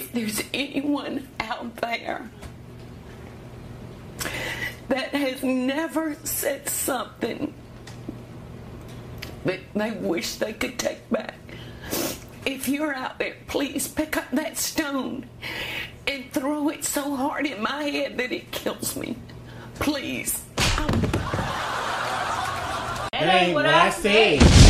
if there's anyone out there that has never said something that they wish they could take back. If you're out there, please pick up that stone and throw it so hard in my head that it kills me. Please. That ain't what I said.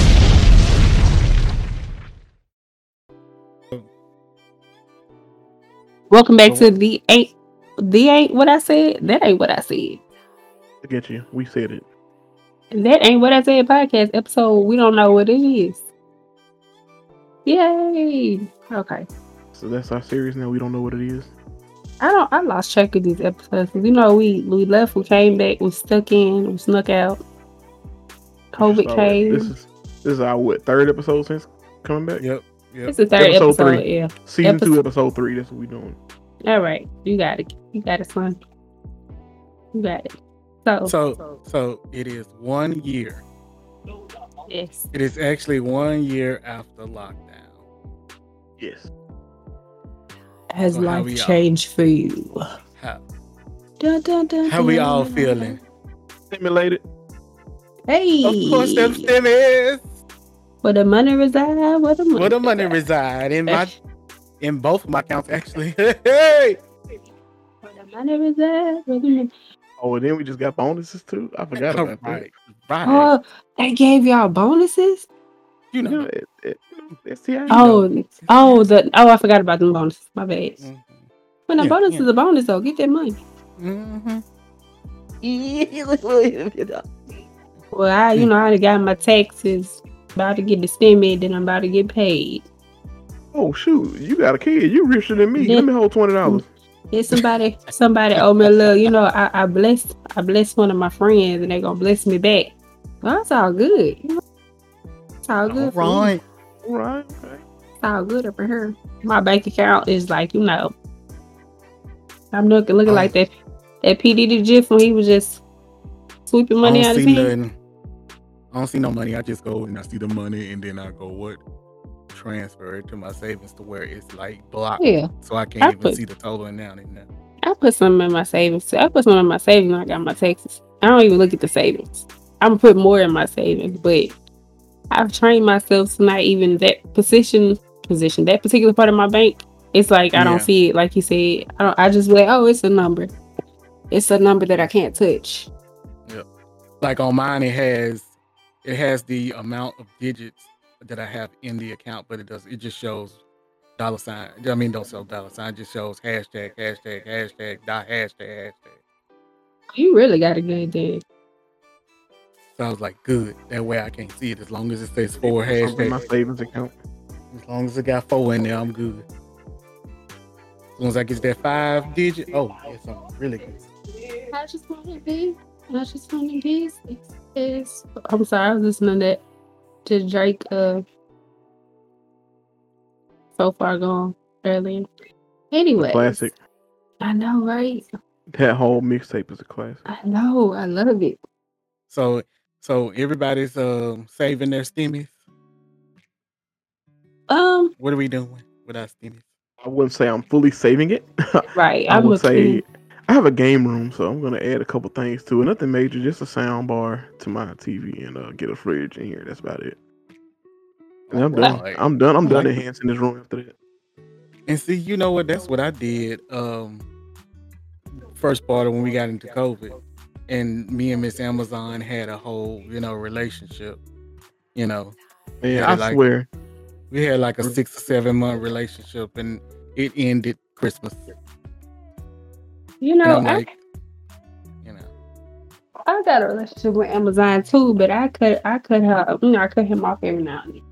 Welcome back to the ain't the ain't what I said. That ain't what I said. I get you. We said it. That ain't what I said podcast episode. We don't know what it is. Yay. Okay. So that's our series now. We don't know what it is. I don't I lost track of these episodes. You know we we left, we came back, we stuck in, we snuck out. COVID So, came. This is this is our what third episode since coming back. Yep. Yep. It's the third Episode episode, three. yeah. Season Episode- two, episode three. That's what we're doing. All right. You got it. You got it, son. You got it. So, So so it is one year. yes. It is actually one year after lockdown. Yes. Has So life we all- changed for you? How Dun, dun, dun, how we all feeling? Simulated. Hey. Of course, them stimmies. Where the money reside? Where the money Where the money reside in my in both of my accounts actually. hey, Where the money reside? Where the money... Oh, and then we just got bonuses too. I forgot about right, right. Oh, they gave y'all bonuses? you know. You know, it, it, you know, STI. Oh, oh, the oh, I forgot about the bonuses. My bad. Mhm. When a Yeah, bonus yeah. is a bonus, though, get that money. Mhm. Well, I, you know, I got my taxes. About to get the stimmy, then I'm about to get paid. Oh shoot, you got a kid. You richer than me. Yeah. Let me hold twenty dollars. If somebody, somebody owe me a little, you know, I, I blessed, I blessed one of my friends, and they gonna bless me back. Well, that's all good. You know? It's all good. for me. Right. All right. Okay. It's all good up in here. My bank account is like, you know, I'm looking looking Oh. like that that P Diddy GIF when he was just sweeping money I out don't of see his hand. I don't see no money. I just go and I see the money, and then I go what transfer it to my savings to where it's like blocked, Yeah, so I can't I even put- see the total amount in there. I put some in my savings. too. I put some in my savings when I got my taxes. I don't even look at the savings. I'm gonna put more in my savings, but I've trained myself to not even that position position that particular part of my bank. It's like I Yeah. don't see it. Like you said, I don't. I just like, oh, it's a number. It's a number that I can't touch. Like on mine, it has it has the amount of digits that I have in the account, but it does it just shows dollar sign. I mean, don't show dollar sign. It just shows hashtag hashtag hashtag dot hashtag hashtag. You really got a good day. So I was like, good. That way I can't see it as long as it says four Something in my savings account. As long as it got four in there, I'm good. As long as I get that five digit, oh, yes, I'm really good. I just want to be. I just want to be. Is I'm sorry. I was listening to that to Drake. Uh, so far gone earlier. Anyway, Classic. I know, right? That whole mixtape is a classic. I know. I love it. So, so everybody's um saving their stimmies. Um, What are we doing with our stimmies? I wouldn't say I'm fully saving it. right. I I'm would say looking. I have a game room, so I'm gonna add a couple things to it. Nothing major, just a sound bar to my TV and uh, get a fridge in here. That's about it. And I'm done. Like- I'm done. I'm done like enhancing this room after that. And see, you know what? That's what I did. Um, first part of when we got into COVID, and me and Miss Amazon had a whole, you know, relationship. You know, Yeah, I like- swear. we had like a six or seven month relationship, and it ended Christmas. You know, I'm I, you know, I got a relationship with Amazon too, but I could I could have you know I cut him off every now and then.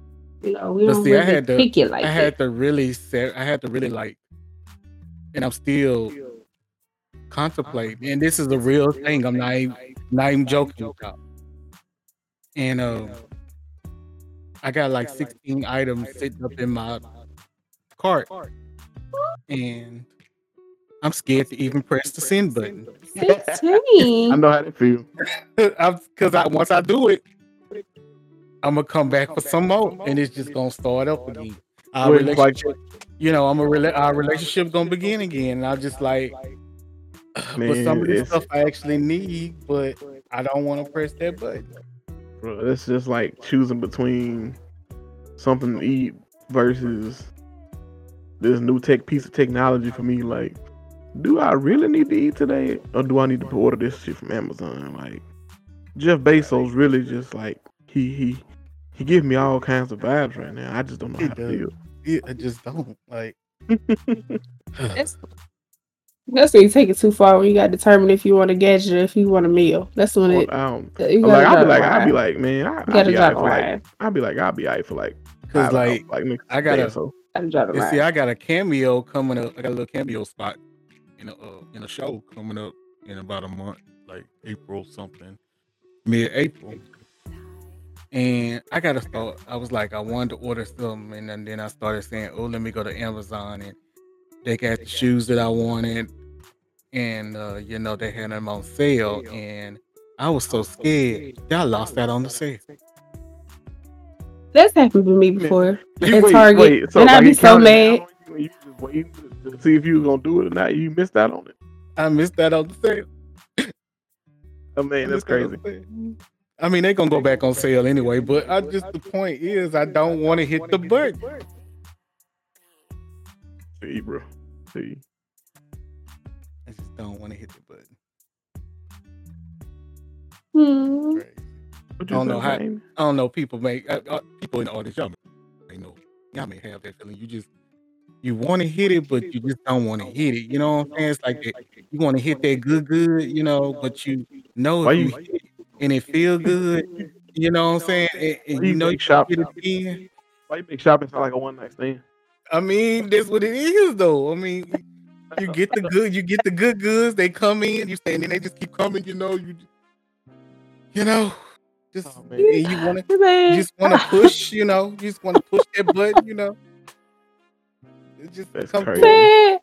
You know, we don't see, I really had to- pick it like I that. had to really set. I had to really like, and I'm still contemplating. And this is the real thing. I'm not even, not even joking about. And um, I got like 16 items sitting up in my cart, and I'm scared to even press the send button. I know how to feel. Because I, once I do it, I'm gonna come back for some more, and it's just gonna start up again. our When it's like- relationship, you know, I'm a rela- our relationship gonna begin again. And I'm just like, but some of this stuff I actually need, but I don't want to press that button. Bro, it's just like choosing between something to eat versus this new tech piece of technology for me. Like, do I really need to eat today, or do I need to order this shit from Amazon? Like, Jeff Bezos really just like he he he give me all kinds of vibes right now. I just don't know He how to feel. Yeah, I just don't like. That's that's when you take it too far. When you got to determine if you want a gadget or if you want a meal. That's when it. um, You like I'll be like I'll be like man, I, I'll be draw out for like. I'll be like I'll be out for like Cause five like, like I gotta- day or so. Gotta draw the and line. see, I got a cameo coming up. I got a little cameo spot in a uh, in a show coming up in about a month, like April something, mid April. And I gotta start. I was like, I wanted to order something, and then, then I started saying, "Oh, let me go to Amazon," and they got the shoes that I wanted, and uh, you know they had them on sale, and I was so scared. Y'all lost that on the sale. That's happened to me before. You at wait, Target, wait, and I'd be so mad. down you You just waiting to- to see if you was gonna do it or not. You missed out on it. I missed that on the sale. Oh man, that's crazy. I mean, they're gonna go back on sale anyway, but I just the point is, I don't want to hit the button. See, bro. See, I just don't want to hit the button. Hmm. I don't know how- I don't know. People make uh, uh, people in the audience. Y'all may know. Y'all may have that feeling. You just you want to hit it, but you just don't want to hit it. You know what I'm saying? It's like that, you want to hit that good, good. You know, but you know Why if you, you- hit it and it feel good. You know what I'm saying? And, and you you know you shop- hit it again. Why you make shopping sound like a one night stand? I mean, that's what it is, though. I mean, you get the good, you get the good goods. They come in, you stay, and then they just keep coming. You know, you, you know, just Oh, man. you want to, you just want to push. You know, you just want to push that button. You know, it just That's crazy. Man,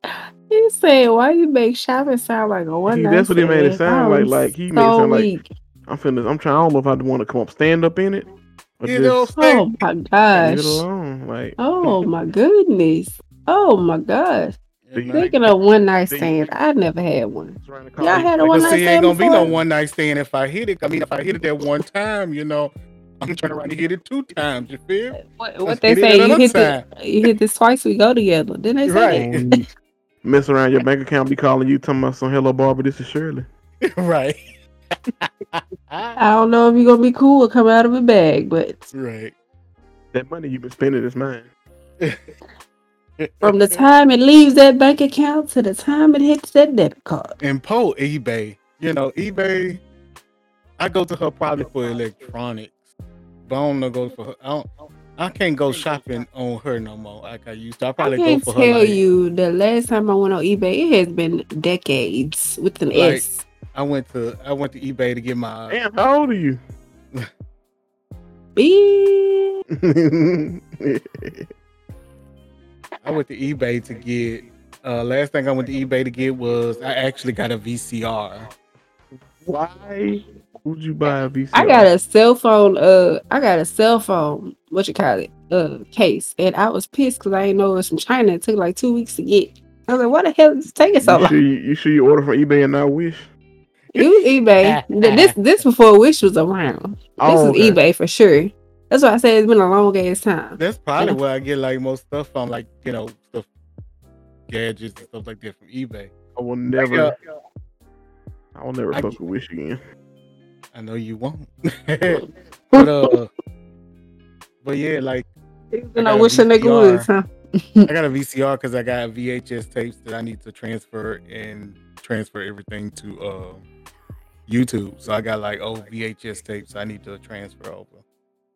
he said, "Why you make shopping sound like a one He- night that's what he made it sound like, I'm like he made it so sound like- I'm finna. I'm trying. I don't know if I want to come up stand up in it. Or You know, Oh my gosh! it alone. Like Oh my goodness! Oh my gosh! You know, Speaking of one night They- stand, I never had one. it's Y'all had a But one see, night it ain't stand gonna be no one night stand if I hit it. I mean, if I hit it that one time, you know, I'm turning around and hit it two times. You feel? What, what they say? You hit the, you hit this twice. We go together. Didn't they say Right. that? Mess around your bank account, be calling you, talking about some hello Barbara, this is Shirley. right. I don't know if you're gonna be cool or come out of a bag, but right. That money you've been spending is mine. from the time it leaves that bank account to the time it hits that debit card. and Poe eBay. You know, eBay. I go to her probably for electronics, but I don't know go for her. I don't. I can't go shopping on her no more like I used to. I I probably go can't for tell her. Like, you the last time I went on eBay, it has been decades with an Like- S. I went to I went to eBay to get my. Damn, how old are you? Bitch. I went to eBay to get. Uh, last thing I went to eBay to get was I actually got a VCR. Why would you buy a VCR? I got a cell phone. Uh, I got a cell phone. What you call it? Uh, case, and I was pissed because I didn't know it was from China. It took like two weeks to get. I was like, "What the hell is taking so You long?" sure you, you sure you order from eBay and not Wish? It was eBay. This this before Wish was around. This Oh, is eBay for sure. That's why I said it's been a long ass time. That's probably Yeah. where I get like most stuff from, like you know, stuff, gadgets and stuff like that from eBay. I will never. Yeah. I will never I fuck with Wish again. I know you won't. but uh, but yeah, like You I know, got a wish a nigga VCR. would, huh? I got a VCR because I got VHS tapes that I need to transfer and transfer everything to uh YouTube. So I got like old VHS tapes I need to transfer over.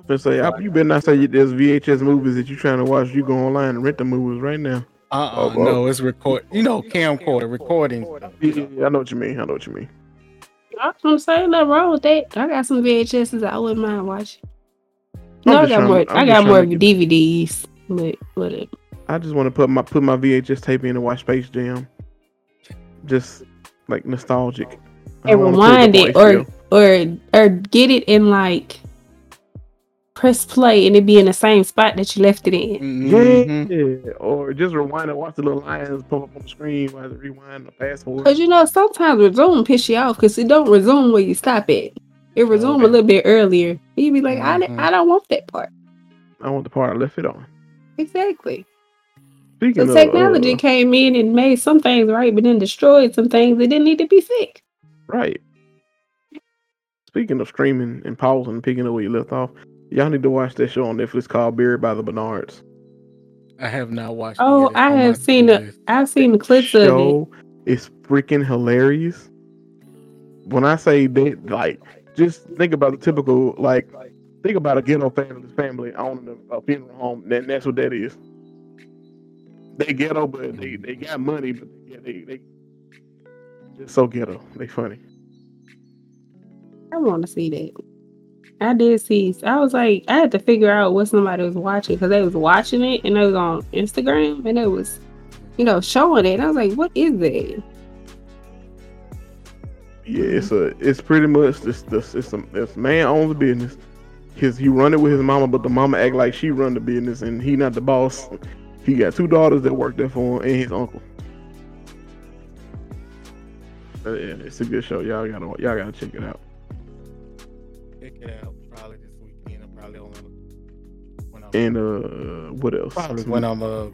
I'm say I- you better not say there's VHS movies that you're trying to watch. You go online and rent the movies right now. Uh Oh, uh well. no, it's record. You know, camcorder recording. Yeah, yeah, I know what you mean. I know what you mean. I'm saying. Nothing wrong with that. I got some VHSs I wouldn't mind watching. I'm No, I got trying- more. I'm I got more to DVDs, but whatever. I just want to put my put my VHS tape in and watch Space Jam. Just like nostalgic. And don't wanna put rewind it or or or get it in like press play and it be in the same spot that you left it in. Mhm. Yeah, or just rewind and watch the little lines pop up on the screen while it rewind the fast forward. Cause you know sometimes resume piss you off because it don't resume where you stop at. It resume Okay. a little bit earlier. You be like, I, Mhm. I don't want that part. I want the part I left it on. Exactly. Speaking So of technology uh, came in and made some things right, but then destroyed some things that didn't need to be fixed. right. Speaking of streaming and pausing and picking up where you left off, y'all need to watch that show on Netflix called Buried by the Bernards. I have not watched. Oh, yet. I have seen to-do the list. I've seen the clips of it. show is freaking hilarious. When I say that, like, just think about the typical like, think about a ghetto family family owning a, a funeral home. Then that's what that is. They ghetto, but they, mm. they got money, but yeah, they they just so ghetto. They funny. I want to see that. I did see. I was like, I had to figure out what somebody was watching because they was watching it and it was on Instagram and it was, you know, showing it. And I was like, what is it? Yeah, it's a it's pretty much this this it's a man owns a business. His he run it with his mama, but the mama act like she run the business and he not the boss. He got two daughters that work there for him and his uncle. Uh, yeah, it's a good show. Y'all gotta y'all gotta check it out. And uh, what else? probably when I'm uh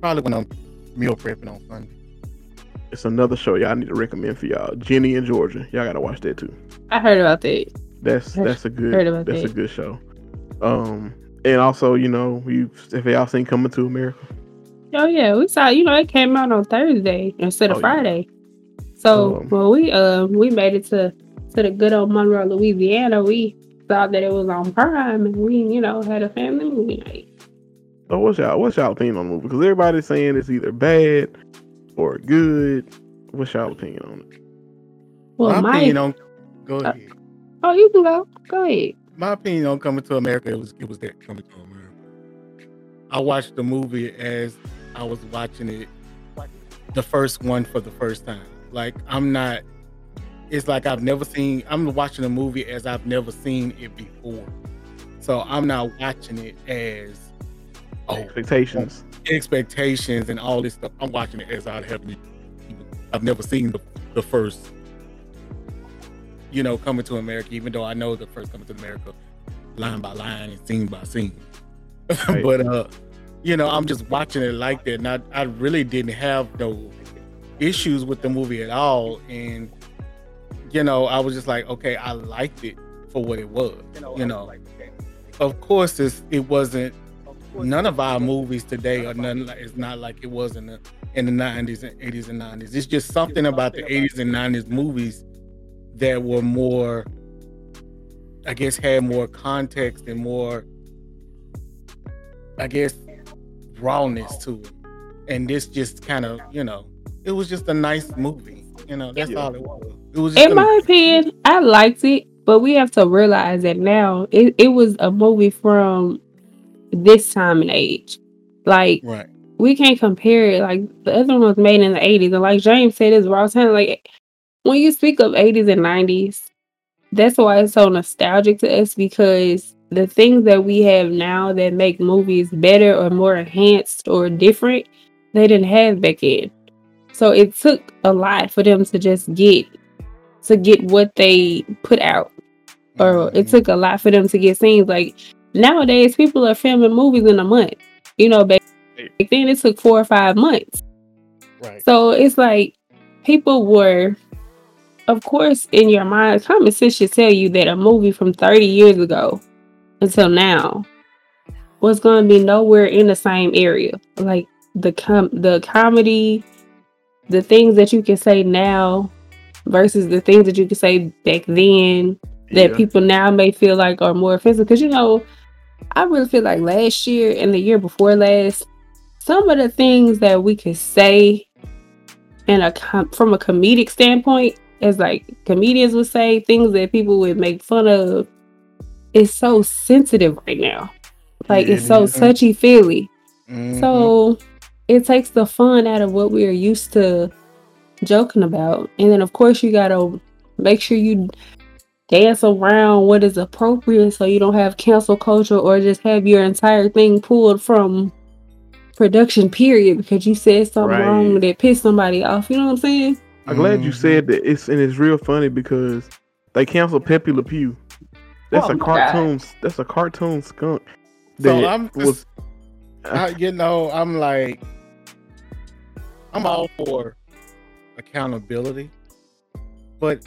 probably when I'm meal prepping on Sunday. It's another show y'all need to recommend for y'all. Ginny and Georgia. Y'all gotta watch that too. I heard about that. That's that's a good heard about that's a good show. Um, and also you know you if y'all seen Coming to America. Oh yeah, we saw. You know, it came out on Thursday instead of Oh, yeah. Friday. So Um, when we uh we made it to to the good old Monroe, Louisiana, we saw that it was on Prime, and we you know had a family movie night. So what's y'all what's y'all opinion on the movie? Because everybody's saying it's either bad or good. What's y'all opinion on it? Well, my my, opinion on go uh, ahead. oh, you can go. Go ahead. my opinion on coming to America, it was it was that coming to America. I watched the movie as I was watching it, the first one for the first time. Like I'm not. It's like I've never seen. I'm watching a movie as I've never seen it before. So I'm not watching it as oh Expectations. expectations and all this stuff. I'm watching it as I have. Me. I've never seen the, the first, you know, coming to America. Even though I know the first coming to America, line by line and scene by scene. Right. but uh, you know, I'm just watching it like that, and I, I really didn't have no issues with the movie at all. And you know, I was just like, okay, I liked it for what it was. You know, you know. like of course, it's, it wasn't none of our movies today are none like it's not like it was in the in the 90s and 80s and 90s it's just something about the 80s and 90s movies that were more i guess had more context and more i guess rawness to it. And this just kind of you know it was just a nice movie you know that's Yeah. all it was it was just In a- my opinion, I liked it, but we have to realize that now it, it was a movie from this time and age. Like right we can't compare it. Like the other one was made in the 80s, and like James said, it's raw time. Like when you speak of 80s and 90s, that's why it's so nostalgic to us because the things that we have now that make movies better or more enhanced or different, they didn't have back then. So it took a lot for them to just get to get what they put out or it Mhm. took a lot for them to get scenes. Like nowadays, people are filming movies in a month. You know, back back then it took four or five months. right So it's like people were, of course, in your mind, common sense should tell you that a movie from 30 years ago until now was going to be nowhere in the same area. Like the com- the comedy, the things that you can say now versus the things that you can say back then that Yeah. people now may feel like are more offensive. Because you know, I really feel like last year and the year before last, some of the things that we could say in a com- from a comedic standpoint, as like comedians would say, things that people would make fun of, is so sensitive right now. Like it's so touchy feely. Mhm. So it takes the fun out of what we're used to joking about. And then of course you gotta make sure you dance around what is appropriate so you don't have cancel culture or just have your entire thing pulled from production period because you said something Right. wrong that pissed somebody off. You know what I'm saying? I'm glad you said mm-hmm. that. It's and it's real funny because they canceled Pepe Le Pew. That's Oh a my cartoon. That's a cartoon skunk. So I'm just, I, you know, I'm like, I'm all for accountability, but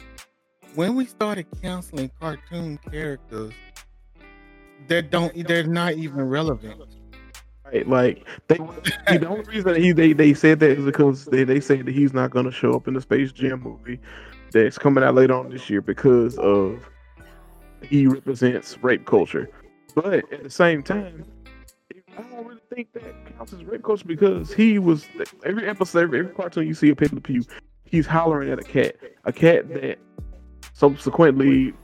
when we started canceling cartoon characters that don't, they're not even relevant. Right, like they, he, the only reason he they, they said that is because they, they said that he's not gonna show up in the Space Jam movie that's coming out later on this year because of he represents rape culture. But at the same time, I don't really think that counts as rape culture because he was every episode, every, every cartoon you see of Pepe Le Pew, he's hollering at a cat, a cat that subsequently,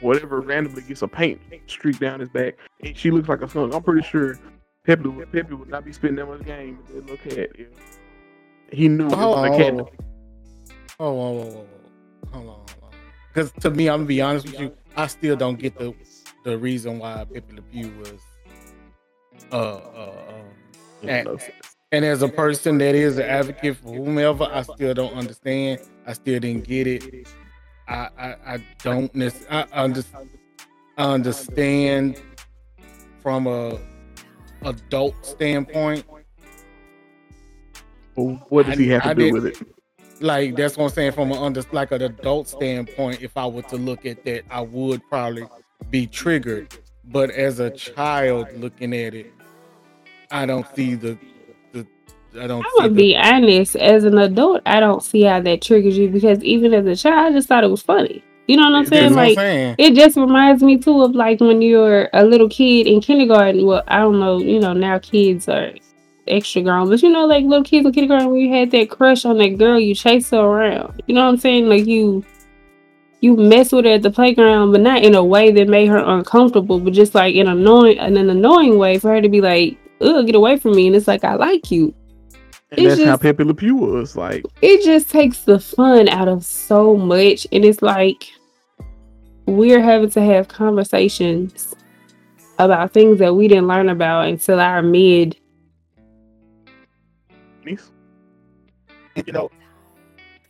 whatever randomly gets a paint streak down his back, and she looks like a skunk. I'm pretty sure Pepe, Pepe would not be spending that much game with that little cat. if He knew it was a cat. Oh, oh, oh, hold on, hold on, hold on, hold on. Because to me, I'm gonna be honest with you, I still don't get the the reason why Pepe Le Pew was uh uh um, and, and as a person that is an advocate for whomever, I still don't understand. I still didn't get it. I I, I don't I, under, understand from a adult standpoint. Well, what does he have to I do with it? Like that's what I'm saying from an under like an adult standpoint. If I were to look at that, I would probably be triggered. But as a child looking at it, I don't see the the I don't gonna the, be honest. As an adult, I don't see how that triggers you because even as a child, I just thought it was funny. You know what I'm saying? what I'm Like saying. it just reminds me too of like when you're a little kid in kindergarten. Well, I don't know. You know now kids are extra grown, but you know like little kids in kindergarten when you had that crush on that girl, you chase her around. You know what I'm saying? Like you. You mess with her at the playground, but not in a way that made her uncomfortable, but just like in annoying, in an annoying way for her to be like, "Ugh, get away from me!" And it's like, "I like you." And It's that's how just- Pepe Le Pew was. Like, it just takes the fun out of so much and it's like we're having to have conversations about things that we didn't learn about until our mid. You know,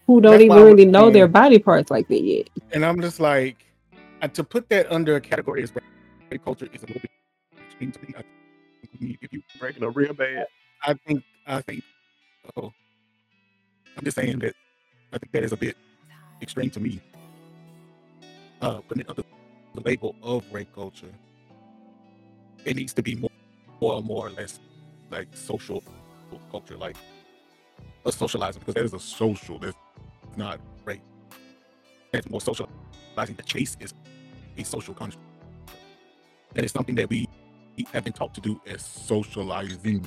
who don't That's even why I was really know saying- their body parts like that yet and I'm just like to put that under a category as rape culture is a little bit extreme to me. I think if you breaking up real bad. I think I think oh I'm just saying that I think that is a bit extreme to me. Uh putting it under the label of rape culture. It needs to be more more more or less like social culture, like a socializing because that is a social that's not rape. That's more socializing. The chase is a social construct. That is something that we have been taught to do as socializing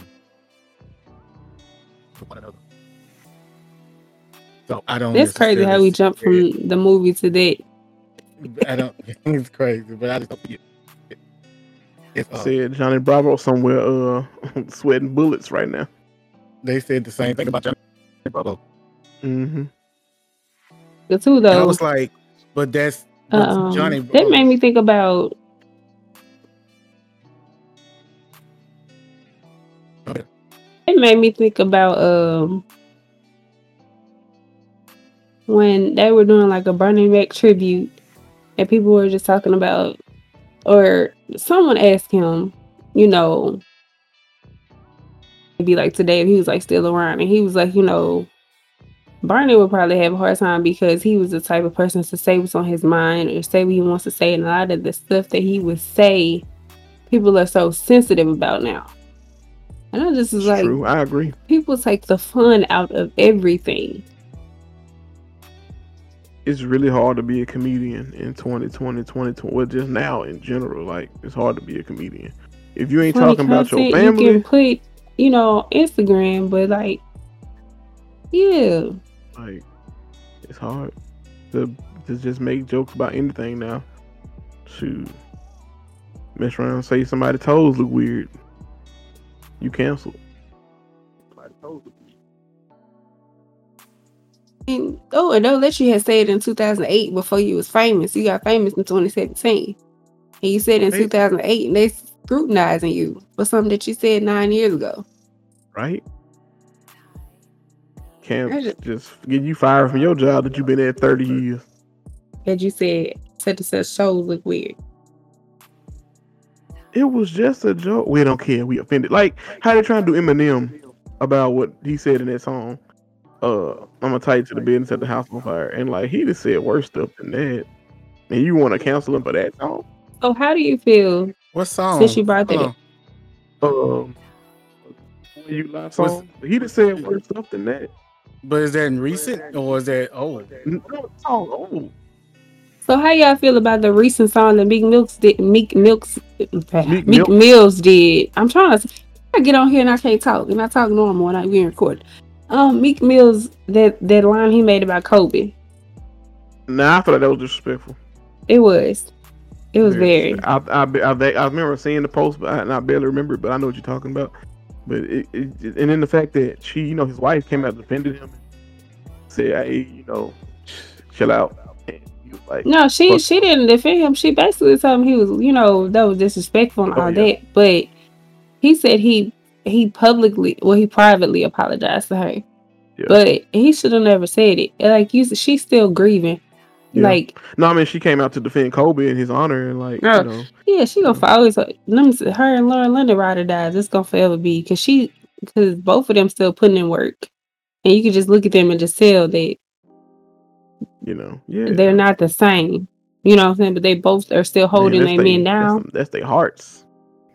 with one another. So I don't. it's crazy how we jump from the movie to that. I don't. Think it's crazy, but I just don't see it. It's, uh, Said Johnny Bravo somewhere uh sweating bullets right now. they said the same thing about Johnny Bravo. Mm-hmm. The two And I was like, but that's, that's um, Johnny. that made me think about Okay. it made me think about um when they were doing like a Bernie Mac tribute and people were just talking about or someone asked him, you know, maybe like today if he was like still around and he was like, you know, Barney would probably have a hard time because he was the type of person to say what's on his mind or say what he wants to say and a lot of the stuff that he would say people are so sensitive about now. And I just was like True, I agree. people take the fun out of everything. It's really hard to be a comedian in 2020, 2020. Well, just now in general, like it's hard to be a comedian if you ain't talking about your family. You can put, you know, Instagram, but like, yeah, Like it's hard to to just make jokes about anything now. Shoot, mess around, say somebody toes look weird. You canceled. Somebody toes look weird. And oh, and don't let you had said in 2008 before you was famous. You got famous in 2017. And you said in Hey. 2008 and they scrutinizing you for something that you said nine years ago. right? Can't just- just get you fired from your job that you've been at 30 years. That you said said to such shows look weird. It was just a joke. We don't care. We offended. Like how they trying to do Eminem about what he said in that song. Uh, I'm gonna tie you to the business at the house on fire, and like he just said worse stuff than that. And you want to cancel him for that song? So how do you feel What song? Since you brought that Hold up. on. Um, when you lie song, he just said worse stuff than that. But is that in recent or is that old? No, old. So how y'all feel about the recent song that Meek Mills did? Meek Mills, Meek, Milk. Mills did. I'm trying to. I get on here and I can't talk, and I talk normal when I being recorded. Um, Meek Mills that that line he made about Kobe. Nah, I thought that was disrespectful. It was, it was very. I, I, I, I, I remember seeing the post, but I, and I barely remember it, but I know what you're talking about. But it, it, and then the fact that she, you know, his wife came out and defended him, said, "Hey, you know, chill out." And he was like, No, she she didn't defend him. She basically told him he was, you know, that was disrespectful and Oh, all yeah. that. But he said he he publicly, well, he privately apologized to her. Yeah. But he should have never said it. Like you, she's still grieving. Yeah. Like "No, I mean, she came out to defend Kobe in his honor, and like, you know, yeah, she gonna always. Let me say, her and Lauren London ride or die. This gonna forever be because she because both of them still putting in work, and you can just look at them and just tell that you know, yeah, they're not the same. You know what I'm saying? But they both are still holding their men down. That's, that's their hearts.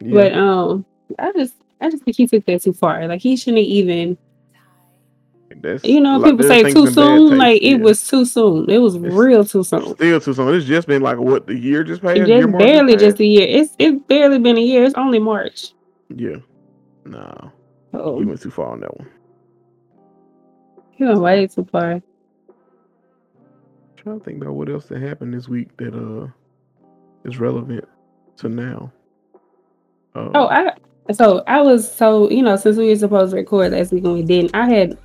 Yeah. But um, I just I just think he took that too far. Like he shouldn't even. That's, You know, people say too soon. Like it yeah. was too soon. It was It's- real too soon. still too soon. It's just been like what the year just passed. It just barely just a year. It's it's barely been a year. It's only March. yeah. Nah, Oh, he went too far on that one. You went way too far. I'm trying to think about what else that happened this week that uh is relevant to now. Uh, Oh, I so I was so you know since we were supposed to record last week and we didn't, I had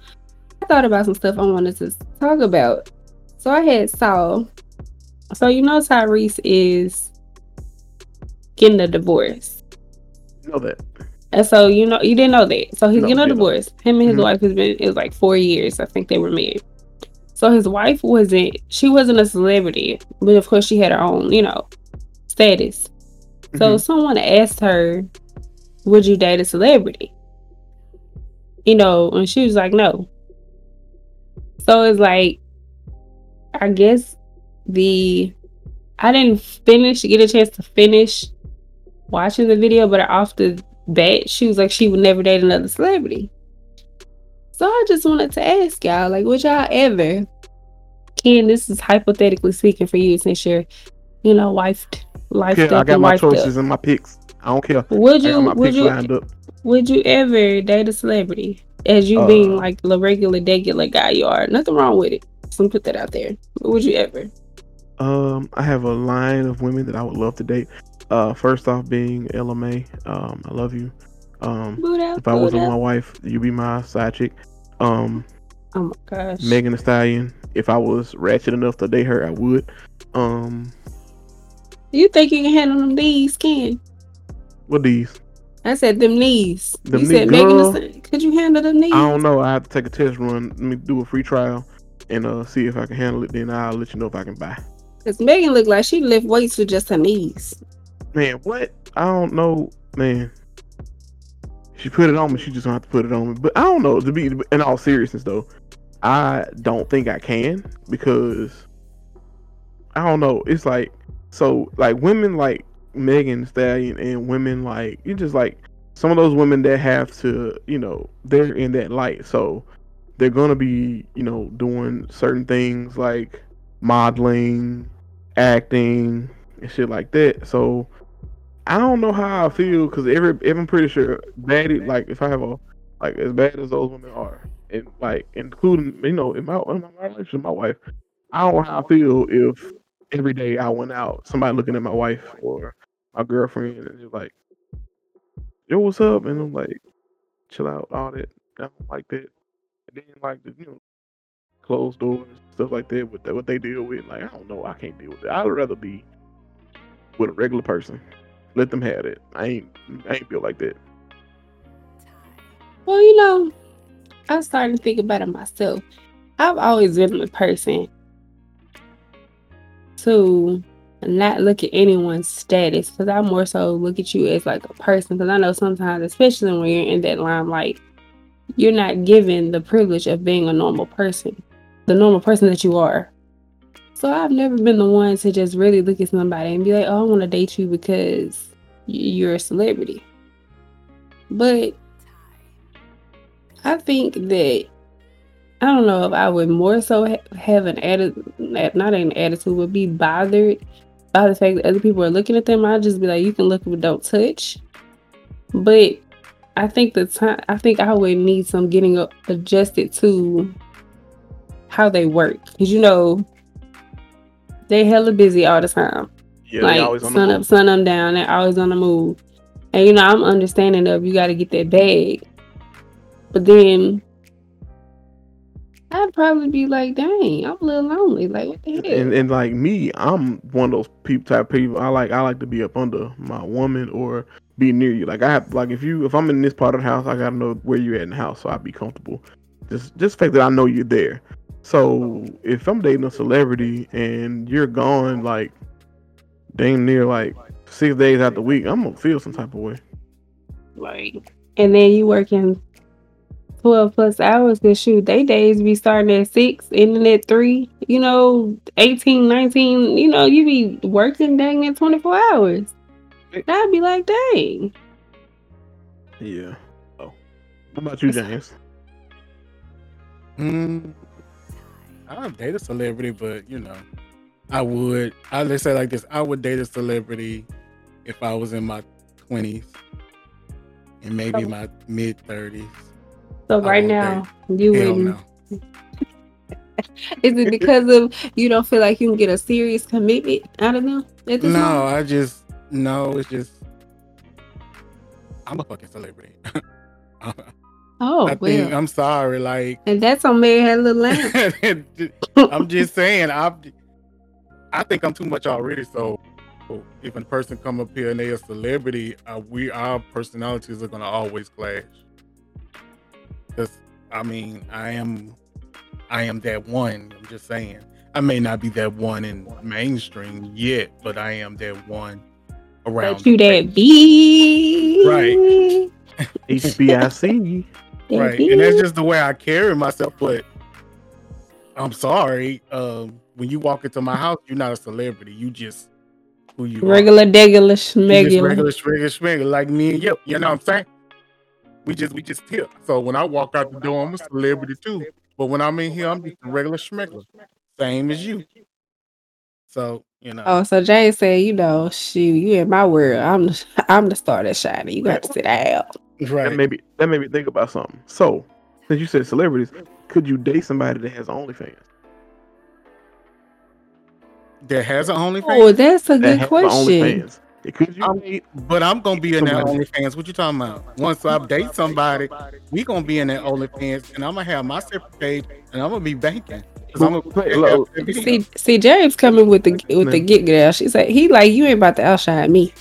I thought about some stuff I wanted to talk about. So I had saw. So you know Tyrese is getting a divorce. you know that. And so you know you didn't know that. So he's No, getting a divorce. Him and his Mhm. wife has been it was like four years. I think they were married. So his wife wasn't she wasn't a celebrity, but of course she had her own, you know, status. So Mhm. someone asked her, Would you date a celebrity? You know, and she was like, No. So it's like I guess the I didn't finish get a chance to finish watching the video, but off the bat, she was like she would never date another celebrity. So I just wanted to ask y'all, like, would y'all ever Ken, this is hypothetically speaking for you since you're, you know, wife life I got my wifed up. choices and my picks. I don't care. Would you would you lined up. Would you ever date a celebrity as you being Uh, like the regular regular guy you are? Nothing wrong with it. So put that out there. But would you ever? Um, I have a line of women that I would love to date. Uh, first off, being LMA, Um, I love you. Um, out, if I wasn't my wife, you'd be my side chick. Um, Oh my gosh. Megan Thee Stallion. If I was ratchet enough to date her, I would. Um, You think you can handle them knees, Ken? what these? I said them knees. Them you knee- said Megan girl. Thee Could you handle them knees? I don't know. I have to take a test run. Let me do a free trial and uh see if I can handle it. Then I'll let you know if I can buy. Because Megan looked like she lift weights with just her knees. Man, what? I don't know, man. She put it on me. She just gonna have to put it on me. But I don't know. To be in all seriousness, though, I don't think I can because I don't know. It's like so like women like Megan Stallion and women like you just like some of those women that have to you know they're in that light. So they're gonna be you know doing certain things like modeling acting and shit like that. So i don't know how i feel because every if i'm pretty sure bad like if i have a like as bad as those women are and like including you know in my, in my relationship with my wife i don't know how i feel if every day i went out somebody looking at my wife or my girlfriend and they're like yo what's up and i'm like chill out all that i don't like that and then like the you know closed doors, stuff like that, with what they deal with. Like I don't know, I can't deal with it. I'd rather be with a regular person. Let them have it. I ain't I ain't built like that. Well, you know, I was starting to think about it myself. I've always been the person to not look at anyone's status because I more so look at you as like a person. Because I know sometimes, especially when you're in that limelight, you're not given the privilege of being a normal person, the normal person that you are. So I've never been the one to just really look at somebody and be like, "Oh, I want to date you because you're a celebrity." But I think that I don't know if I would more so ha- have an attitude, not an attitude, would be bothered by the fact that other people are looking at them. I'd just be like, you can look, but don't touch. But I think the time, I think I would need some getting adjusted to how they work, because you know they hella busy all the time. Yeah, like sun up, sun them down. They're always on the move, and you know I'm understanding of you got to get that bag, but then I'd probably be like, dang, I'm a little lonely. Like, what the hell? And, and like me, I'm one of those people type people. I like I like to be up under my woman or be near you. Like I have like if you if I'm in this part of the house, I gotta know where you're at in the house so I'd be comfortable. Just just the fact that I know you're there. So if I'm dating a celebrity and you're gone like dang near like six days out the week, I'm gonna feel some type of way. Like, and then you working 12 plus hours because shoot they days be starting at 6 ending at 3 you know 18 19 you know you be working dang at 24 hours. I'd be like dang. Yeah. Oh. How about you james mm, i don't date a celebrity but you know i would i let's say like this i would date a celebrity if i was in my 20s and maybe my mid 30s so right now, you wouldn't. Is it because of you don't feel like you can get a serious commitment out of them? no, moment? I just no. It's just I'm a fucking celebrity. oh, I well. think I'm sorry. Like, and that's on me had a little lamb. I'm just saying. I I think I'm too much already. So if a person come up here and they're a celebrity, uh, we our personalities are gonna always clash. Because I mean, I am, I am that one. I'm just saying. I may not be that one in mainstream yet, but I am that one around. But you that be right? HBIC. right, and that's just the way I carry myself. But I'm sorry. Um, when you walk into my house, you're not a celebrity. You just who you regular, regular, schmegular. regular, regular, regular, like me and you. You know what I'm saying? We just we just tip. So when I walk out the door, I'm a celebrity too. But when I'm in here, I'm just a regular schmeggler, same as you. So you know. Oh, so Jay said, you know, shoot, you in my world. I'm the, I'm the star that shining. You got to sit down. Right. That maybe that made me think about something. So since you said celebrities, could you date somebody that has OnlyFans? That has an oh, OnlyFans. Oh, that's a good question. Because you I'm, but I'm gonna be in that OnlyFans. What you talking about? Once I date somebody, we gonna be in that OnlyFans, and I'm gonna have my separate page, and I'm gonna be banking. I'm gonna see, see, James coming with the with the get girl. She said he like you ain't about to outshine me.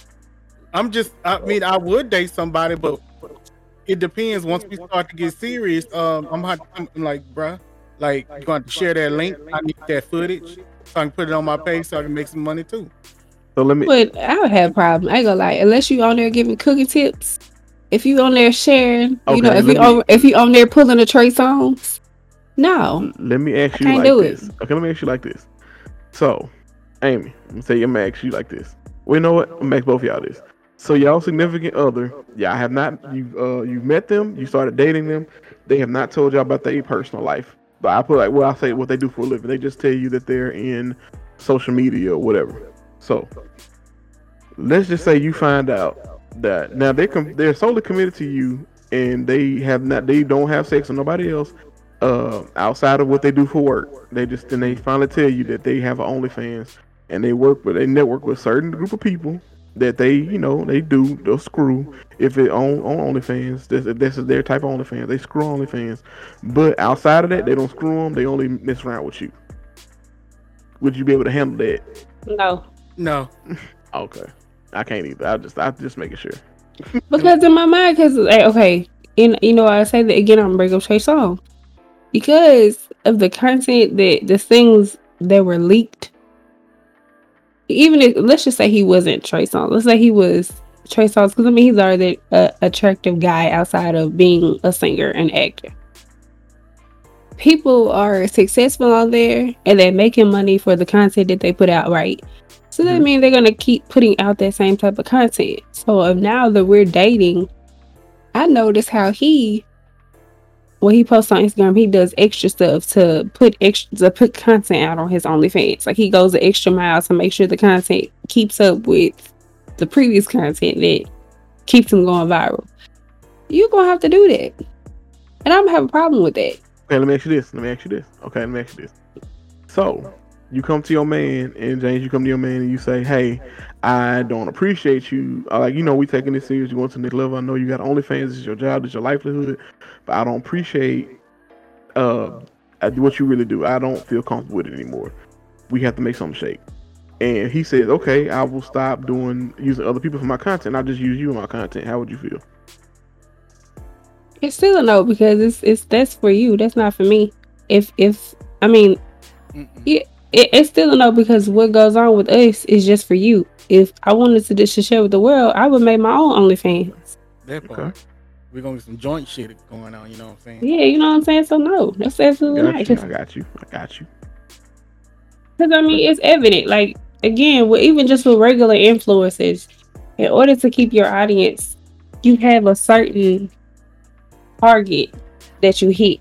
I'm just, I mean, I would date somebody, but it depends. Once we start to get serious, um, I'm, I'm like, bruh, like you going to share that link. I need that footage so I can put it on my page so I can make some money too. So let me. But I would have a problem. I ain't gonna lie. Unless you on there giving cooking tips, if you on there sharing, okay, you know, if you me, on, if you on there pulling the Trey Songz, no. Let me ask you like this. It. Okay, let me ask you like this. So, Amy, I'm gonna say I'm gonna ask you like this. Well, you know what? I'm gonna ask both y'all this. So y'all significant other, yeah, I have not. You uh, you met them. You started dating them. They have not told y'all about their personal life. But I put like, well, I say what they do for a living. They just tell you that they're in social media or whatever. So let's just say you find out that now they com- they're solely committed to you and they have not they don't have sex with nobody else uh, outside of what they do for work. They just then they finally tell you that they have an OnlyFans and they work with they network with certain group of people that they, you know, they do they'll screw if it on on OnlyFans. This this is their type of OnlyFans. They screw OnlyFans, but outside of that, they don't screw them. They only mess around with you. Would you be able to handle that? No. No. Okay, I can't either. I just I just making sure. Because in my mind, because okay, and you know, I say that again. I'm bring up Trey Songz because of the content that the things that were leaked. Even if let's just say he wasn't Trey Songz, let's say he was Trey Songz, because I mean he's already an attractive guy outside of being a singer and actor. People are successful on there and they're making money for the content that they put out, right? So that Mhm. means they're gonna keep putting out that same type of content. So if now that we're dating, I notice how he when he posts on Instagram, he does extra stuff to put extra to put content out on his OnlyFans. Like he goes the extra mile to make sure the content keeps up with the previous content that keeps him going viral. You're gonna have to do that. And I'm gonna have a problem with that. Okay, let me ask you this. Let me ask you this. Okay, let me ask you this. So, you come to your man, and James, you come to your man, and you say, "Hey, I don't appreciate you. Uh, Like, you know, we taking this serious. You going to the next level. I know you got OnlyFans. This is your job. This is your livelihood. But I don't appreciate uh uh, what you really do. I don't feel comfortable with it anymore. We have to make something shake." And he says, "Okay, I will stop doing using other people for my content. I'll just use you in my content. How would you feel?" It's still a no because it's it's that's for you. That's not for me. If if I mean Mm-mm. it, it's still a no because what goes on with us is just for you. If I wanted to just share with the world, I would make my own OnlyFans. That part. Okay. We're gonna get some joint shit going on. You know what I'm saying? Yeah, you know what I'm saying. So no, that's absolutely Got not. you. I got you. I got you. Because I mean, it's evident. Like again, with even just with regular influencers, in order to keep your audience, you have a certain target that you hit.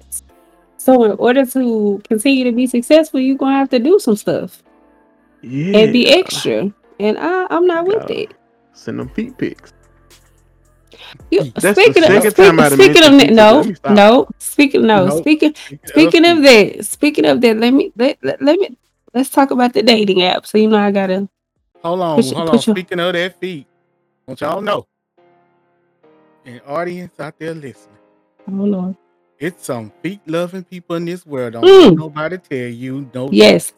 So in order to continue to be successful, you're gonna have to do some stuff Yeah. and be extra. And I, I'm not with it. Send them feet pics. You, That's the speaking of second speak- time speaking of that, no, Let me stop. no, speaking no, Nope. speaking Speaking speaking of of that, speaking of that, let me let, let, let me let's talk about the dating app. So you know I gotta Hold on, Put your- hold put on. your- Speaking of that feet, want y'all know, and audience out there listening, I don't know. It's some feet loving people in this world. Don't Mm. let nobody tell you no. Yes.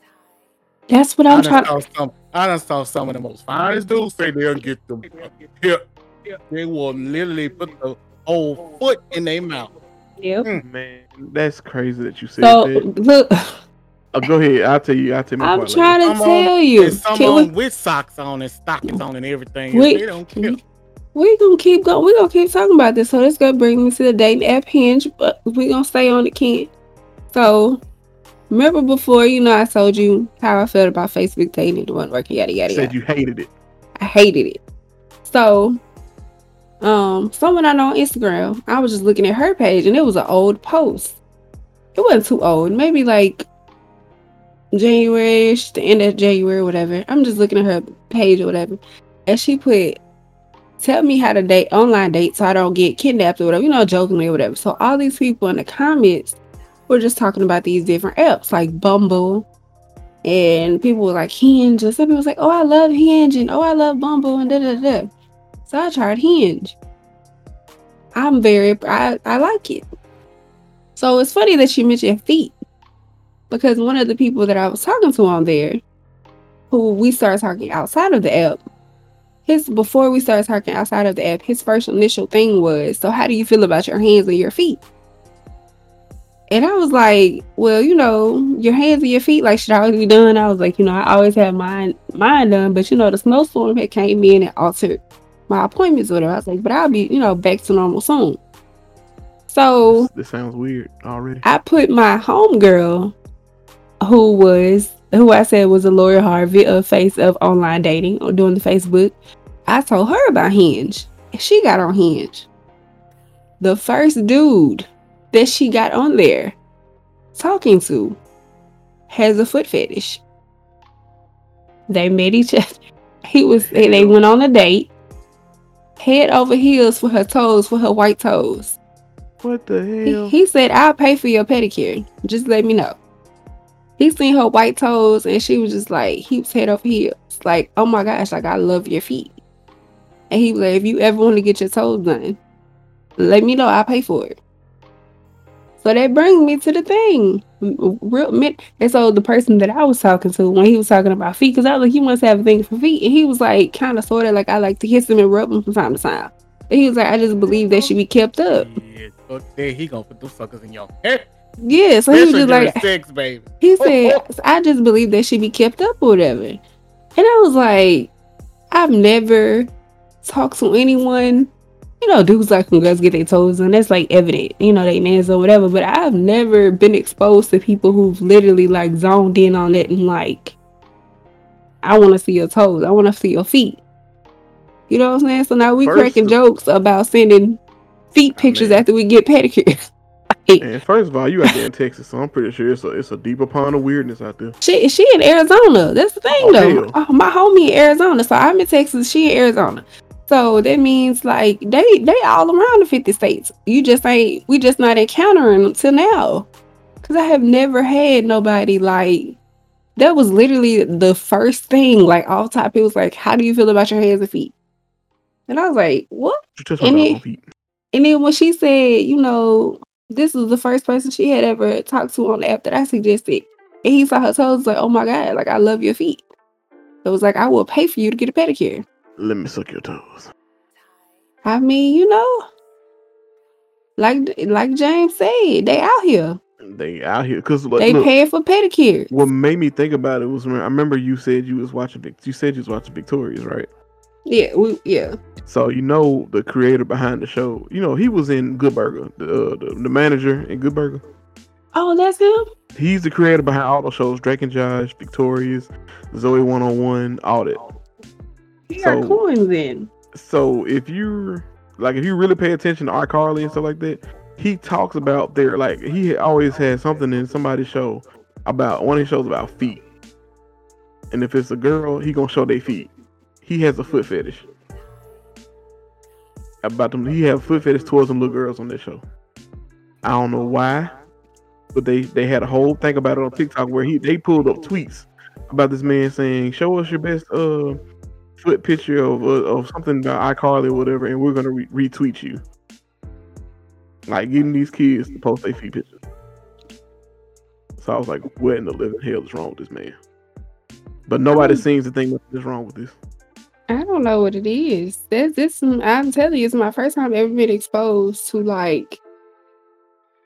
That's what I I'm done trying saw some. I done saw some of the most finest dudes say they'll get them hip. They will literally put the whole foot in their mouth. Yep. Man, that's crazy that you said So that. look, Oh, go ahead. I'll tell you. I'll tell you my I'm part trying to Some on- tell you. Some Can on we, with socks on and stockings on and everything. Wait. they don't care. We gonna keep going. We gonna keep talking about this. So this gonna bring me to the dating app hinge, but we gonna stay on it, Ken. So remember before, you know, I told you how I felt about Facebook dating, it wasn't working, yada yada yada. Said you hated it. I hated it. So, um, someone I know on Instagram, I was just looking at her page and it was an old post. It wasn't too old, maybe like January, the end of January, whatever. I'm just looking at her page or whatever. And she put, Tell me how to date online date so I don't get kidnapped or whatever, you know, jokingly or whatever. So all these people in the comments were just talking about these different apps like Bumble, and people were like Hinge, and some people was like, "Oh, I love Hinge," and "Oh, I love Bumble," and da da da. So I tried Hinge. I'm very, I, I like it. So it's funny that you mentioned feet, because one of the people that I was talking to on there, who we started talking outside of the app, his before we started talking outside of the app, his first initial thing was, "So how do you feel about your hands and your feet?" And I was like, well, you know, your hands and your feet, like, should always be done. I was like, you know, I always have mine mine done, but you know, the snowstorm had came in and altered my appointments with her. I was like, but I'll be, you know, back to normal soon. So This, this sounds weird already. I put my homegirl, who was who I said was a Lori Harvey, a face of online dating or doing the Facebook. I told her about Hinge. and She got on Hinge. The first dude that she got on there talking to has a foot fetish. They met each other. He was they, they went on a date. Head over heels for her toes, for her white toes. What the He, hell? he said, I'll pay for your pedicure. Just let me know. He seen her white toes and she was just like, he was head over heels. Like, oh my gosh, like I love your feet. And he was like, if you ever want to get your toes done, let me know. I'll pay for it. So that brings me to the thing. Real men, and so the person that I was talking to when he was talking about feet, because I was like, you must have a thing for feet. And he was like, kind of sort of like I like to kiss them and rub them from time to time. And he was like, I just believe they should be kept up. Yeah, okay, he gonna put those suckers in your head. Yeah, so he was just like sex, baby. He said, I just believe they should be kept up or whatever. And I was like, I've never talked to anyone you know, dudes like when girls get their toes and that's like evident, you know, they nails or whatever. But I've never been exposed to people who've literally like zoned in on it and like, I want to see your toes, I want to see your feet. You know what I'm saying? So now we first cracking jokes about sending feet pictures after we get pedicures. and first of all, you out there in Texas, so I'm pretty sure it's a it's a deeper pond of weirdness out there. She she in Arizona. That's the thing oh, though. Oh, my homie in Arizona. So I'm in Texas. She in Arizona. So that means like they they all around the 50 states. You just ain't we just not encountering them till now. Cause I have never had nobody like that was literally the first thing, like all top. It was like, How do you feel about your hands and feet? And I was like, What? And then, and then when she said, you know, this was the first person she had ever talked to on the app that I suggested. And he saw her toes, like, oh my God, like I love your feet. So it was like, I will pay for you to get a pedicure. Let me suck your toes. I mean, you know, like like James said, they out here. They out here because they look, paying for pedicures. What made me think about it was I remember you said you was watching. You said you was watching Victorious, right? Yeah, we, yeah. So you know the creator behind the show. You know he was in Good Burger, the uh, the, the manager in Good Burger. Oh, that's him. He's the creator behind all the shows: Drake and Josh, Victorious, Zoe One on One, all that. He so, got coins in. So if you like, if you really pay attention to iCarly and stuff like that, he talks about their like he always has something in somebody's show about one of his shows about feet. And if it's a girl, he gonna show their feet. He has a foot fetish. About them, he have foot fetish towards them little girls on this show. I don't know why, but they they had a whole thing about it on TikTok where he they pulled up tweets about this man saying, "Show us your best uh foot picture of uh, of something about iCarly or whatever, and we're gonna re- retweet you. Like getting these kids to post their feet pictures. So I was like, what in the living hell is wrong with this man? But nobody seems to think is wrong with this. I don't know what it is. That's this. I'm telling you, it's my first time ever been exposed to like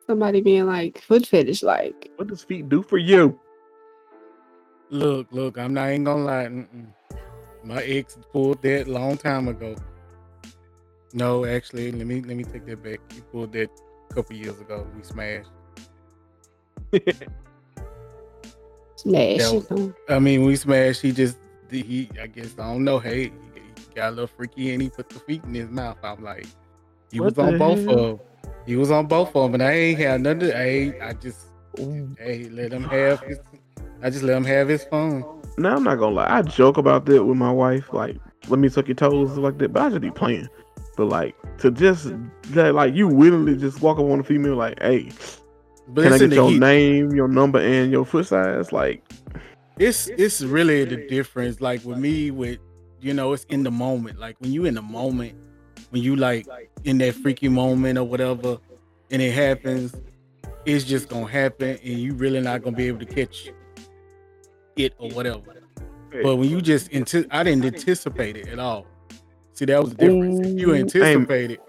somebody being like foot fetish. Like, what does feet do for you? Look, look. I'm not even gonna lie. Mm-mm. My ex pulled that long time ago. No, actually, let me let me take that back. He pulled that a couple years ago. We smashed. Smash. Was, I mean, we smashed. He just he. I guess I don't know. Hey, he got a little freaky and he put the feet in his mouth. I'm like, he what was on both hell? of them. He was on both of them, and I ain't had nothing. I I just hey let him have his. I just let him have his phone. Now I'm not gonna lie, I joke about that with my wife, like let me suck your toes like that, but I just be playing. But like to just that, like you willingly just walk up on a female like, hey, but can I get your heat. name, your number, and your foot size? Like, it's it's really the difference. Like with me, with you know, it's in the moment. Like when you in the moment, when you like in that freaky moment or whatever, and it happens, it's just gonna happen, and you really not gonna be able to catch it or whatever. But when you just into, I didn't anticipate it at all. See, that was the difference. If you anticipate it,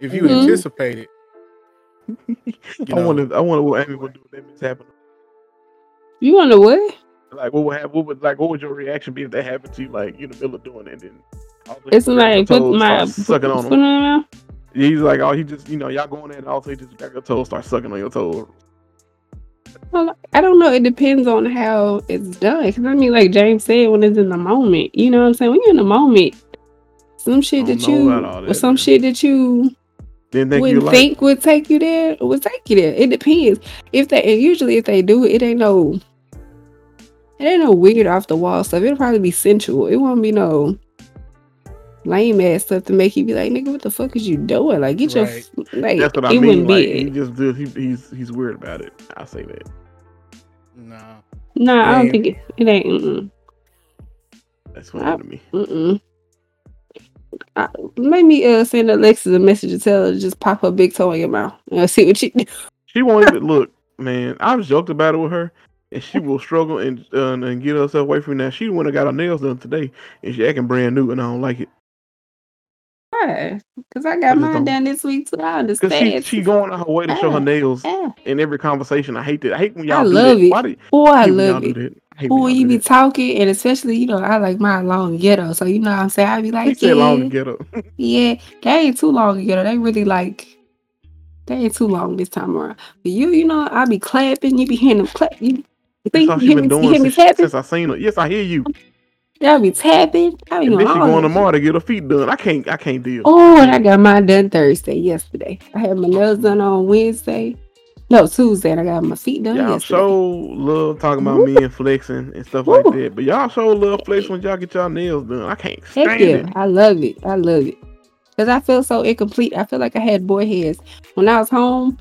if you mm-hmm. anticipate it, I want to. I want to what Amy would do if that happened. You want to what? Like what would happen? What would like? What would your reaction be if that happened to you? Like you in the middle of doing it, and then it's like put my sucking on him. He's like, oh, he just you know y'all going in, and also he just got your toes, start sucking on your toes. Well, I don't know. It depends on how it's done. Because I mean, like James said, when it's in the moment, you know what I'm saying? When you're in the moment, some shit that you, that, or some man. shit that you Didn't think would think would take you there, would take you there. It depends. If they, and usually if they do it, it ain't no, it ain't no weird off the wall stuff. It'll probably be sensual. It won't be no lame ass stuff to make you be like, nigga, what the fuck is you doing? Like, get right. your like. That's what I mean. Like, he just do, he, he's he's weird about it. I'll say that. No. No, I don't think it, it ain't. Mm-mm. That's what I, to me. Mm-mm. I, make me uh send Alexis a message and tell her to just pop her big toe in your mouth and see what she do. She won't even look, man. I've joked about it with her, and she will struggle and uh, and get herself away from that. She went and got her nails done today, and she acting brand new, and I don't like it. Why? Because I I got mine done this week too. I understand. she she going on her way to show her nails Yeah. in every conversation. I hate that. I hate when y'all do love that. it. Do, Boy, I hate when y'all love it. that? I hate when Boy, y'all you do be that. talking, and especially, you know, I like my long ghetto. So, you know what I'm saying? I be like, said long to yeah, yeah, they ain't too long to get. They really like, they ain't too long this time around. But you, you know, I be clapping. You be hearing them clap. You, you think you hear me, you hear me since, tapping? since I seen her. Yes, I hear you. I be tapping. I be And then she going tomorrow to get her feet done. I can't. I can't deal. Oh, and I got mine done Thursday, yesterday. I had my nails done on Wednesday. No, Tuesday, and I got my feet done Y'all yesterday. so love talking about Woo. me and flexing and stuff like that. But y'all so love flexing when y'all get y'all nails done. I can't Heck yeah, it. I love it. I love it. Because I feel so incomplete. I feel like I had boy hairs. When I was home,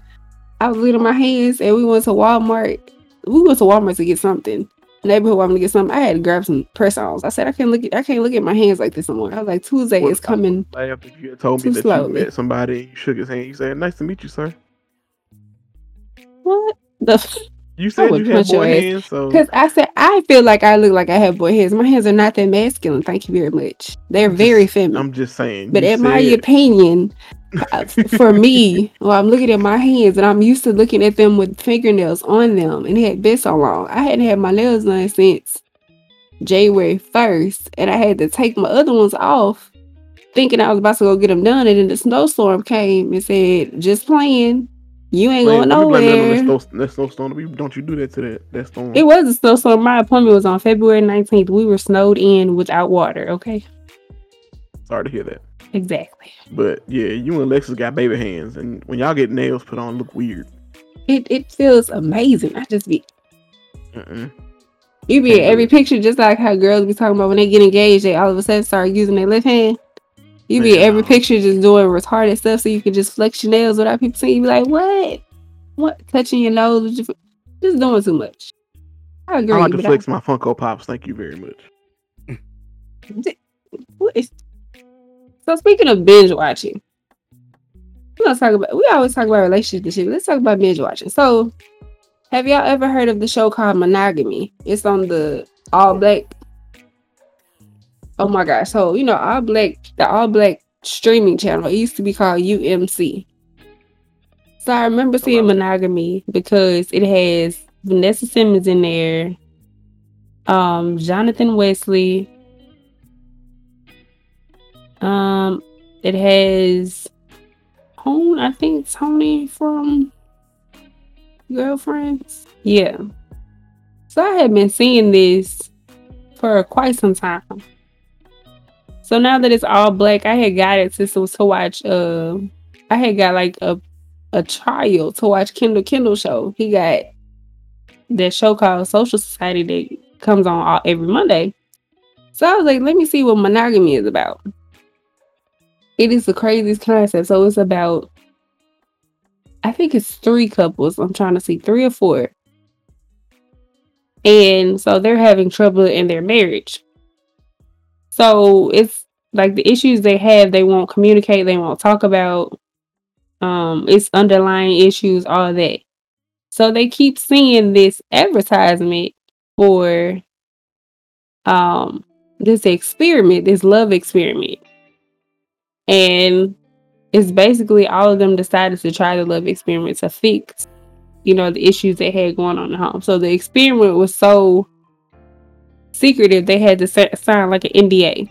I was at my hands and we went to Walmart. We went to Walmart to get something. Neighborhood I'm gonna get something. I had to grab some press ons. I said I can't look at I can't look at my hands like this anymore. I was like, Tuesday What is if I coming. laughed if you had told me that slowly. you met somebody you shook his hand. You said, "Nice to meet you, sir." What the You said would you had punch your boy ass. hands, so Because I said I feel like I look like I have boy hands. My hands are not that masculine. Thank you very much. They're I'm very just- feminine. I'm just saying. But you in my opinion, for me, well, I'm looking at my hands and I'm used to looking at them with fingernails on them, and it had been so long. I hadn't had my nails done since January 1st, and I had to take my other ones off, thinking I was about to go get them done. And then the snowstorm came and said, "Just playing, you ain't Wait, going don't you blame that nowhere." snow- that snowstorm. Don't you do that to that that storm? It was a snowstorm. My appointment was on February 19th. We were snowed in without water. Okay, Sorry to hear that. Exactly. But yeah, you and Alexis got baby hands, and when y'all get nails put on, look weird. It it feels amazing. I just be Mm-mm. You be in every picture, just like how girls be talking about when they get engaged, they all of a sudden start using their left hand. You be in every picture just doing retarded stuff so you can just flex your nails without people seeing. You be like, what? What? Touching your nose, just doing too much. I agree. I like to flex my Funko Pops. Thank you very much. What is- so speaking of binge watching, gonna talk about. We always talk about relationships and shit. but Let's talk about binge watching. So, have y'all ever heard of the show called Monogamy? It's on the All Black. Oh my gosh! So you know, All Black, the All Black streaming channel. It used to be called UMC. So I remember seeing. Monogamy because it has Vanessa Simmons in there, um, Jonathan Wesley. Um, it has Tone, I think Tony from Girlfriends. Yeah. So I had been seeing this for quite some time. So now that it's all black, I had got it to to watch. Uh, I had got like a a trial to watch Kendall Kendall show. He got that show called Social Society that comes on all, every Monday. So I was like, let me see what monogamy is about. It is the craziest concept. So it's about, I think it's three couples. I'm trying to see three or four. And so they're having trouble in their marriage. So it's like the issues they have, they won't communicate, they won't talk about. Um, it's underlying issues, all that. So they keep seeing this advertisement for um this experiment, this love experiment. And it's basically all of them decided to try the love experiment to fix, you know, the issues they had going on at home. So the experiment was so secretive they had to sign like an NDA.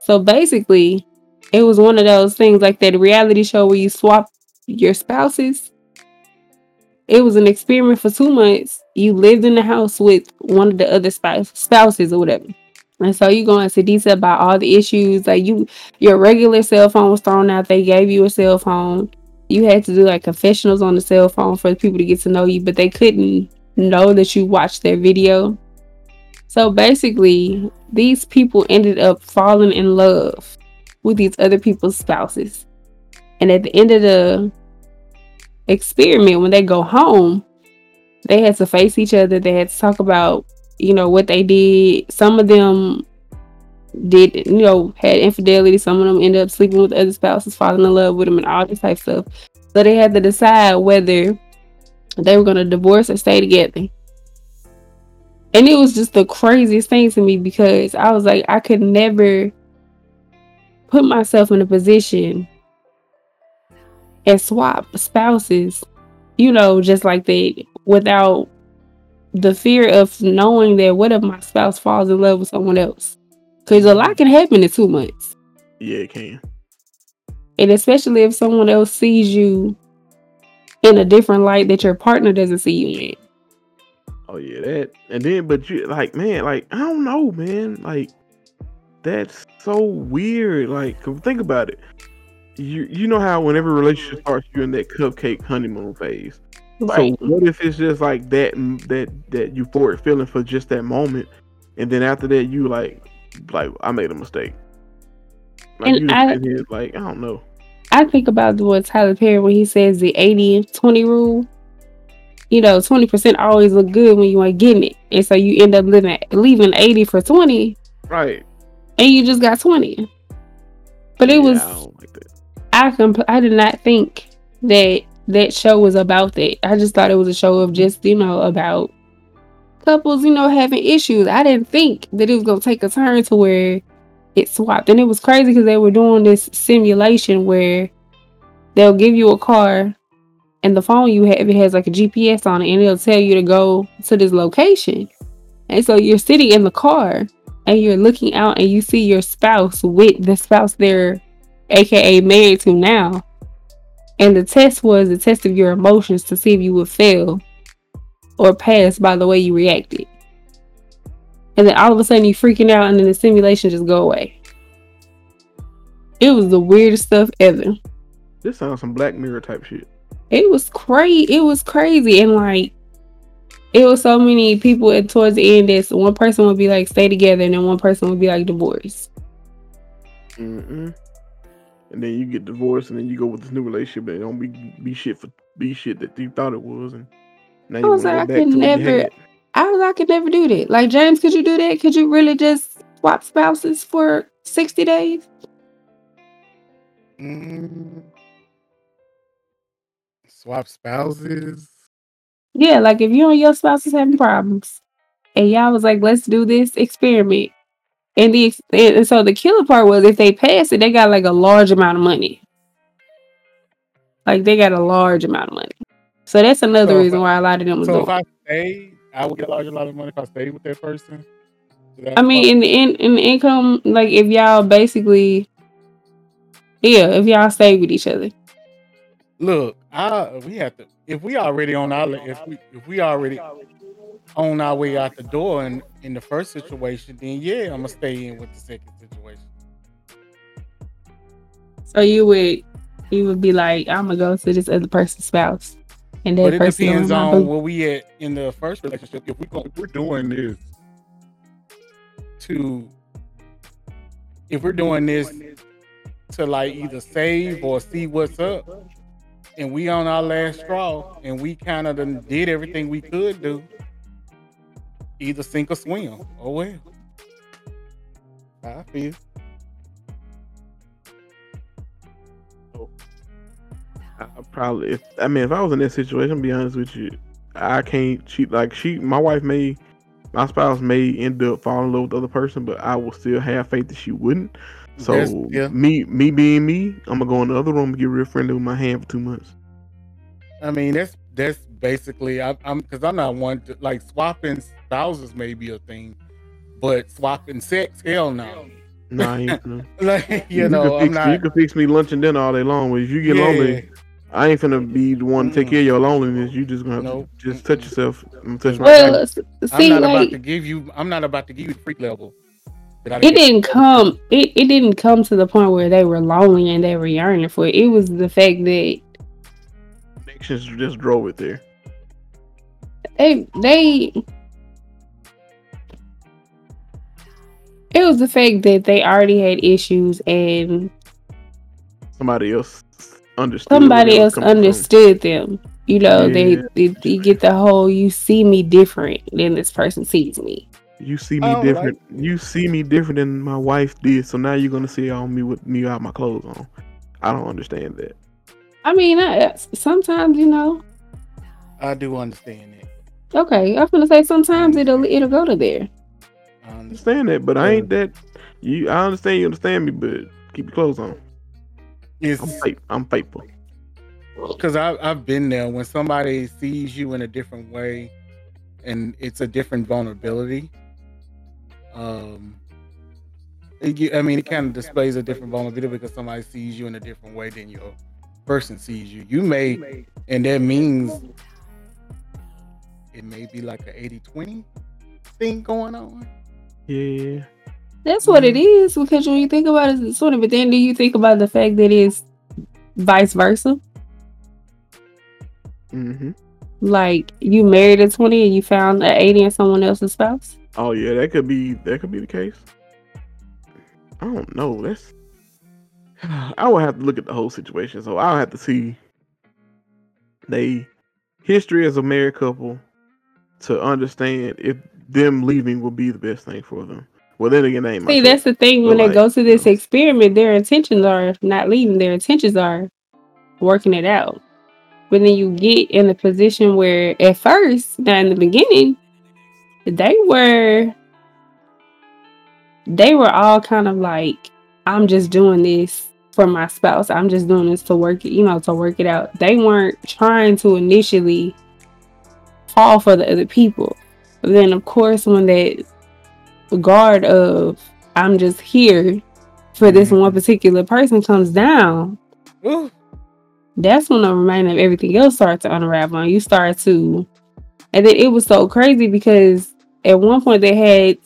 So basically, it was one of those things like that reality show where you swap your spouses. It was an experiment for two months. You lived in the house with one of the other spouse, spouses or whatever. And so you go into detail about all the issues. Like you your regular cell phone was thrown out. They gave you a cell phone. You had to do like confessionals on the cell phone for people to get to know you, but they couldn't know that you watched their video. So basically, these people ended up falling in love with these other people's spouses. And at the end of the experiment, when they go home, they had to face each other. They had to talk about, you know, what they did. Some of them did you know had infidelity. Some of them ended up sleeping with other spouses, falling in love with them, and all this type of stuff. So they had to decide whether they were going to divorce or stay together. And it was just the craziest thing to me because I was like, I could never put myself in a position and swap spouses, you know, just like that without the fear of knowing that what if my spouse falls in love with someone else? Because a lot can happen in two months. Yeah, it can. And especially if someone else sees you in a different light that your partner doesn't see you in. Oh yeah, that and then but you like man, like I don't know, man. Like that's so weird. Like think about it. You you know how whenever a relationship starts, you're in that cupcake honeymoon phase. Right. So what if it's just like that that that euphoric feeling for just that moment, and then after that you like like I made a mistake. Like And I- here, like I don't know. I think about what Tyler Perry when he says the 80 20 rule. You know, 20% always look good when you ain't getting it. And so you end up living leaving 80 for 20 Right. and you just got 20. But it Yeah, was I don't like that. I comp- I did not think that that show was about that. I just thought it was a show of just, you know, about couples, you know, having issues. I didn't think that it was going to take a turn to where it swapped. And it was crazy because they were doing this simulation where they'll give you a car and the phone you have it has like a GPS on it and it'll tell you to go to this location. And so you're sitting in the car and you're looking out and you see your spouse with the spouse they're aka married to now. And the test was the test of your emotions to see if you would fail or pass by the way you reacted. And then all of a sudden you freaking out and then the simulation just go away. It was the weirdest stuff ever. This sounds some Black Mirror type shit. It was crazy. It was crazy. And like it was so many people and towards the end that one person would be like stay together and then one person would be like divorce. Mm-mm. And then you get divorced, and then you go with this new relationship, and it don't be be shit for be shit that you thought it was, and now you was like, I could to what you never- I was like, I could never do that. Like James, could you do that? Could you really just swap spouses for 60 days? Mm. Swap spouses. Yeah, like if you and your spouse is having problems and y'all was like, let's do this experiment. And the and so the killer part was if they pass it, they got like a large amount of money. Like they got a large amount of money. So that's another So reason I- why a lot of them was So doing. if I stayed, I would get a large amount of money if I stayed with that person. So I mean, in the in, in the income, like if y'all basically, yeah, if y'all stay with each other, look, I we have to if we already on our if we if we already on our way out the door in in the first situation, then yeah, I'm gonna stay in with the second situation. so you would you would be like, I'm gonna go to this other person's spouse, and that But it person depends on where we at in the first relationship. If we go, if we're doing this to, if we're doing this to like either save or see what's up, and we on our last straw, and we kind of did everything we could do, either sink or swim. Oh well, I feel. I probably if I mean if I was in that situation, be honest with you, I can't cheat like she my wife may my spouse may end up falling in love with the other person, but I will still have faith that she wouldn't. So That's- yeah. me me being me, I'm gonna go in the other room and get real friendly with my hand for two months. I mean, that's that's basically I, I'm because I'm not one to like swapping spouses may be a thing, but swapping sex, hell no. Nah, I no. Like you can know, I'm fix, not. you can fix me lunch and dinner all day long, but if you get yeah, lonely, I ain't gonna be the one to take Mm. care of your loneliness. You just gonna have Nope. to just touch yourself and touch my Well, back. s- I'm see, not like about to give you. I'm not about to give you the freak level. that it didn't come. It, it didn't come to the point where they were lonely and they were yearning for it. It was the fact that Connections just drove it there. they they it was the fact that they already had issues and Somebody else understood. somebody else coming from. understood them. You know, Yeah, they, they you get the whole you see me different than this person sees me. You see me oh, don't different. You see me different than my wife did. So now you're gonna see on me with me without my clothes on. I don't understand that. I mean, I, sometimes you know. I do understand that. Okay, I'm gonna say sometimes it'll it'll go to there. I I understand. understand that, but I ain't that. You, I understand you understand me, but keep your clothes on. I'm It's faith, I'm faithful. because I've I've been there when somebody sees you in a different way, and it's a different vulnerability. Um, it, I mean, it kind of displays a different vulnerability because somebody sees you in a different way than your person sees you. You may, and that means it may be like a 80-20 thing going on. Yeah. That's what it is because when you think about it, it's sort of. But then, do you think about the fact that it's vice versa? Mm-hmm. Like you married a 20 and you found an 80 in someone else's spouse. Oh yeah, that could be that could be the case. I don't know. That's I would have to look at the whole situation. So I'll have to see they history as a married couple to understand if them leaving will be the best thing for them. Well, then again, they See, that's the thing. When But, they go to this you know. experiment, their intentions are not leaving. Their intentions are working it out. But then you get in a position where, at first, now in the beginning, they were they were all kind of like, "I'm just doing this for my spouse. I'm just doing this to work it, you know, to work it out." They weren't trying to initially fall for the other people. But then, of course, when that guard of I'm just here for this Mhm. one particular person comes down, Ooh, that's when the remainder of everything else starts to unravel and you start to and then it was so crazy because at one point they had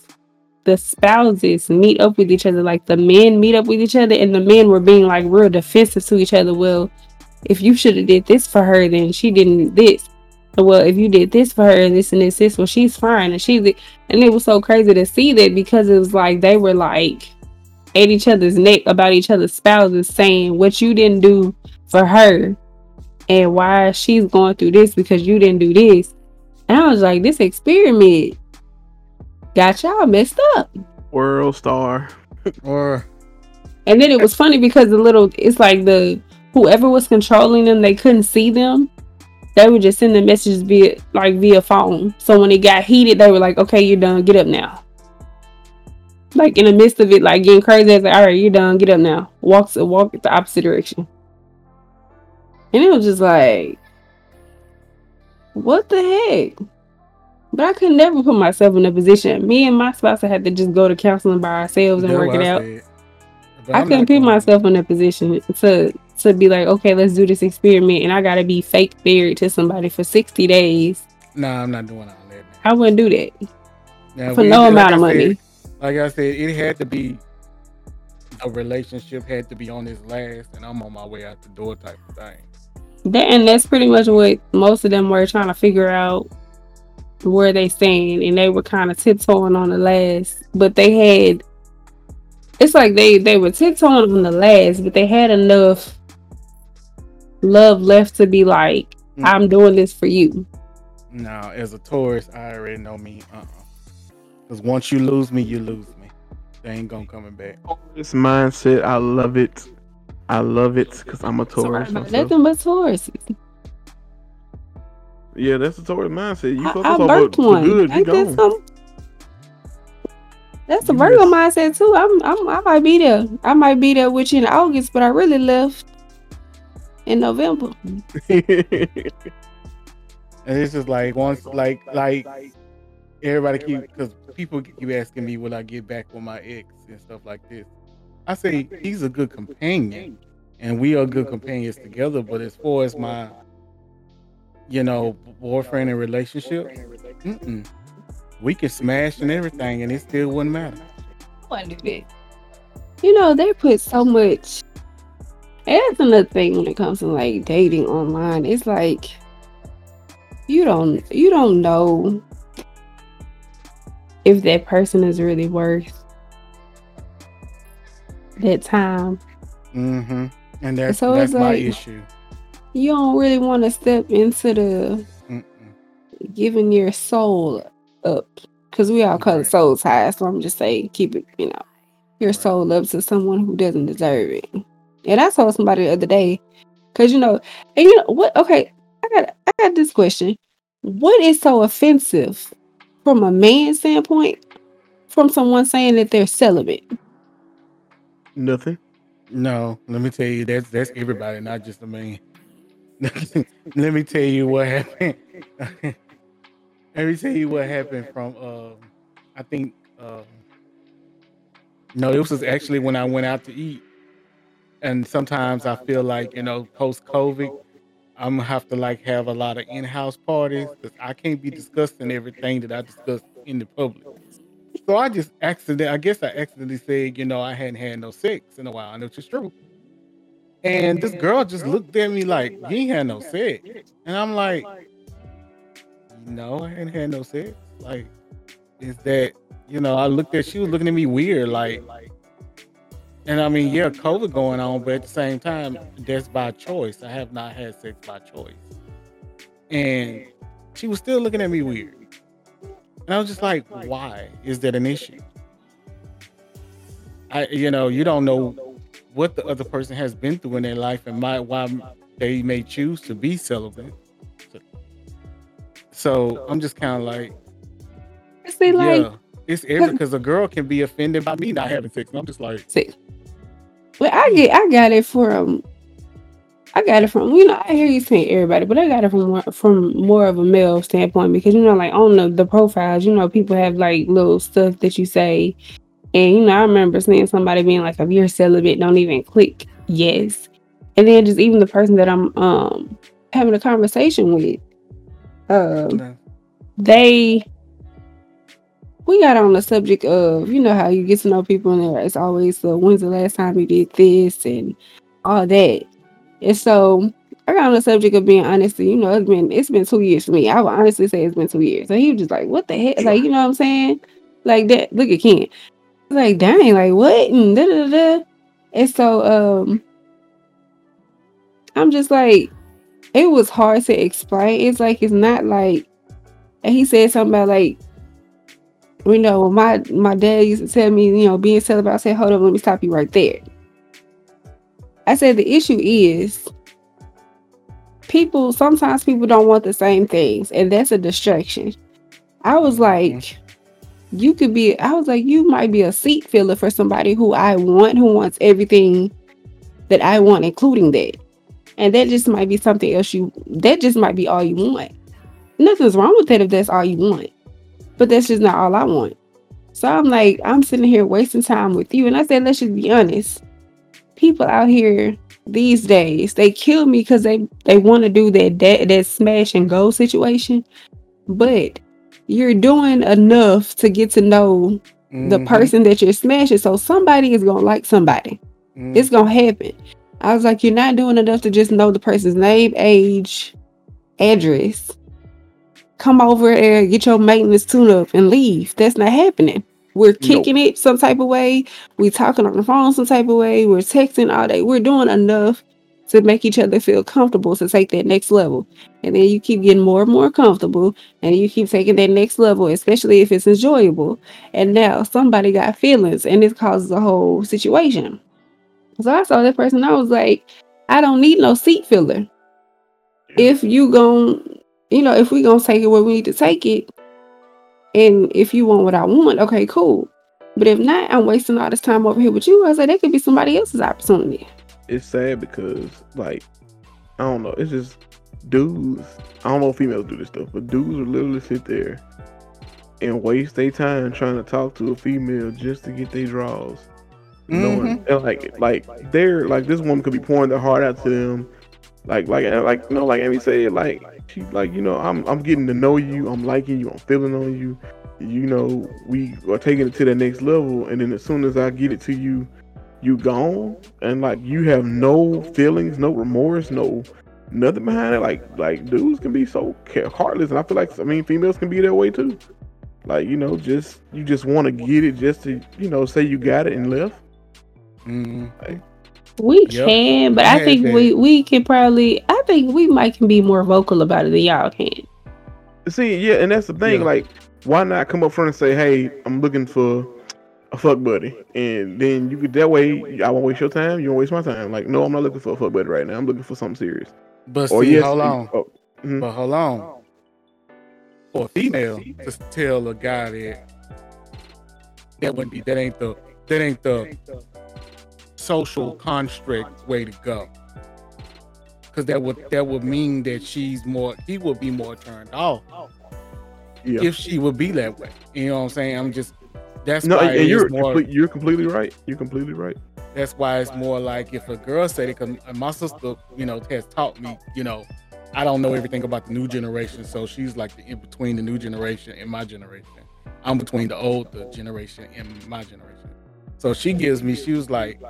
the spouses meet up with each other like the men meet up with each other and the men were being like real defensive to each other. Well if you should have did this for her then she didn't this. Well if you did this for her and this and this this well she's fine. And she's and it was so crazy to see that because it was like they were like at each other's neck about each other's spouses saying what you didn't do for her and why she's going through this because you didn't do this. And I was like, this experiment got y'all messed up. World star. or And then it was funny because the little, it's like the whoever was controlling them, they couldn't see them. They would just send the messages via like via phone. So when it got heated, they were like, "Okay, you're done. Get up now." Like in the midst of it, like getting crazy, it's like, "All right, you're done. Get up now. Walk walk the opposite direction." And it was just like, "What the heck?" But I could never put myself in a position. Me and my spouse had to just go to counseling by ourselves and That's work it out. I I'm couldn't put going- myself in a position to to be like, okay, let's do this experiment, and I gotta be fake married to somebody for sixty days. Nah, I'm not doing all that. I wouldn't do that Now, for we- no like amount I of said- money. like I said, it had to be a relationship had to be on its last, and I'm on my way out the door type of thing. That and that's pretty much what most of them were trying to figure out where they stand, and they were kind of tiptoeing on the last, but they had. It's like they they were tiptoeing on the last, but they had enough love left to be like, Mm. I'm doing this for you. Now, as a Taurus, I already know me. Uh, uh because once you lose me, you lose me. They ain't gonna coming back. This mindset, I love it. I love it because I'm a So Taurus. myself. nothing but Taurus. Yeah, that's a Taurus mindset. You I, focus I on birthed what, one. the good, you Ain't that gone. some- That's a You Virgo miss- mindset too. I'm, I'm, I might be there. I might be there with you in August, but I really left in November. And it's just like once, like, like everybody keep because people keep asking me, will I get back with my ex and stuff like this. I say he's a good companion, and we are good companions together. But as far as my, you know, boyfriend and relationship, mm-mm. we can smash and everything, and it still wouldn't matter. You know, they put so much. And that's another thing when it comes to like dating online. It's like you don't you don't know if that person is really worth that time. Mm-hmm. And that's So that's it's my like- issue. You don't really want to step into the Mm-mm. giving your soul up. because we all call it soul ties. So I'm just saying, keep it, you know, your soul up to someone who doesn't deserve it. And I told somebody the other day, because you know, and you know what? Okay, I got I got this question. What is so offensive from a man's standpoint from someone saying that they're celibate? Nothing. No, let me tell you, that's that's everybody, not just the man. let me tell you what happened. let me tell you what happened from um I think um no, this was actually when I went out to eat. And sometimes I feel like, you know, post COVID, I'm gonna have to like have a lot of in-house parties because I can't be discussing everything that I discuss in the public. So I just accident I guess I accidentally said, you know, I hadn't had no sex in a while, and which is true. And this girl just looked at me like, you ain't had no sex. And I'm like, no, I ain't had no sex. Like, is that, you know, I looked at, she was looking at me weird, like, and I mean, yeah, COVID going on, but at the same time, that's by choice. I have not had sex by choice. And she was still looking at me weird. And I was just like, why is that an issue? I, you know, you don't know what the other person has been through in their life and my, why they may choose to be celibate. So, I'm just kind of like, See, like, yeah, it's every because a girl can be offended by me not having sex. And I'm just like, see, well, I get, I got it from, I got it from, you know, I hear you saying everybody, but I got it from more, from more of a male standpoint because you know, like on the the profiles, you know, people have like little stuff that you say, and you know, I remember seeing somebody being like, "If you're celibate, don't even click. Yes," and then just even the person that I'm um having a conversation with, um, no. they we got on the subject of you know how you get to know people and it's always the when's the last time you did this? and all that. And so I got on the subject of being honest you know it's been it's been two years for me. I would honestly say it's been two years. So he was just like what the heck? Like you know what I'm saying? Like that look at Ken like dang like what and da da da and so um I'm just like it was hard to explain it's like it's not like and he said something about like you know, my my dad used to tell me, you know, being celibate. I said, hold on, let me stop you right there. I said the issue is people sometimes people don't want the same things, and that's a distraction. I was like, you could be, I was like, you might be a seat filler for somebody who I want, who wants everything that I want, including that. And that just might be something else you that just might be all you want. Nothing's wrong with that if that's all you want but that's just not all I want. So I'm like, I'm sitting here wasting time with you. And I said, let's just be honest. People out here these days, they kill me because they they want to do that, that that smash and go situation. But you're doing enough to get to know the Mhm, person that you're smashing. So somebody is gonna like somebody. mhm. It's gonna happen. I was like, you're not doing enough to just know the person's name, age, address. Come over and get your maintenance tune up and leave. That's not happening. We're kicking it some type of way. We're talking on the phone some type of way. We're texting all day. We're doing enough to make each other feel comfortable to take that next level. And then you keep getting more and more comfortable and you keep taking that next level, especially if it's enjoyable. And now somebody got feelings and it causes a whole situation. So I saw that person. I was like, I don't need no seat filler. If you gon' you know, if we gonna take it where we need to take it, and if you want what I want, okay, cool. But if not, I'm wasting all this time over here with you. I was like, that could be somebody else's opportunity. It's sad because like I don't know. It's just dudes. I don't know if females do this stuff, but dudes will literally sit there and waste their time trying to talk to a female just to get their draws. Knowing mm-hmm. and like like they're like this woman could be pouring their heart out to them. Like like like you know like Amy said like she like you know I'm I'm getting to know you. I'm liking you. I'm feeling on you. You know we are taking it to the next level, and then as soon as I get it to you, you gone, and like you have no feelings, no remorse, no nothing behind it. Like like dudes can be so heartless, and I feel like I mean females can be that way too. Like you know, just you just want to get it just to you know say you got it and left. Mhm. We Yep. can, but I I think that. we we can probably. I think we might can be more vocal about it than y'all can. See, yeah, and that's the thing. Yeah. Like why not come up front and say, "Hey, I'm looking for a fuck buddy," and then you could that way I won't waste your time, you won't waste my time. Like, no, I'm not looking for a fuck buddy right now. I'm looking for something serious. But Or see, yes, hold on. oh, mhm. But hold on. For a female to tell a guy that that wouldn't be that ain't the that ain't the social construct way to go. Cause that would that would mean that she's more he would be more turned off yeah. if she would be that way. You know what I'm saying? I'm just that's no, why you're more complete, you're completely right. You're completely right. that's why it's more like if a girl said it because my sister you know has taught me you know i don't know everything about the new generation so she's like the in between the new generation and my generation i'm between the old the generation and my generation so she gives me she was like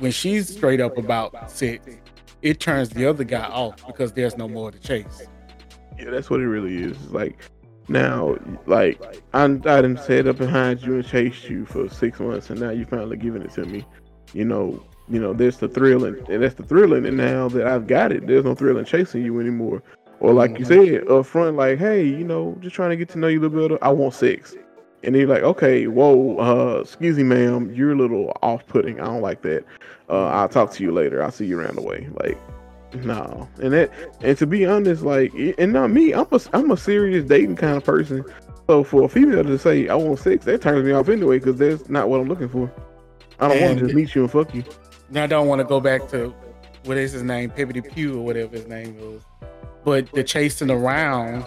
when she's straight up about sex it turns the other guy off because there's no more to chase Yeah, that's what it really is. It's Like now, like I, I done sat up behind you and chased you for six months, and now you finally giving it to me. You know, you know, there's the thrill, in, and that's the thrill in it. Now that I've got it, there's no thrill in chasing you anymore. Or like you said up front, like, hey, you know, just trying to get to know you a little better. I want sex, and they're like, okay, whoa, uh, excuse me, ma'am, you're a little off-putting. I don't like that. Uh, I'll talk to you later. I'll see you around the way. Like, no, and that, and to be honest, like, and not me, I'm a, I'm a serious dating kind of person. So for a female to say I want sex, that turns me off anyway, because that's not what I'm looking for. I don't want to just meet you and fuck you. Now I don't want to go back to what is his name, Pippity Pew or whatever his name was. But the chasing around,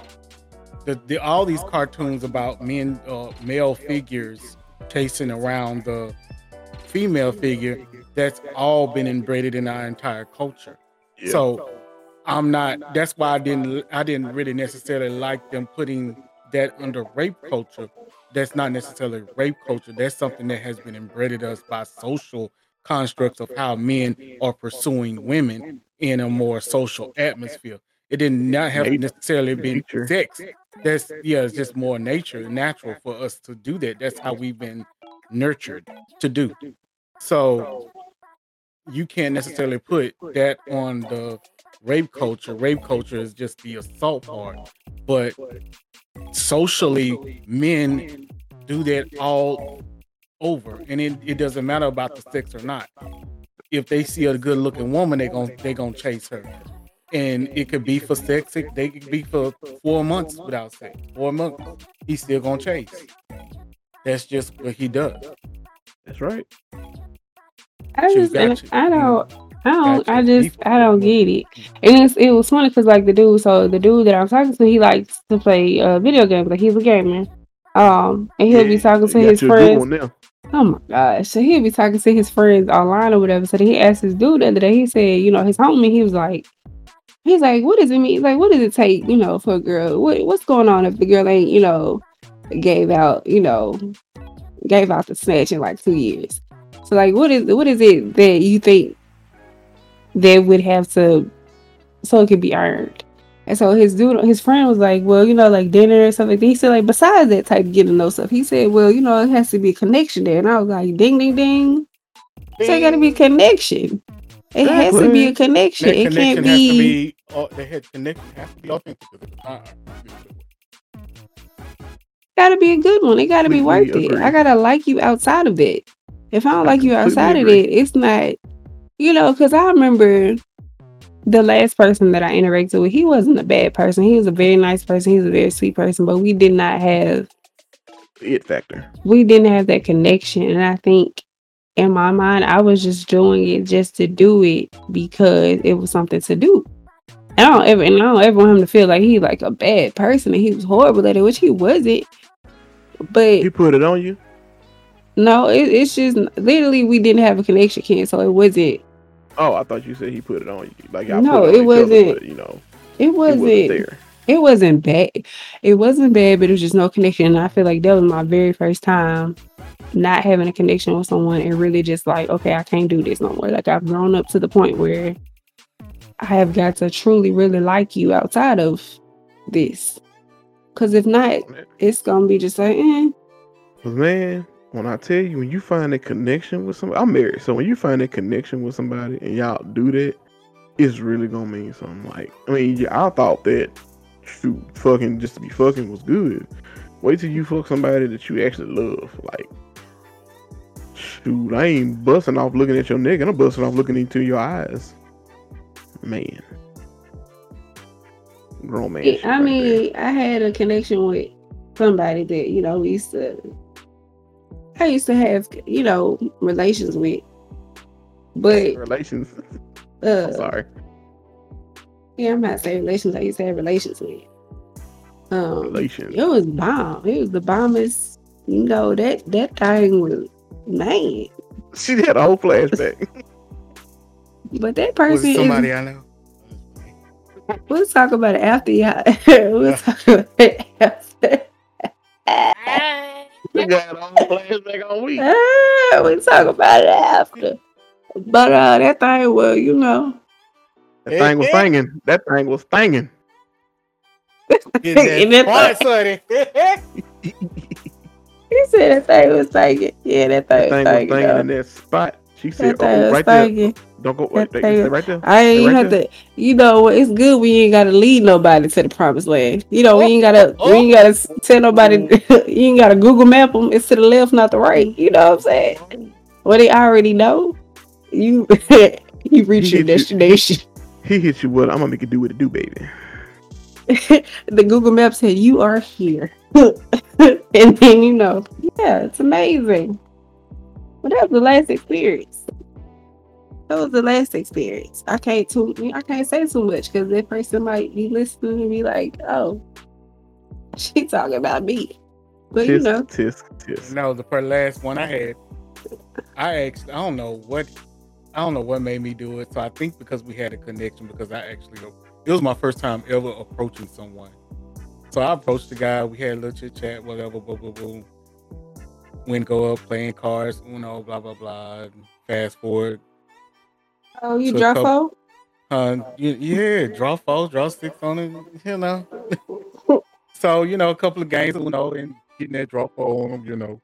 the, the all these cartoons about men, uh, male figures chasing around the female figure, that's all been embedded in our entire culture. Yeah. So I'm not. That's why I didn't. I didn't really necessarily like them putting that under rape culture. That's not necessarily rape culture. That's something that has been embedded us by social constructs of how men are pursuing women in a more social atmosphere. It did not have necessarily been Nature. sex. That's yeah, it's just more nature natural for us to do that. That's how we've been nurtured to do. So you can't necessarily put that on the rape culture. Rape culture is just the assault part. But socially, men do that all over. And it, it doesn't matter about the sex or not. If they see a good looking woman, they're gonna they gonna chase her. And it could be for sex, they could be for four months without sex. Four months, he's still gonna chase. That's just what he does. That's right. I just. I don't, I don't. I just, I don't get it. And it's, it was funny because like the dude, so the dude that I'm talking to, he likes to play uh, video games. Like he's a gamer. Um, and he'll be talking to his you a good friends. Oh my gosh. So he'll be talking to his friends online or whatever. So then he asked his dude the other day, he said, you know, his homie, he was like, he's like, what does it mean? Like, what does it take, you know, for a girl? What, what's going on if the girl ain't, you know, gave out, you know, gave out the snatch in like two years? So like, what is, what is it that you think that would have to, so it could be earned? And so his dude, his friend was like, well, you know, like dinner or something. He said, like, besides that type of getting to know stuff, he said, well, you know, it has to be a connection there. And I was like, ding, ding, ding. So it got to be a connection. It has to be a connection. That It connection can't has to be. be. Uh, the head connection has to be authentic. If it's not, Got to be a good one. It got to be worth it. I gotta like you outside of that. If I don't I like you outside of it, it's not. You know, because I remember the last person that I interacted with. He wasn't a bad person. He was a very nice person. He was a very sweet person. But we did not have It factor. we didn't have that connection. And I think in my mind, I was just doing it just to do it because it was something to do. And I don't ever and I don't ever want him to feel like he like a bad person and he was horrible at it, which he wasn't. But He put it on you. No, it, it's just literally we didn't have a connection, Ken. So it wasn't. Oh, I thought you said he put it on you. Like I No, put it it, each other, wasn't. but, you know, It it wasn't. wasn't there. it wasn't bad. It wasn't bad, but it was just no connection. And I feel like that was my very first time not having a connection with someone and really just like, okay, I can't do this no more. Like I've grown up to the point where I have got to truly really like you outside of this. Cause if not, it's gonna be just like, eh. Man, when I tell you, when you find a connection with somebody, I'm married, so when you find a connection with somebody and y'all do that, it's really gonna mean something. Like, I mean, yeah, I thought that shoot, fucking just to be fucking was good. Wait till you fuck somebody that you actually love. Like, shoot, I ain't busting off looking at your nigga. I'm busting off looking into your eyes. Man. Grown man. shit I right mean, I had a connection with somebody that you know we used to. I used to have you know relations with, but relations. uh, I'm sorry. yeah, I'm not saying relations. I used to have relations with. Um, Relations. it was bomb. It was the bombest. You know that that thing was man. She had a whole flashback. But that Was person it is somebody I know? We'll talk about it after y'all. we'll Yeah. talk about it after. She got a whole flashback on week. Ah, we'll talk about it after. But uh, that thing, was, you know, That thing was singing. That thing was singing. Get And that that- point, sonny. he said that thing was singing. Yeah, that That thing thing was was singing. singing though. in that spot. She said, thing "Oh, was right there. Singing. Don't go. That Wait, they thing- right there. I ain't Right have there. to. You know, it's good we ain't gotta lead nobody to the promised land. You know, we oh, ain't gotta. Oh, We ain't gotta oh, tell nobody. Oh. you ain't gotta Google map them. It's to the left, not the right. You know what I'm saying? Well, they already know. You you reach your hit you. destination. He hit you with, I'm gonna make it do what it do, baby. the Google Map said you are here, and then you know, yeah, it's amazing. But that was the last experience. That was the last experience. I can't too. I can't say too much because that person might be listening and be like, "Oh, she talking about me." But you know, tisk, tisk. No, the first last one I had, I actually I don't know what I don't know what made me do it. So I think because we had a connection, because I actually it was my first time ever approaching someone. So I approached the guy. We had a little chit chat, whatever, boom, boom, boom. Went go up playing cards, you know, blah blah blah. Fast forward, oh, you So drop couple- phone? uh, yeah, draw four, draw six on it, you know. so you know, a couple of games, you know, and getting that draw four on them, you know.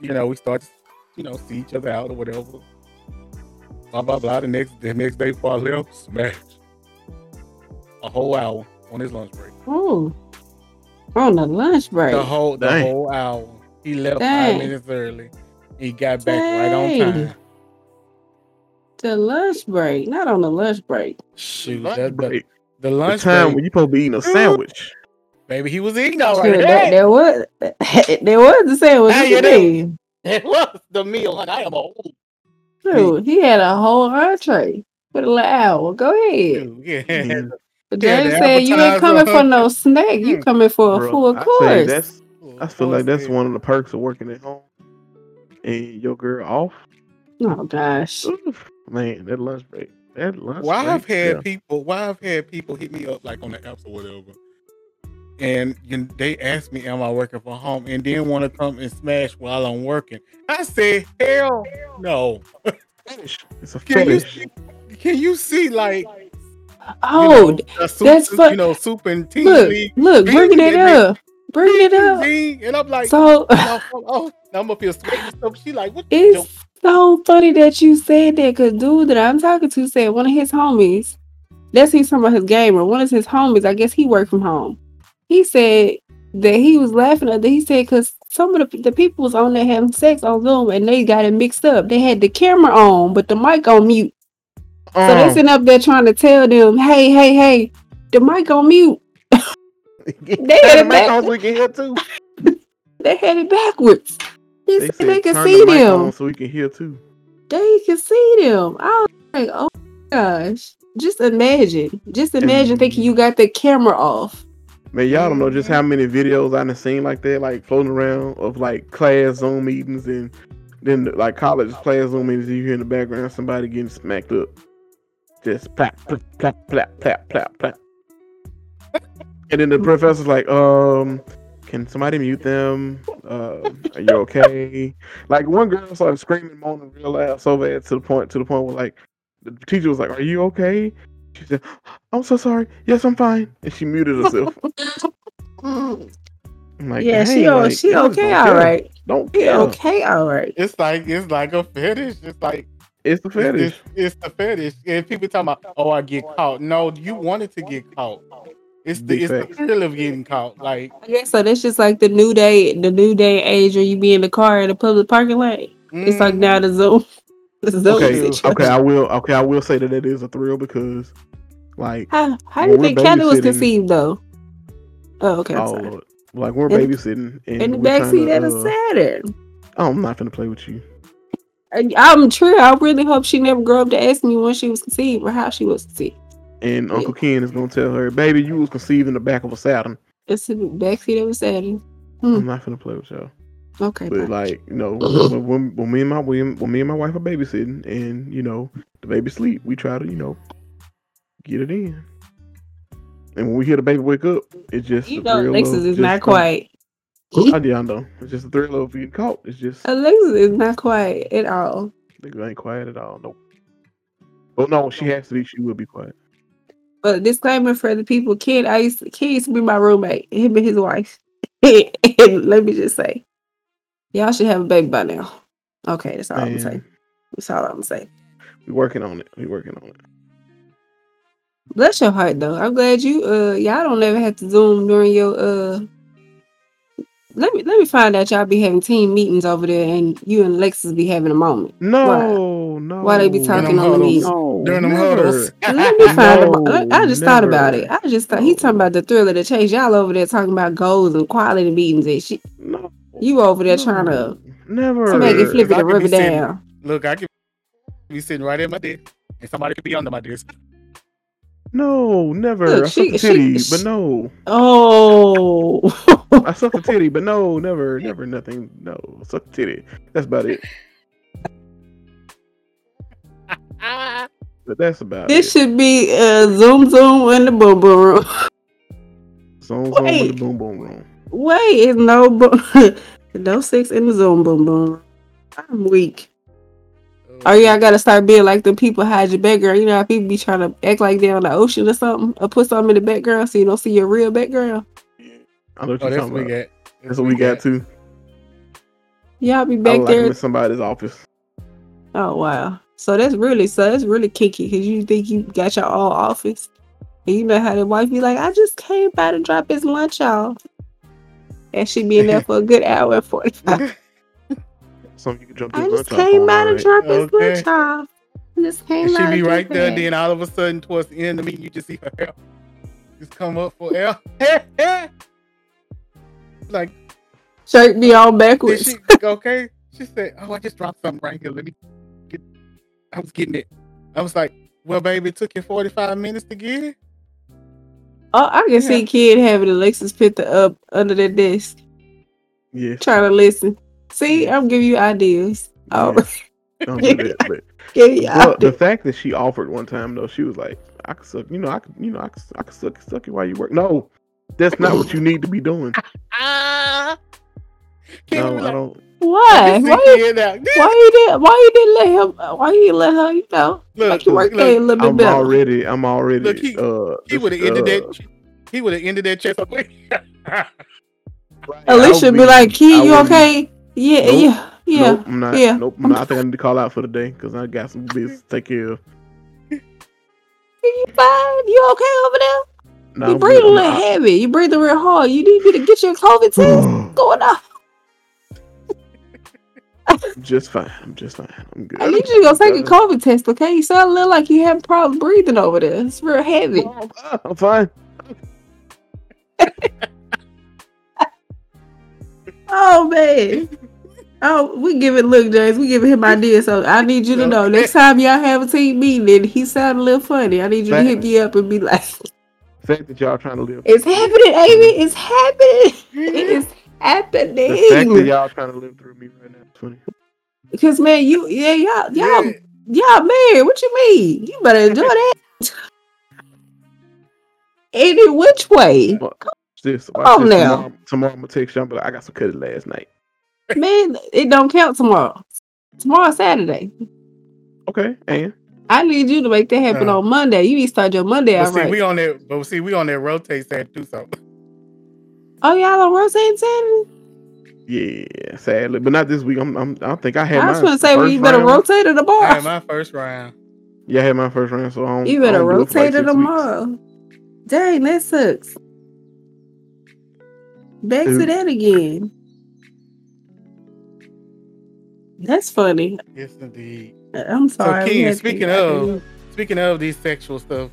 You know, we start, to, you know, see each other out or whatever. Blah blah blah. The next, the next day before I left, smash. A whole hour on his lunch break. Oh, on the lunch break. The whole, the Dang. whole hour. He left Dang. five minutes early. He got back right on time. The lunch break, not on the lunch break. Shoot, Lunch that, break. the The lunch time break, when you supposed to be eating a sandwich. baby, he was eating all Sure, right. there, there was there was the sandwich. Hey, What you it is. mean? It was the meal. Like I am old. Dude, he had a whole entree for the little hour. Go ahead. Dude, yeah. But Yeah, James the said you ain't coming for no snack. You Mm. coming for a Bro, full I course. that's I feel like that's one of the perks of working at home. And your girl off. Oh gosh. Oof, man, that lunch break. That lunch Why break. I've had yeah. people, why I've had people hit me up like on the apps or whatever, and you know, they ask me, "Am I working from home?" and then want to come and smash while I'm working. I say, "Hell no!" It's a Can you see, can you see like Oh, you know, a soup, that's you know, soup and tea look, leaf, look, bringing it up, bringing it up. Bing, and I'm like, So oh, I'm up here sweating and stuff. She like, what? you it's so funny that you said that because dude that I'm talking to said one of his homies. That's he's some of his gamer. One of his homies, I guess he worked from home. He said that he was laughing at that. He said because some of the, the people was on there having sex on Zoom and they got it mixed up. They had the camera on, but the mic on mute. So they Uh, sitting up there trying to tell them, hey, hey, hey, the mic on mute. they had it to make back- on so we can hear too. They had it backwards. He They said said they could see the them. so we can hear too. They could see them. I was like, oh my gosh. Just imagine. Just imagine And- thinking you got the camera off. Man, y'all don't know just how many videos I done seen like that, like floating around of like class Zoom meetings and then like college class Zoom meetings. You hear in the background somebody getting smacked up, just plap plap plap plap plap plap plap. And then the professor's like, um, can somebody mute them? Uh, are you okay? like one girl started screaming, moaning real loud, so bad to the point to the point where like the teacher was like, "Are you okay?" She said, "I'm so sorry. Yes, I'm fine." And she muted herself. I'm like, yeah, she "Dang, o- like, she y'all okay, don't all care. right. Don't She care. okay, all right. It's like it's like a fetish. It's like It's the fetish. It's, it's the fetish. And people talking about, oh, I get caught. No, you wanted to get caught. It's the Big it's the thrill of getting caught. Like yeah, so. That's just like the new day, the new day age, where you be in the car in the public parking lot. It's like mhm. now the Zoom. The Zoom Okay, situation. okay, I will. Okay, I will say that it is a thrill because, like, How how do you think Kelly was conceived though? Oh, okay. I'm oh, sorry. Lord. like we're In- babysitting and In the we're trying backseat to, of a uh, Saturn. oh, I'm not gonna play with you. I'm true. I really hope she never grew up to ask me when she was conceived or how she was conceived. And Yeah. Uncle Ken is gonna tell her, "Baby, you was conceived in the back of a Saturn." It's in the backseat of a Saturn. Hmm. I'm not gonna play with y'all. Okay. But bye. like, you know, when, when, when me and my when, when me and my wife are babysitting, and you know, the baby sleep, we try to, you know, get it in. And when we hear the baby wake up, it's just you know, Alexis is not quiet. I yeah, I know. It's just the thrill of getting caught. It's just Alexis is not quiet at all. nigga ain't quiet at all. Nope. Oh no, she has to be. She will be quiet. But disclaimer for the people, Kid, I used to, Kid used to be my roommate, him and his wife. and let me just say, y'all should have a baby by now. Okay, that's all I'm gonna say. That's all I'm gonna say. we working on it. We working on it. Bless your heart though. I'm glad you uh y'all don't ever have to zoom during your uh let me let me find out y'all be having team meetings over there and you and Lexus be having a moment. No, no. Why they be talking on the meeting? No, during them never. huddles. Let me find No, out. I just thought about it. I just thought he talking about the thrill of the chase. Y'all over there talking about goals and quality meetings and shit. No, You over there trying to never. make it flip it I and rub be it sitting- down. Look, I could be sitting right at my desk, and somebody could be under my desk. No, never. Look, I she- suck a titty, she- but no. Oh, I suck a titty, but no, never, never, nothing. No, suck a titty. That's about it. But that's about this it. This should be uh, zoom zoom in the boom boom room. Zone zone with the boom boom room. Wait, it's no boom, no six in the zoom boom boom. I'm weak. Oh yeah, I gotta start being like the people hide your background. You know how people be trying to act like they're on the ocean or something, or put something in the background so you don't see your real background. I know what Oh, you're that's talking what we about. got. That's what we got too. Yeah, I'll be back was like there. in somebody's office. Oh wow. So that's really so that's really kinky because you think you got your own office. And you know how the wife be like, I just came by to drop his lunch off. And she be in there for a good hour and 45. Something you can jump I just came by to drop his Okay. lunch off. I just came And she be right there, that. then all of a sudden, towards the end of the meeting, you just see her hair just come up for air. like, shake me all backwards. she okay? She said, "Oh, I just dropped something right here. Let me get." I was getting it. I was like, "Well, baby, it took you forty five minutes to get it." Oh, I can see kid having Alexis picture up under their desk, Yeah. trying to listen. See, I'm giving you ideas. Oh, Don't do that. But give you Well, the fact that she offered one time though, she was like, "I could suck, you know, I could, you know, I could, I could suck, suck you while you work." No, that's not what you need to be doing. Can't No, be I don't. Why? "Let Why see you, it out." why you did? Why you didn't let him? Why you didn't let her? You know, Look, make your work look, a little bit I'm better. already, I'm already. Look, he- uh, He would have this, ended uh, that. He would have ended that chat so quick. Alicia I be would like, "Key, you wouldn't- okay? Yeah, Nope. yeah, yeah." Nope, I'm not. yeah. Nope, I'm not. I think I need to call out for the day because I got some business to take care of. You fine? You okay over there? Nah, you I'm breathing a little heavy. You breathing real hard. You need me to get your COVID test going on. Just fine. I'm just fine. I'm good. I need you to go take a COVID test, okay? You sound a little like you have problem breathing over there. It's real heavy. I'm fine. Oh man. Oh, we give it look, James. We giving him ideas. So I need you to know next time y'all have a team meeting and he sound a little funny, I need you to hit me up and be like, The fact that y'all trying to live. "It's happening, Amy. It's happening. It's happening. The fact that happening." y'all trying to live through me right now. is funny. Because man, you yeah y'all y'all Yeah. y'all married. What you mean? You better enjoy that. Any which way, Watch this. Watch Oh, this. now. Tomorrow, tomorrow I'm gonna text y'all. But like, I got some cutted last night. man. It don't count tomorrow. Tomorrow Saturday. Okay, and I need you to make that happen Uh. on Monday. You need to start your Monday But out see, we on that. But see, we on that rotate side too. So oh, y'all on rotating Saturday? yeah, sadly, but not this week. I'm. I'm I think I had. I was gonna say, well, you better round. rotate it I tomorrow. had my first round. Yeah, I had my first round, so I don't. You I better don't do it for rotate like it six weeks. tomorrow. Dang, that sucks. Back to that again. That's funny. Yes, indeed. I'm sorry. we Ken, had to- speaking of- Speaking of these sexual stuff,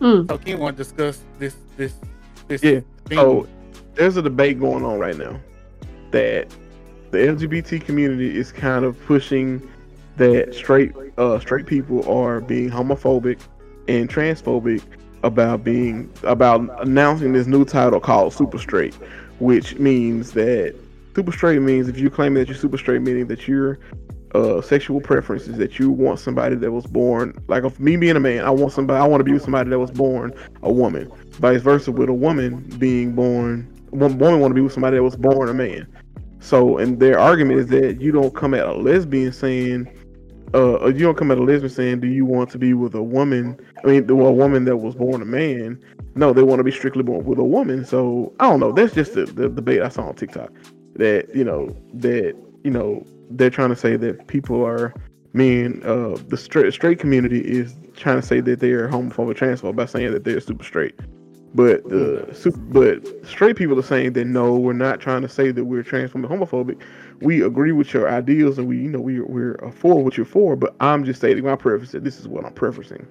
Mm. so Ken want to discuss this this this Yeah. thing. So there's a debate going on right now that the LGBT community is kind of pushing that straight uh straight people are being homophobic and transphobic about being about announcing this new title called super straight, which means that super straight means if you claim that you're super straight, meaning that your uh, sexual preferences that you want somebody that was born like of me being a man, I want somebody I want to be with somebody that was born a woman. Vice versa with a woman being born one woman want to be with somebody that was born a man. So and their argument is that you don't come at a lesbian saying uh you don't come at a lesbian saying do you want to be with a woman I mean a woman that was born a man. No, they want to be strictly born with a woman. So I don't know. That's just the, the debate I saw on TikTok. That, you know, that, you know, they're trying to say that people are mean uh the straight straight community is trying to say that they are homophobic transphobic by saying that they're super straight. But the super, but straight people are saying that no, we're not trying to say that we're transphobic homophobic. We agree with your ideals and we you know we we're uh, for what you're for, but I'm just stating my preference that this is what I'm preferencing.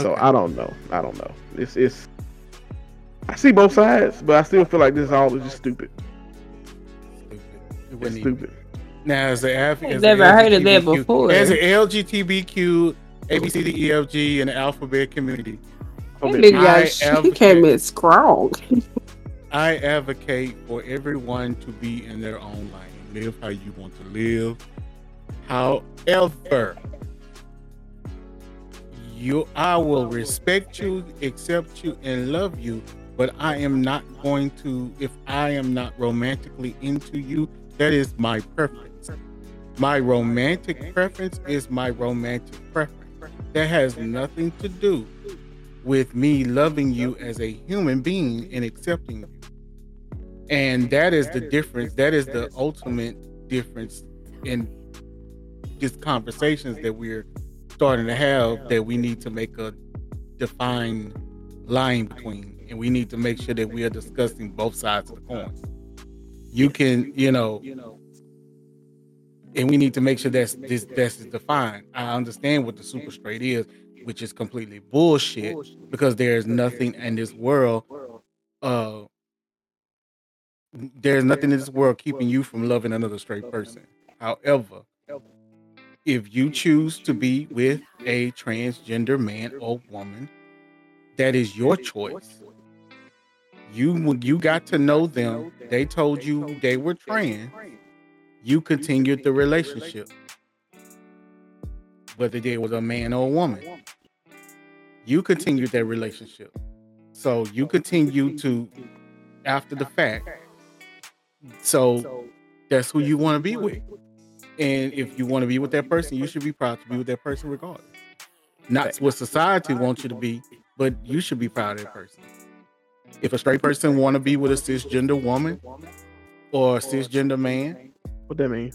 So I don't know. I don't know. It's it's I see both sides, but I still feel like this all is just stupid. Stupid. It It's stupid. Now, as a Af- as a never heard of that before. As an LGBTQ, ABCDEFG, and the alphabet community, That nigga I got, he came in strong. I advocate for everyone to be in their own lane, live how you want to live. However, you, I will respect you, accept you, and love you. But I am not going to, if I am not romantically into you, that is my preference. My romantic preference is my romantic preference. That has nothing to do with me loving you as a human being and accepting you. And that is the difference. That is the ultimate difference in just conversations that we're starting to have that we need to make a defined line between. And we need to make sure that we are discussing both sides of the coin. You can, you know, and we need to make sure that's this that's defined. I understand what the super straight is, which is completely bullshit because there's nothing in this world uh there's nothing in this world keeping you from loving another straight person. However, if you choose to be with a transgender man or woman, that is your choice. You you got to know them, they told you they were trans, you continued the relationship. Whether they was a man or a woman. You continued that relationship. So you continue to after the fact. So that's who you want to be with. And if you want to be with that person, you should be proud to be with that person regardless. Not what society wants you to be, but you should be proud of that person. If a straight person want to be with a cisgender woman or a cisgender man, What that mean?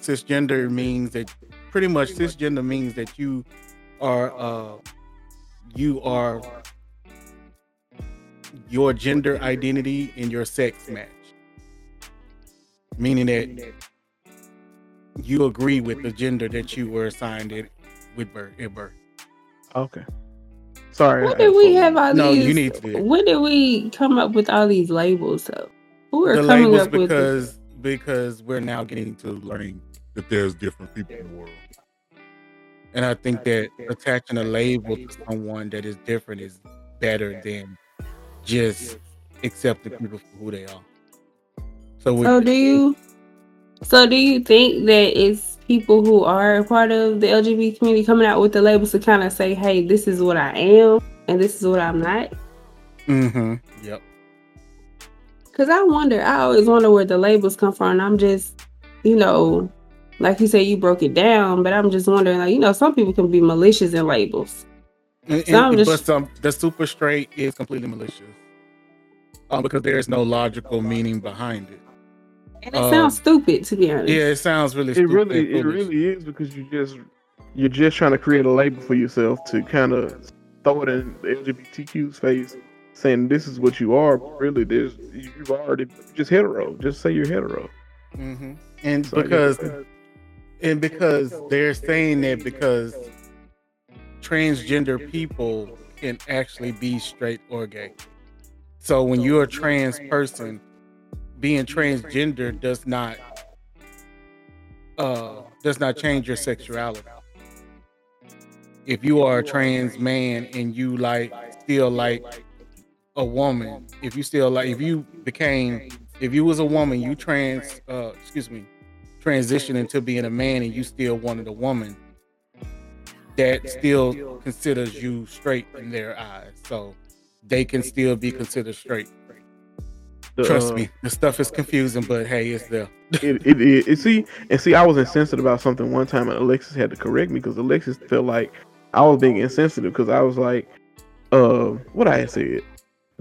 cisgender means that pretty much cisgender means that you are uh you are your gender identity and your sex match meaning that you agree with the gender that you were assigned at with birth at birth Okay. Sorry. When I- did we have all no these? you need to When did we come up with all these labels? though? Who are the coming labels up with this? because because we're now getting to learning that there's different people in the world and i think that attaching a label to someone that is different is better than just accepting people for who they are so we So do you? So do you think that it's people who are part of the LGBT community coming out with the labels to kind of say, "Hey, this is what I am, and this is what I'm not"? mm-hmm yep Because I wonder, I always wonder where the labels come from. I'm just, you know, like you said, you broke it down, but I'm just wondering, like, you know, some people can be malicious in labels. And, So I'm just- but some the super straight is completely malicious um, because there is no logical meaning behind it And it Um, sounds stupid, to be honest. yeah it sounds really It stupid really, it really is because you just you're just trying to create a label for yourself to kind of throw it in the LGBTQ's face, saying this is what you are. But really, there's you've already just hetero. Just say you're hetero. hmm And So, yeah. because and because they're saying that because transgender people can actually be straight or gay. So when you're a trans person, being transgender does not uh does not change your sexuality. If you are a trans man and you like still like a woman, if you still like if you became if you was a woman, you trans uh excuse me, transition into being a man and you still wanted a woman, that still considers you straight in their eyes. So they can still be considered straight. The, Trust uh, me, the stuff is confusing, but hey, it's there. it, it, it, it- see and see i was insensitive about something one time and alexis had to correct me because alexis felt like i was being insensitive because i was like uh what i had said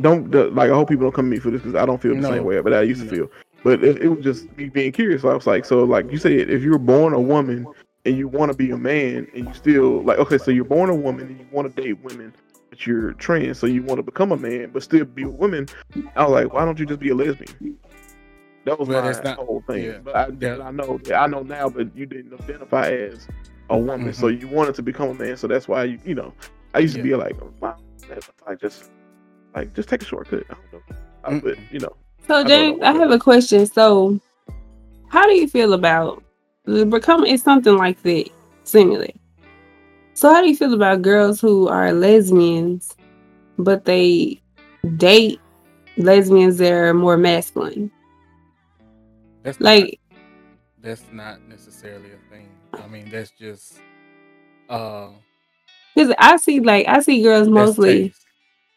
don't the, like i hope people don't come to me for this because i don't feel the No. same way but i used to feel but it, it was just me being curious so i was like so like you said if you were born a woman and you want to be a man and you still like okay so you're born a woman and you want to date women but you're trans so you want to become a man but still be a woman i was like why don't you just be a lesbian that was Well, my that's not- whole thing. yeah. But I, Yeah. I know, yeah, I know now, but you didn't identify as a woman, so Mm-hmm. you wanted to become a man. So that's why you, you know, I used to be like, wow, like just, like just take a shortcut. I don't know, I, but you know, So don't James, know. I have a question. So, how do you feel about becoming It's something like that, similar. So, how do you feel about girls who are lesbians, but they date lesbians that are more masculine? That's Like, not, that's not necessarily a thing. I mean, that's just uh because I see like I see girls that's mostly.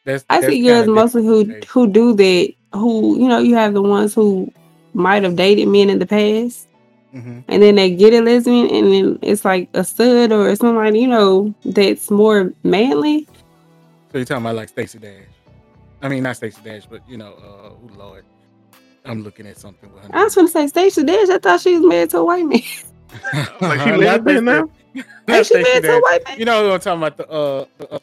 That's, I that's see girls mostly who taste. who do that. Who you know you have the ones who might have dated men in the past, Mhm. and then they get a lesbian, and then it's like a stud or it's somebody you know that's more manly. So you're talking about like Stacey Dash? I mean, not Stacey Dash, but you know, uh, oh Lord, I'm looking at something with her. I was gonna say Stacey Dash. I thought she was married to a white man. like she Not lesbian now. Ain't she Stacey married to a white man? You know, I'm talking about the uh, the, uh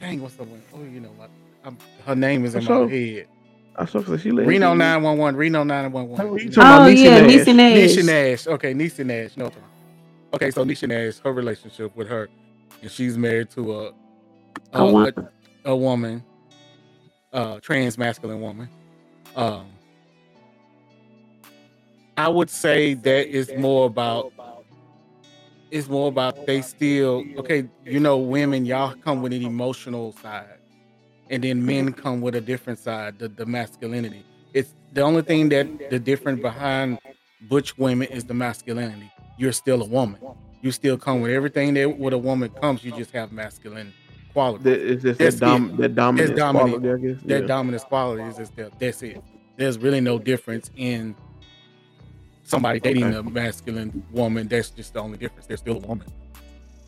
dang, what's the one? Oh, you know what? I'm, her name is in For sure. my head. I saw that she lesbian. Reno 911. Reno Oh, 911. you talking about Oh yeah, Nash. Niecy Nash. Nisha Nash. Okay, Nisha Nash. No. Okay, so Nisha Nash, her relationship with her, and she's married to a a, A wo- a, a woman, uh, trans masculine woman. Um, I would say that is more about it's more about they still okay. You know, women y'all come with an emotional side, and then men come with a different side, the, the masculinity. It's the only thing that the difference behind butch women is the masculinity. You're still a woman. You still come with everything that with a woman comes. You just have masculine quality. That is just That's that, dom- that dominant dominant. quality, that yeah. dominant quality is just that. That's it. There's really no difference in somebody dating Okay. a masculine woman. That's just the only difference. They're still a woman.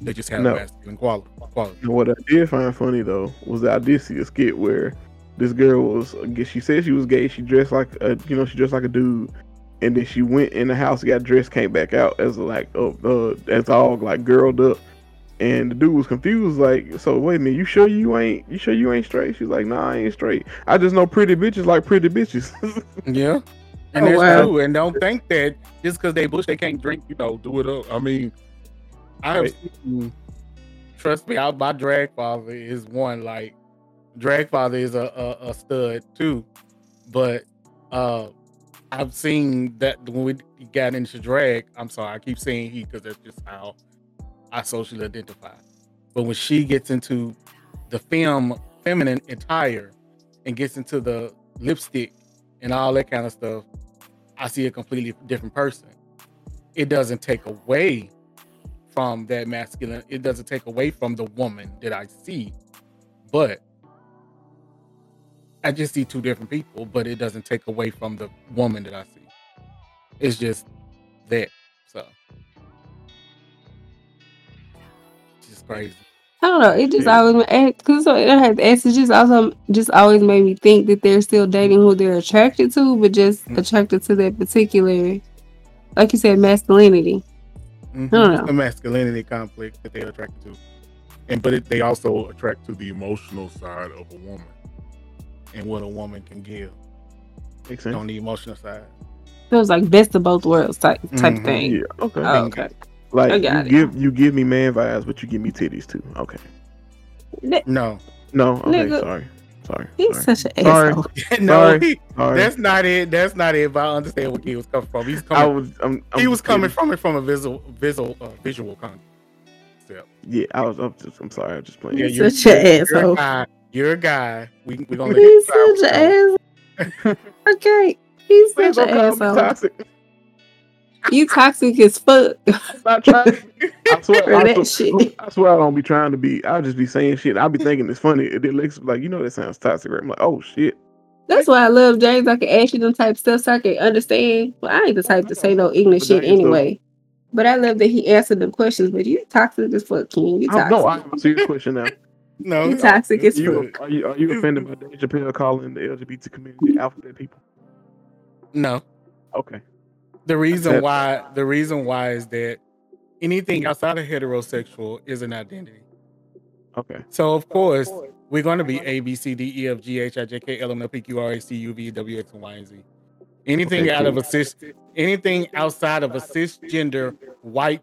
They just had No. masculine quality. Quality. And what I did find funny though was that I did see a skit where this girl was, she said she was gay. She dressed like a, you know, she dressed like a dude, and then she went in the house, got dressed, came back out as like, uh, uh as all like girled up. And the dude was confused, like, so wait a minute, you sure you ain't, you sure you ain't straight? She's like, nah, I ain't straight. I just know pretty bitches like pretty bitches. Yeah. And Oh, that's wow. true. And don't think that just because they butch they can't drink, you know, do it up. I mean, I have seen, trust me, I, my drag father is one like drag father is a, a, a stud too. But uh I've seen that when we got into drag, I'm sorry, I keep saying he because that's just how I socially identify. But when she gets into the film feminine attire and gets into the lipstick and all that kind of stuff, I see a completely different person. It doesn't take away from that masculine, it doesn't take away from the woman that I see, but I just see two different people, but it doesn't take away from the woman that I see. It's just that. So it's just crazy. I don't know. It just Yeah. always because so it had it's just also just always made me think that they're still dating who they're attracted to, but just Mm. attracted to that particular, like you said, masculinity. Mhm. don't the masculinity conflict that they're attracted to. and but it, they also attract to the emotional side of a woman and what a woman can give Makes sense. on the emotional side. Feels like best of both worlds type type Mhm. thing. Yeah. Okay. Oh, okay. like I you got it. give you give me man vibes, but you give me titties too. Okay. No, No. Okay. Nigga. Sorry. Sorry. He's sorry. such an Sorry. asshole. no, Sorry. he, Sorry. that's not it. That's not it. But I understand where he was coming from. He's I was. I'm, I'm he was coming kidding. from it from a visual, visual, uh, visual concept. Yeah. I was. I'm, just, I'm sorry. I'm just playing. Yeah, He's you're, such an you're, you're a asshole. guy. You're a guy. We we gonna let He's such an asshole. Okay. He's such an don't asshole. Toxic. You toxic as fuck. I'm not trying. I swear. I, that swear shit. I swear I don't be trying to be. I'll just be saying shit. I'll be thinking it's funny. And then Lex like, you know, that sounds toxic. Right? I'm like, oh shit. That's why I love James. I can ask you them type stuff so I can understand. Well, I ain't the type to say no ignorant shit James, though- anyway. But I love that he answered them questions. But you toxic as fuck, King. You I, toxic. no, I have a serious question now. No, You toxic as You, fuck. are you are you offended by Dave Chappelle calling the LGBT community alphabet people? no. Okay. The reason why the reason why is that anything mm-hmm. outside of heterosexual is an identity. Okay. So of course we're going to be A B C D E F G H I J K L M N P Q R A C U V W X and Y and Z. Anything Okay, out of a cis, anything outside of a cisgender white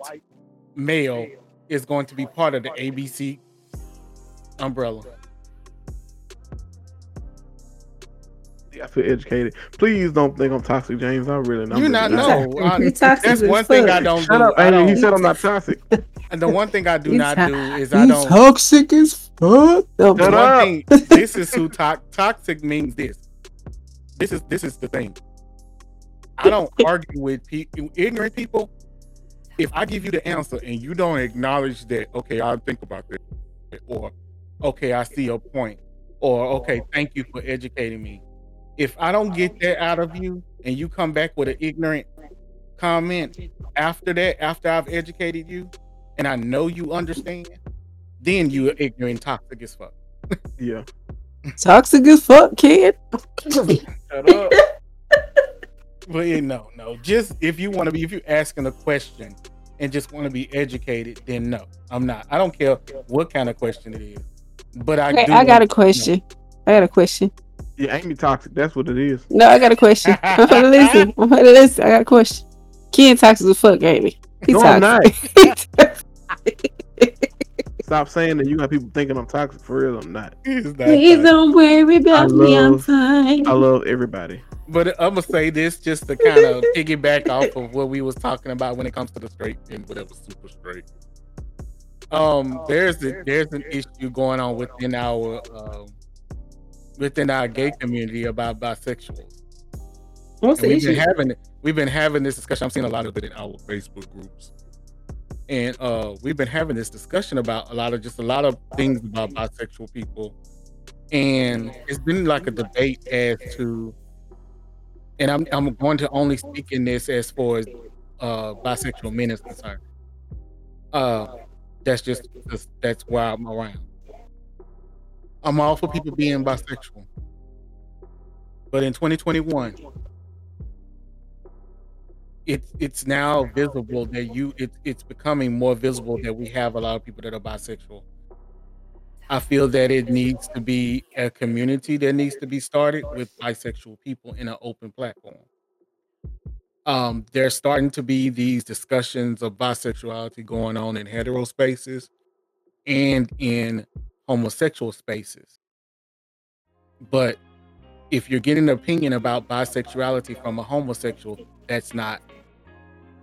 male is going to be part of the ABC umbrella. I feel educated. Please don't think I'm toxic, James. I really know. You not You know. toxic. I- You toxic that's as one thing I don't Shut do. up. I don't, he said I'm not toxic. and the one thing I do not do is I don't. toxic as fuck. The Shut one up. thing, this is who to- toxic means. This, this is this is the thing. I don't argue with people, ignorant people. If I give you the answer and you don't acknowledge that, okay, I'll think about this, or okay, I see your point, or okay, thank you for educating me. If I don't get oh, that out of you, and you come back with an ignorant comment after that, after I've educated you, and I know you understand, then you are ignorant, toxic as fuck. Yeah. Toxic as fuck, kid. Shut up. Well, yeah, no, no. Just if you want to be, if you're asking a question and just want to be educated, then no, I'm not. I don't care what kind of question it is. But I, Okay, do I got a want- question. I got a question. Yeah, Amy toxic. That's what it is. No, I got a question. I'm gonna listen. I'm gonna listen. I got a question. Ken toxic as fuck, ain't he? He No, I'm toxic. Stop saying that you got people thinking I'm toxic. For real, I'm not. It's not Please toxic. don't worry about me. I'm love- fine. I love everybody. But I'm gonna say this just to kind of piggyback off of what we was talking about when it comes to the straight and whatever super straight. Um, there's a, there's an issue going on within our um, within our gay community about bisexuals. What's And the we've been having we've been having this discussion. I'm seeing a lot of it in our Facebook groups, and uh, we've been having this discussion about a lot of just a lot of things about bisexual people, and it's been like a debate as to, and I'm I'm going to only speak in this as far as uh, bisexual men is concerned. Uh, that's just that's, that's why I'm around. I'm all for people being bisexual, but in 2021 it's it's now visible that you it's it's becoming more visible that we have a lot of people that are bisexual. I feel that it needs to be a community that needs to be started with bisexual people in an open platform. Um, there's starting to be these discussions of bisexuality going on in hetero spaces and in homosexual spaces. But if you're getting an opinion about bisexuality from a homosexual, that's not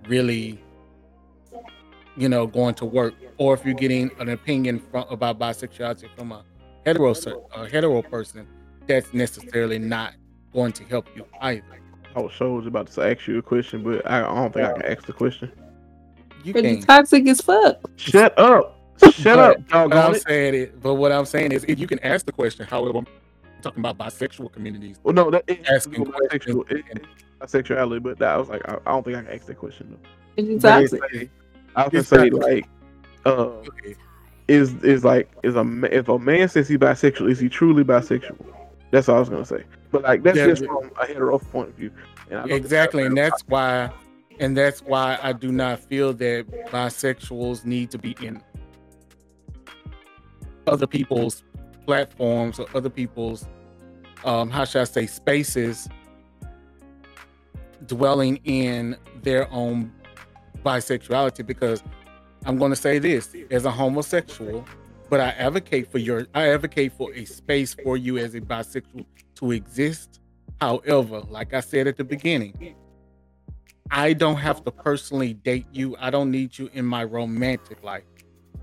really you know going to work or if you're getting an opinion from about bisexuality from a hetero a hetero person that's necessarily not going to help you either I was sure was about to ask you a question, but I, I don't think I can ask the question. you But you can toxic as fuck. Shut up. Shut up, but I'm it. saying it but what i'm saying is if you can ask the question however i'm talking about bisexual communities Well, no, that is Asking bisexual. It, it, bisexuality, but that, I was like, I, I don't think I can ask that question. Though. But you But it's- toxic. I was gonna say not- like, uh, okay. is is like is a if a man says he's bisexual, is he truly bisexual? That's all I was gonna say. But like that's Yeah, just but- from a hetero point of view. And I exactly and that's why and that's why i do not feel that bisexuals need to be in other people's platforms or other people's um, how should I say spaces dwelling in their own bisexuality because I'm going to say this as a homosexual, but I advocate for your I advocate for a space for you as a bisexual to exist. However, like I said at the beginning, I don't have to personally date you. I don't need you in my romantic life.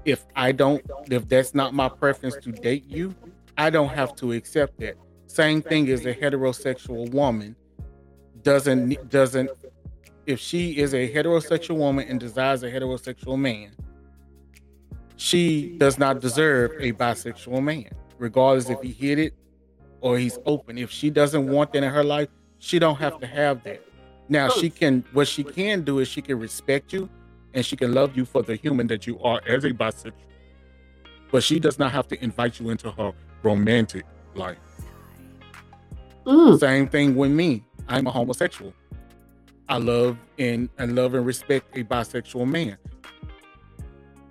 If I don't if that's not my preference to date you, I don't have to accept that. Same thing as a heterosexual woman doesn't doesn't if she is a heterosexual woman and desires a heterosexual man, she does not deserve a bisexual man, regardless if he hit it or he's open. If she doesn't want that in her life, she don't have to have that. Now she can what she can do is she can respect you and she can love you for the human that you are as a bisexual. But she does not have to invite you into her romantic life. Mm. Same thing with me. I'm a homosexual. I love and I love and respect a bisexual man.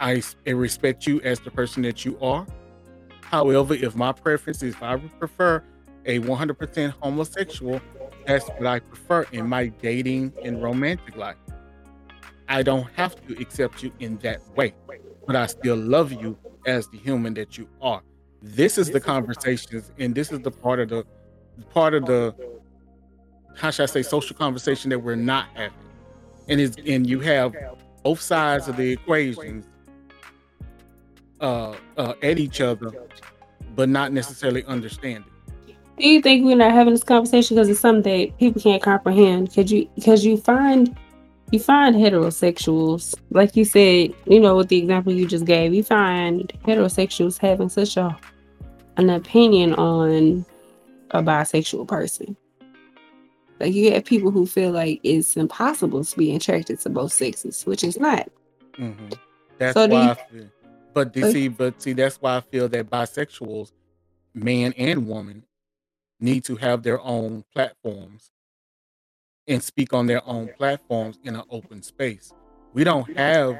I respect you as the person that you are. However, if my preference is if I would prefer a 100% homosexual, that's what I prefer in my dating and romantic life. I don't have to accept you in that way, but I still love you as the human that you are. This is the conversations, and this is the part of the part of the how should I say social conversation that we're not having. And it's and you have both sides of the equations uh, uh at each other, but not necessarily understanding. Do you think we're not having this conversation because it's something that people can't comprehend? Because you because you find you find heterosexuals, like you said, you know, with the example you just gave, you find heterosexuals having such a an opinion on a bisexual person. Like you have people who feel like it's impossible to be attracted to both sexes, which is not. Mhm. That's So why you- feel. But you see, but see, that's why I feel that bisexuals, man and woman, need to have their own platforms and speak on their own platforms in an open space. We don't have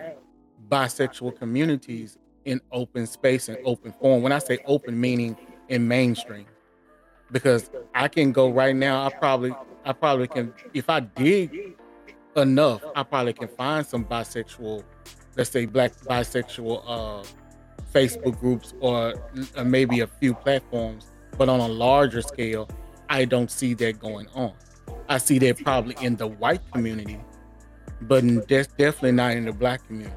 bisexual communities in open space and open form. When I say open, meaning in mainstream, because I can go right now. I probably, I probably can, if I dig enough, I probably can find some bisexual, let's say black bisexual uh, Facebook groups or uh, maybe a few platforms. But on a larger scale, I don't see that going on. I see that probably in the white community, but that's definitely not in the black community.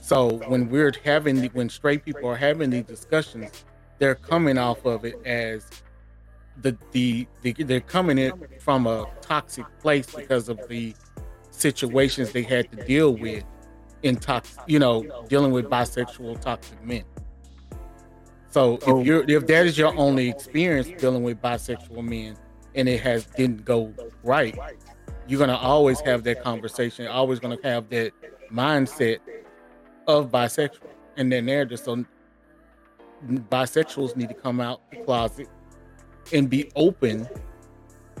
So when we're having, the- when straight people are having these discussions, they're coming off of it as the the, the they're coming in from a toxic place because of the situations they had to deal with in toxic, you know, dealing with bisexual toxic men. So if you're if that is your only experience dealing with bisexual men and it has didn't go right, you're gonna always have that conversation, always gonna have that mindset of bisexual and then there just so bisexuals need to come out the closet and be open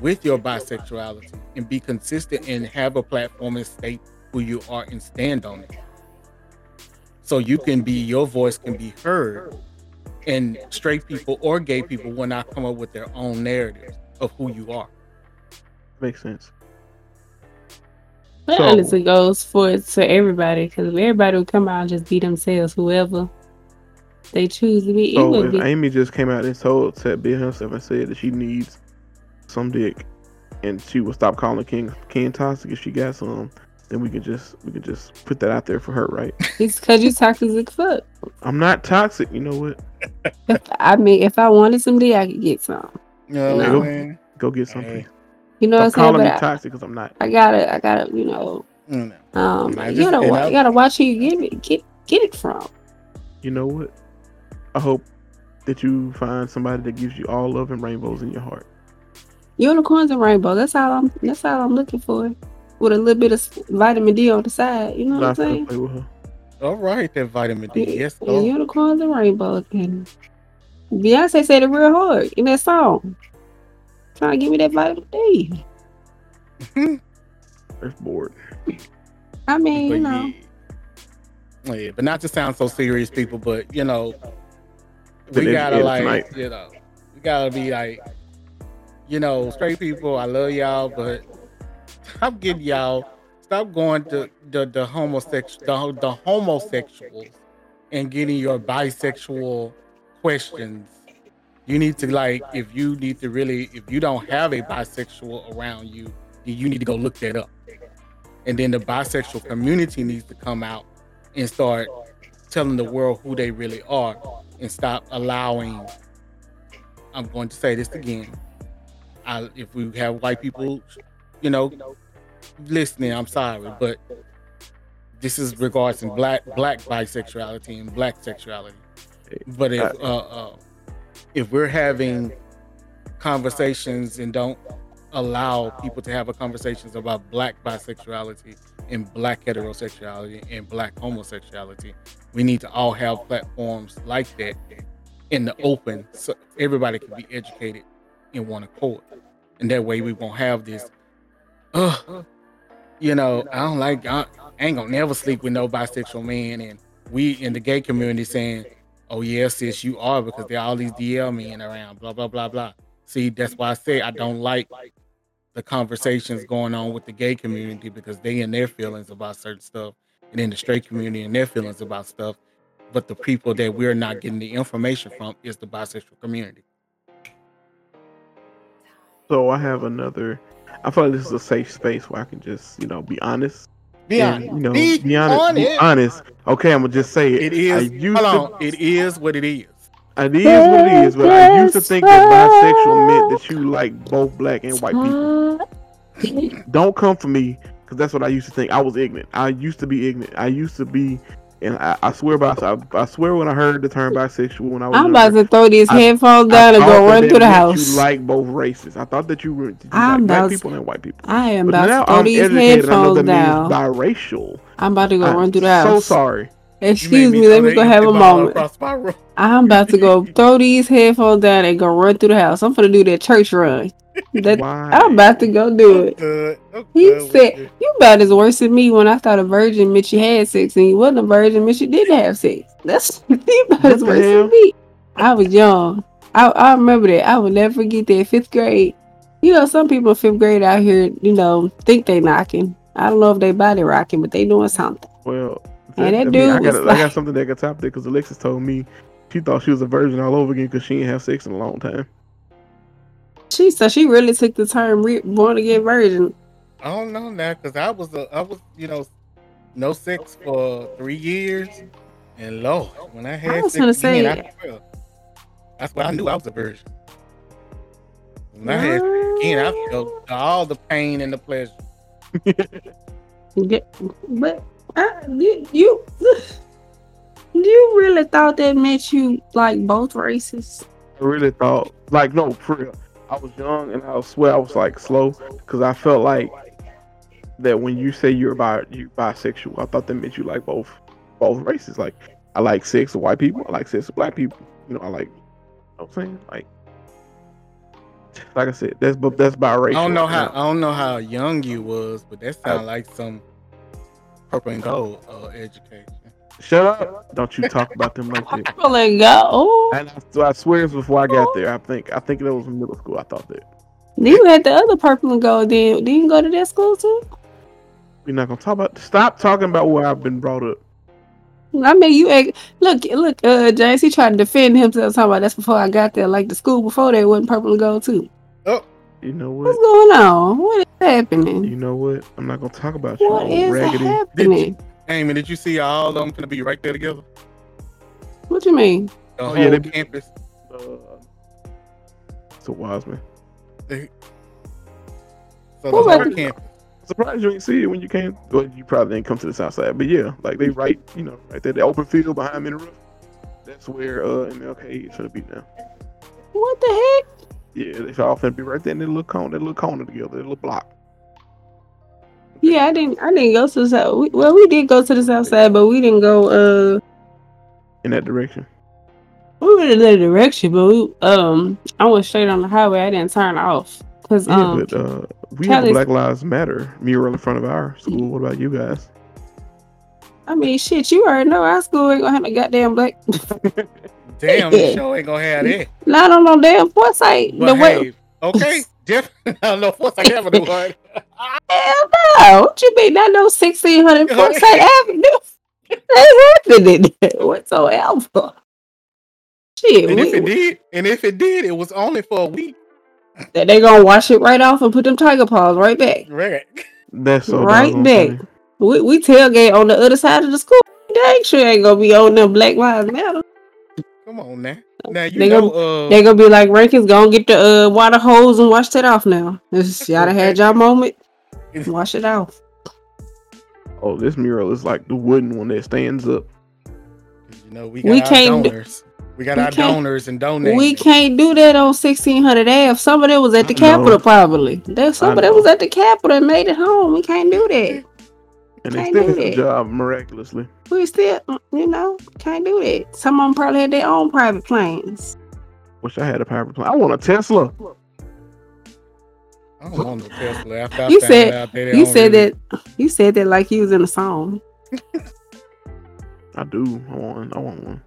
with your bisexuality and be consistent and have a platform and state who you are and stand on it. So you can be your voice can be heard and straight people or gay people will not come up with their own narratives of who you are. Makes sense. That So- honestly goes for to everybody because if everybody would come out and just be themselves, whoever they choose to be, So if be. Amy just came out and told said be herself and said that she needs some dick, and she will stop calling King King toxic if she got some, then we could just we could just put that out there for her, right? It's because you toxic fuck. I'm not toxic. You know what? If, I mean, if I wanted some D, I could get some. No, No. man. Go get something. Hey. You know Stop what I'm calling me saying? But toxic because I'm not. I, I gotta, I gotta, you know, Mm, um, I you just- gotta, I- you gotta watch who you get it, get, get it from. You know what? I hope that you find somebody that gives you all love and rainbows in your heart. Unicorns and rainbow. That's all I'm. That's all I'm looking for. With a little bit of vitamin D on the side. You know what I'm saying? play with her. All right, that vitamin D. Yes, Yeah, Lord. unicorns and rainbows. And Beyonce said it real hard in that song. Trying to give me that vitamin D. Earth board. I mean, But you know, yeah. yeah, but not to sound so serious, people. But you know, Been we gotta educated like tonight. you know we gotta be like you know straight people i love y'all but stop getting y'all stop going to the the homosexual the, the homosexuals and getting your bisexual questions you need to like if you need to really if you don't have a bisexual around you you need to go look that up. And then the bisexual community needs to come out and start telling the world who they really are and stop allowing i'm going to say this again I, if we have white people you know listening i'm sorry but this is regards black black bisexuality and black sexuality but if uh, uh if we're having conversations and don't allow people to have a conversations about black bisexuality and black heterosexuality and black homosexuality we need to all have platforms like that in the open so everybody can be educated in one accord. And that way we won't have this uh you know i don't like i ain't gonna never sleep with no bisexual man. And we in the gay community saying oh yes sis you are because there are all these dl men around blah blah blah blah see that's why i say i don't like the conversations going on with the gay community because they and their feelings about certain stuff and then the straight community and their feelings about stuff but the people that we're not getting the information from is the bisexual community So I have another. I feel like this is a safe space where I can just, you know, be honest. Be and, honest You know, be, be, honest. Be honest. honest. Okay, I'm gonna just say it. it I is used hold to, on it is what it is It is what it is, but I used to think that bisexual meant that you like both black and white people. Don't come for me, because that's what I used to think. I was ignorant. I used to be ignorant. I used to be, and I, I swear by I, I swear when I heard the term bisexual when I was I'm about younger, to throw these I- headphones I down and go run through the house. You like both races. I thought that you were you I'm like black people and white people. I am But about now to throw I'm these educated. I know headphones that down. biracial. I'm about to go I'm run through the house. so sorry. Excuse me, throw let me go have a moment. across my room. I'm about to go throw these headphones down and go run through the house. I'm gonna do that church run. That Why? I'm about to go do it. I'm He said, you. "You about as worse than me when I thought a virgin you had sex and you wasn't a virgin you didn't have sex." That's he about What as worse hell? than me. I was young. I I remember that. I will never forget that fifth grade. You know, some people in fifth grade out here, you know, think they knocking. I don't know if they body rocking, but they doing something. Well, And that I, mean, dude I got was I got something that got top there because Alexis told me she thought she was a virgin all over again because she didn't have sex in a long time. She so she really took the term re- born again virgin. I don't know now because I was a, I was you know no sex for three years, and Lord, when I had I was gonna say- I swear, that's why I knew I was a virgin. When I had sex again, I felt all the pain and the pleasure. Yeah, but I, you, you you really thought that meant you like both races? I really thought, like, no, for real. I was young and I swear I was like slow because I felt like that when you say you're bi you bisexual, I thought that meant you like both both races. Like, I like sex with white people, I like sex with black people. You know, I like. You know what I'm saying like. Like I said, that's but that's biracial. I don't know how I don't know how young you was, but that sounded like some purple and gold uh, education. Shut up! Don't you talk about them like that. Purple and gold. And I, I swear it's before I got there. I think I think that was middle school. I thought that. You had the other purple and gold. Then did you go to that school too? We're not gonna talk about. Stop talking about where I've been brought up. I mean, you act, look, look, uh, James. He tried to defend himself. Talking about that's before I got there. Like the school before that wasn't purple and gold too. Oh, You know what? What's going on? What is happening? You know what? I'm not gonna talk about you. What old is raggedy. happening? Amy, did you see all of them gonna be right there together? What you mean? The Oh, whole yeah, they be- campus. Uh, so Wiseman. So the Who whole about to- campus. Surprised you didn't see it when you came. Well, you probably didn't come to the south side, but yeah, like they right, you know, right there, the open field behind me in the roof. That's where uh MLK is gonna be now. What the heck? Yeah, they should all finna be right there in that little corner, that little corner together, that little block. Yeah, I didn't. I didn't go to the south. We, well, we did go to the south side, but we didn't go. Uh, In that direction. we went in that direction, but we um, I went straight on the highway. I didn't turn off because Yeah, um, but uh, we have Black Lives Matter mural in front of our school. What about you guys? I mean, shit, you already know our school ain't gonna have no goddamn black. Damn, the show ain't gonna have that. Not on no damn foresight. But the way, okay, definitely. I don't know what's I have a one. hell no. What you mean? Not no sixteen hundred Foresight Avenue. Ain't happening whatsoever. Shit, And if we, it did, and if it did, it was only for a week. that they gonna wash it right off and put them tiger paws right back. Right. That's so Right back. funny. We, we tailgate on the other side of the school. Dang sure ain't gonna be on them Black Lives Matter. Come on now. Now you They know uh They gonna be like Rankins gonna get the uh, water hose and wash that off now. This y'all done had y'all moment. Wash it off. Oh, this mural is like the wooden one that stands up. you know we got We our can't do- we got we our donors and donors. We can't do that on sixteen hundred Ave. Some of it was at the I know. Capitol probably. There some of it was at the Capitol and made it home. We can't do that. And they Can't still do did the job miraculously. We still you know, can't do that. Some of them probably had their own private planes. Wish I had a private plane. I want a Tesla. I don't want no Tesla after You found said- that You said really- that you said that like you was in a song. I do. I want. I want one.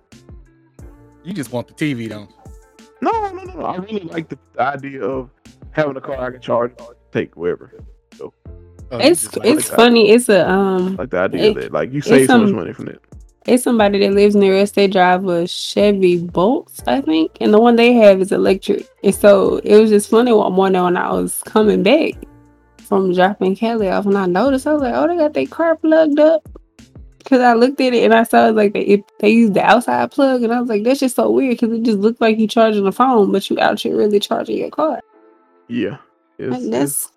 you just want the TV, don't you? No, no, no, no. I really like the, the idea of having a car I can charge, take wherever. Oh, It's like it's funny. It's a um Like the idea It- that like you save so much money from it. It's somebody that lives near us. They drive a Chevy Bolts, I think, and the one they have is electric. And so it was just funny one morning when I was coming back from dropping Kelly off, and I noticed I was like, "Oh, they got their car plugged up." Because I looked at it and I saw like they it, they used the outside plug, and I was like, "That's just so weird." Because it just looked like you charging the phone, but you out here really charging your car. Yeah. It's, Like, that's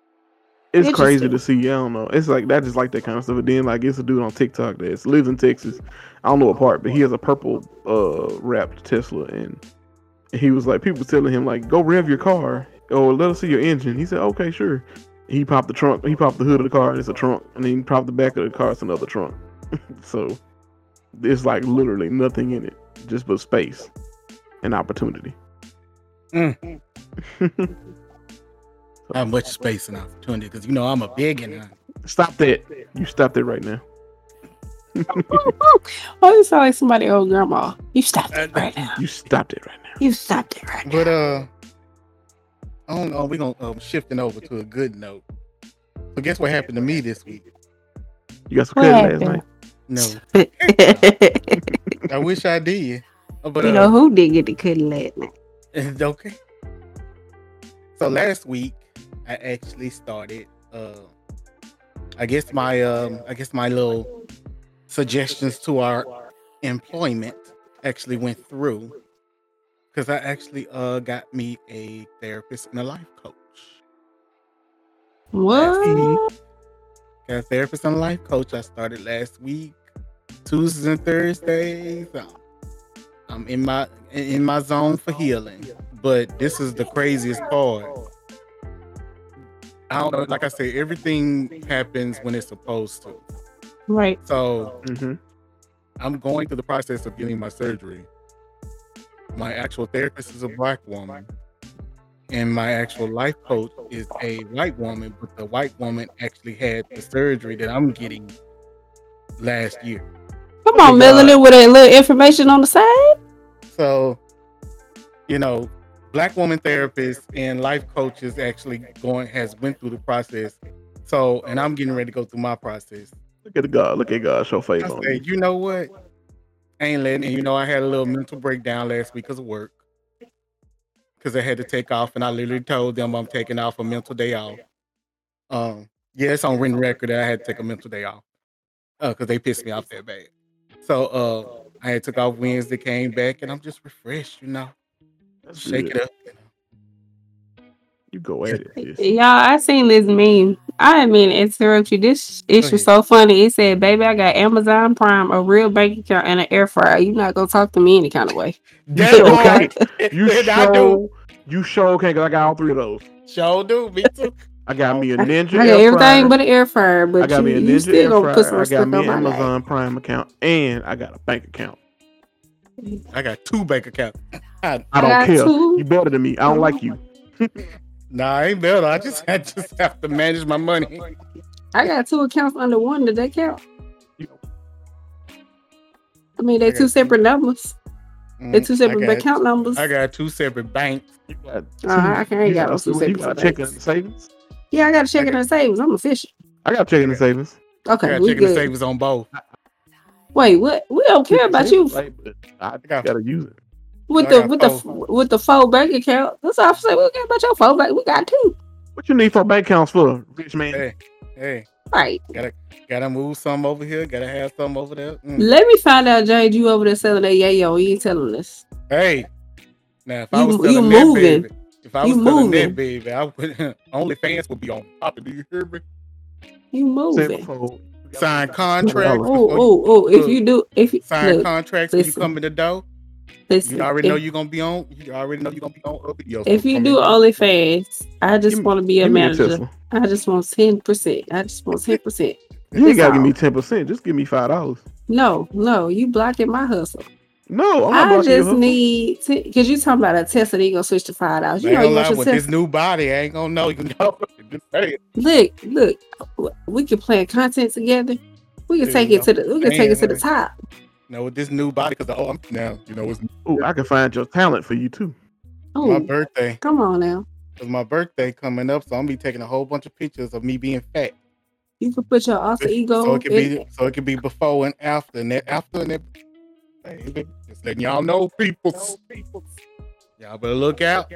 it's crazy to see. I don't know. It's like that just like that kind of stuff. And then like it's a dude on TikTok that lives in Texas. I don't know what part, but he has a purple uh wrapped Tesla and he was like people telling him like go rev your car or let us see your engine. He said, Okay, sure. He popped the trunk, he popped the hood of the car and it's a trunk. And then he popped the back of the car, it's another trunk. so there's like literally nothing in it. Just but space and opportunity. Mm. Not much space and opportunity because you know I'm a big and Stop that. You stopped it right now. oh, you sound like somebody old grandma. You stopped it right now. You stopped it right now. You stopped it right now. But uh, I don't know. We're gonna um, shifting over to a good note. So guess what happened to me this week? You got some What credit last night. No, I wish I did. Uh, But you uh, know who did get the cutting last night? okay. So last week I actually started uh I guess my um I guess my little suggestions to our employment actually went through because I actually uh got me a therapist and a life coach. What? Got a therapist and a life coach. I started last week, Tuesdays and Thursdays. Um, I'm in my in my zone for healing, but this is the craziest part. I don't know. Like I say, everything happens when it's supposed to. Right. So hmm I'm going through the process of getting my surgery. My actual therapist is a black woman, and my actual life coach is a white woman. But the white woman actually had the surgery that I'm getting last year. Come on, Thank Melanie, with a little information on the side. So, you know, black woman therapist and life coaches actually going has went through the process. So, and I'm getting ready to go through my process. Look at the God. Look at God. Show face I on said, you. know what? I ain't letting. And you know, I had a little mental breakdown last week because of work. Because I had to take off, and I literally told them I'm taking off a mental day off. Um, yeah, it's on written record that I had to take a mental day off. Uh, because they pissed me off that bad. So, uh, I had took off Wednesday, came back, and I'm just refreshed. You know, shake good. it up. You go at it. sis. Y'all, I seen this meme. I mean to interrupt you. This issue so funny. It said, "Baby, I got Amazon Prime, a real bank account, and an air fryer. You not gonna talk to me any kind of way." That sure part, You and I do. you show okay, cause I got all three of those. Show do me too. I got me a Ninja I got air everything but an air fryer, But I got you, me a you Ninja still air gonna put some fryer. I got me on an my name. Amazon Prime account, and I got a bank account. I got two bank accounts. I, I don't care. two. You better than me. I don't like you. nah, I ain't better. I just I just have to manage my money. I got two accounts under one. Did that count? I mean, they got two two. separate numbers. Mm, They're two separate I got, account numbers. I got two separate banks. You got Uh, I can't you got got those two you separate got banks. checking and savings. Yeah, I got to check it in savings. I'm official. I got checking and savings. I Okay, got we checking and good. savings on both. Wait, what? We don't care about you Like, but I gotta use it. With the got with the with the full bank account. That's all I'm saying. We don't care about your full bank. We got two. What you need for bank accounts for, rich man? Hey, hey, Right. gotta gotta move some over here. Gotta have some over there. Mm. Let me find out, Jade, you over there selling that yayo. You ain't telling us. Hey, now if I You- was you selling that moving. baby, if I was You selling moving. that baby, I would OnlyFans would be on top. Do you hear me? You Said moving. Sign contracts. Oh, oh, oh! If you do, if you Sign look, contracts when you listen. come in the door. Listen, You already know you're gonna be on. You already know you're gonna be on other videos. if you do in. OnlyFans, I just want to be a Give me a manager. Tesla. I just want ten percent. I just want ten percent. You ain't That's gotta give me ten percent. Just give me five dollars. No, no, you blocking my hustle. No, I'm not I blocking your just hustle. need because you talking about a test and you gonna switch to five dollars. You know you want your with test. this new body, I ain't gonna know. You know, just. Look, look, we can plan content together. We can There take you it to the we can take it to the Man. Top. Now with this new body, because oh, I'm now, you know, it's Ooh, I can find your talent for you too. Oh, my Oh, birthday. come on now. It's my birthday coming up, so I'm gonna be taking a whole bunch of pictures of me being fat. You can put your alter ego. So it can in- be so it can be before and after, and then after and then. Baby, just letting y'all know, people. Y'all better look out.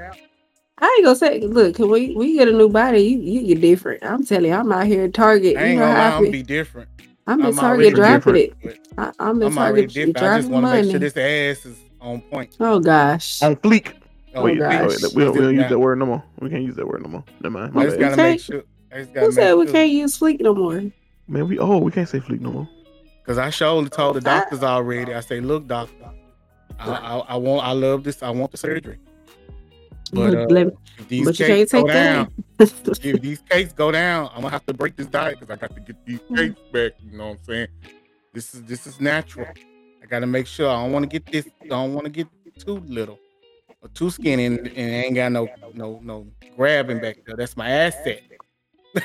I ain't gonna say. Look, when we we get a new body, you you get different. I'm telling you, I'm out here at Target. I You ain't know gonna lie, how I I'm be. be different. I'm in I'm Target already dropping it. I, I'm in I'm already Target different. I just want to make sure this ass is on point. oh gosh. On fleek. On Wait, gosh. oh, wait, we don't, we don't use that word no more. We can't use that word no more. Never mind. My I just gotta make sure. I just gotta Who said we can't use Fleek no more? Man, we oh we can't say fleek no more. Because I surely told the I- doctors already. I say, look, doctor, I, I, I want, I love this. I want the surgery. But uh, Let- if these but you cakes can't go take down, that. if these cakes go down, I'm gonna have to break this diet because I got to get these Mm. cakes back. You know what I'm saying? This is this is natural. I gotta make sure I don't want to get this. I don't want to get too little or too skinny and, and ain't got no no no grabbing back there. That's my asset.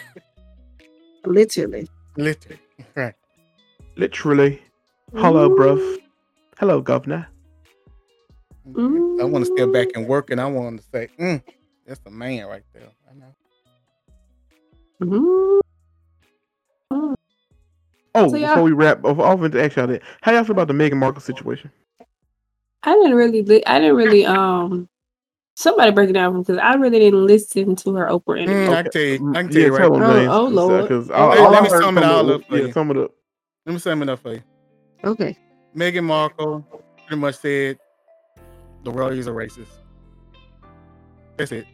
Literally. Literally. Right. Literally. Hello, bruv. Hello, governor. I want to step back and work, and I want to say, mm, "That's a man right there." I know. Mhm. Oh, So before we wrap, off off into ask y'all that. How y'all feel about the Meghan Markle situation? I didn't really. li- I didn't really. Um. Somebody break it down because I really didn't listen to her Oprah interview. Mm, I can tell you. I can tell yeah, you right tell them, Oh, oh, Lord. Because Oh, Hey, let me sum it all up for Yeah, you. sum it up. Let me sum it up for you. Okay. Meghan Markle pretty much said the royals a racist. That's it.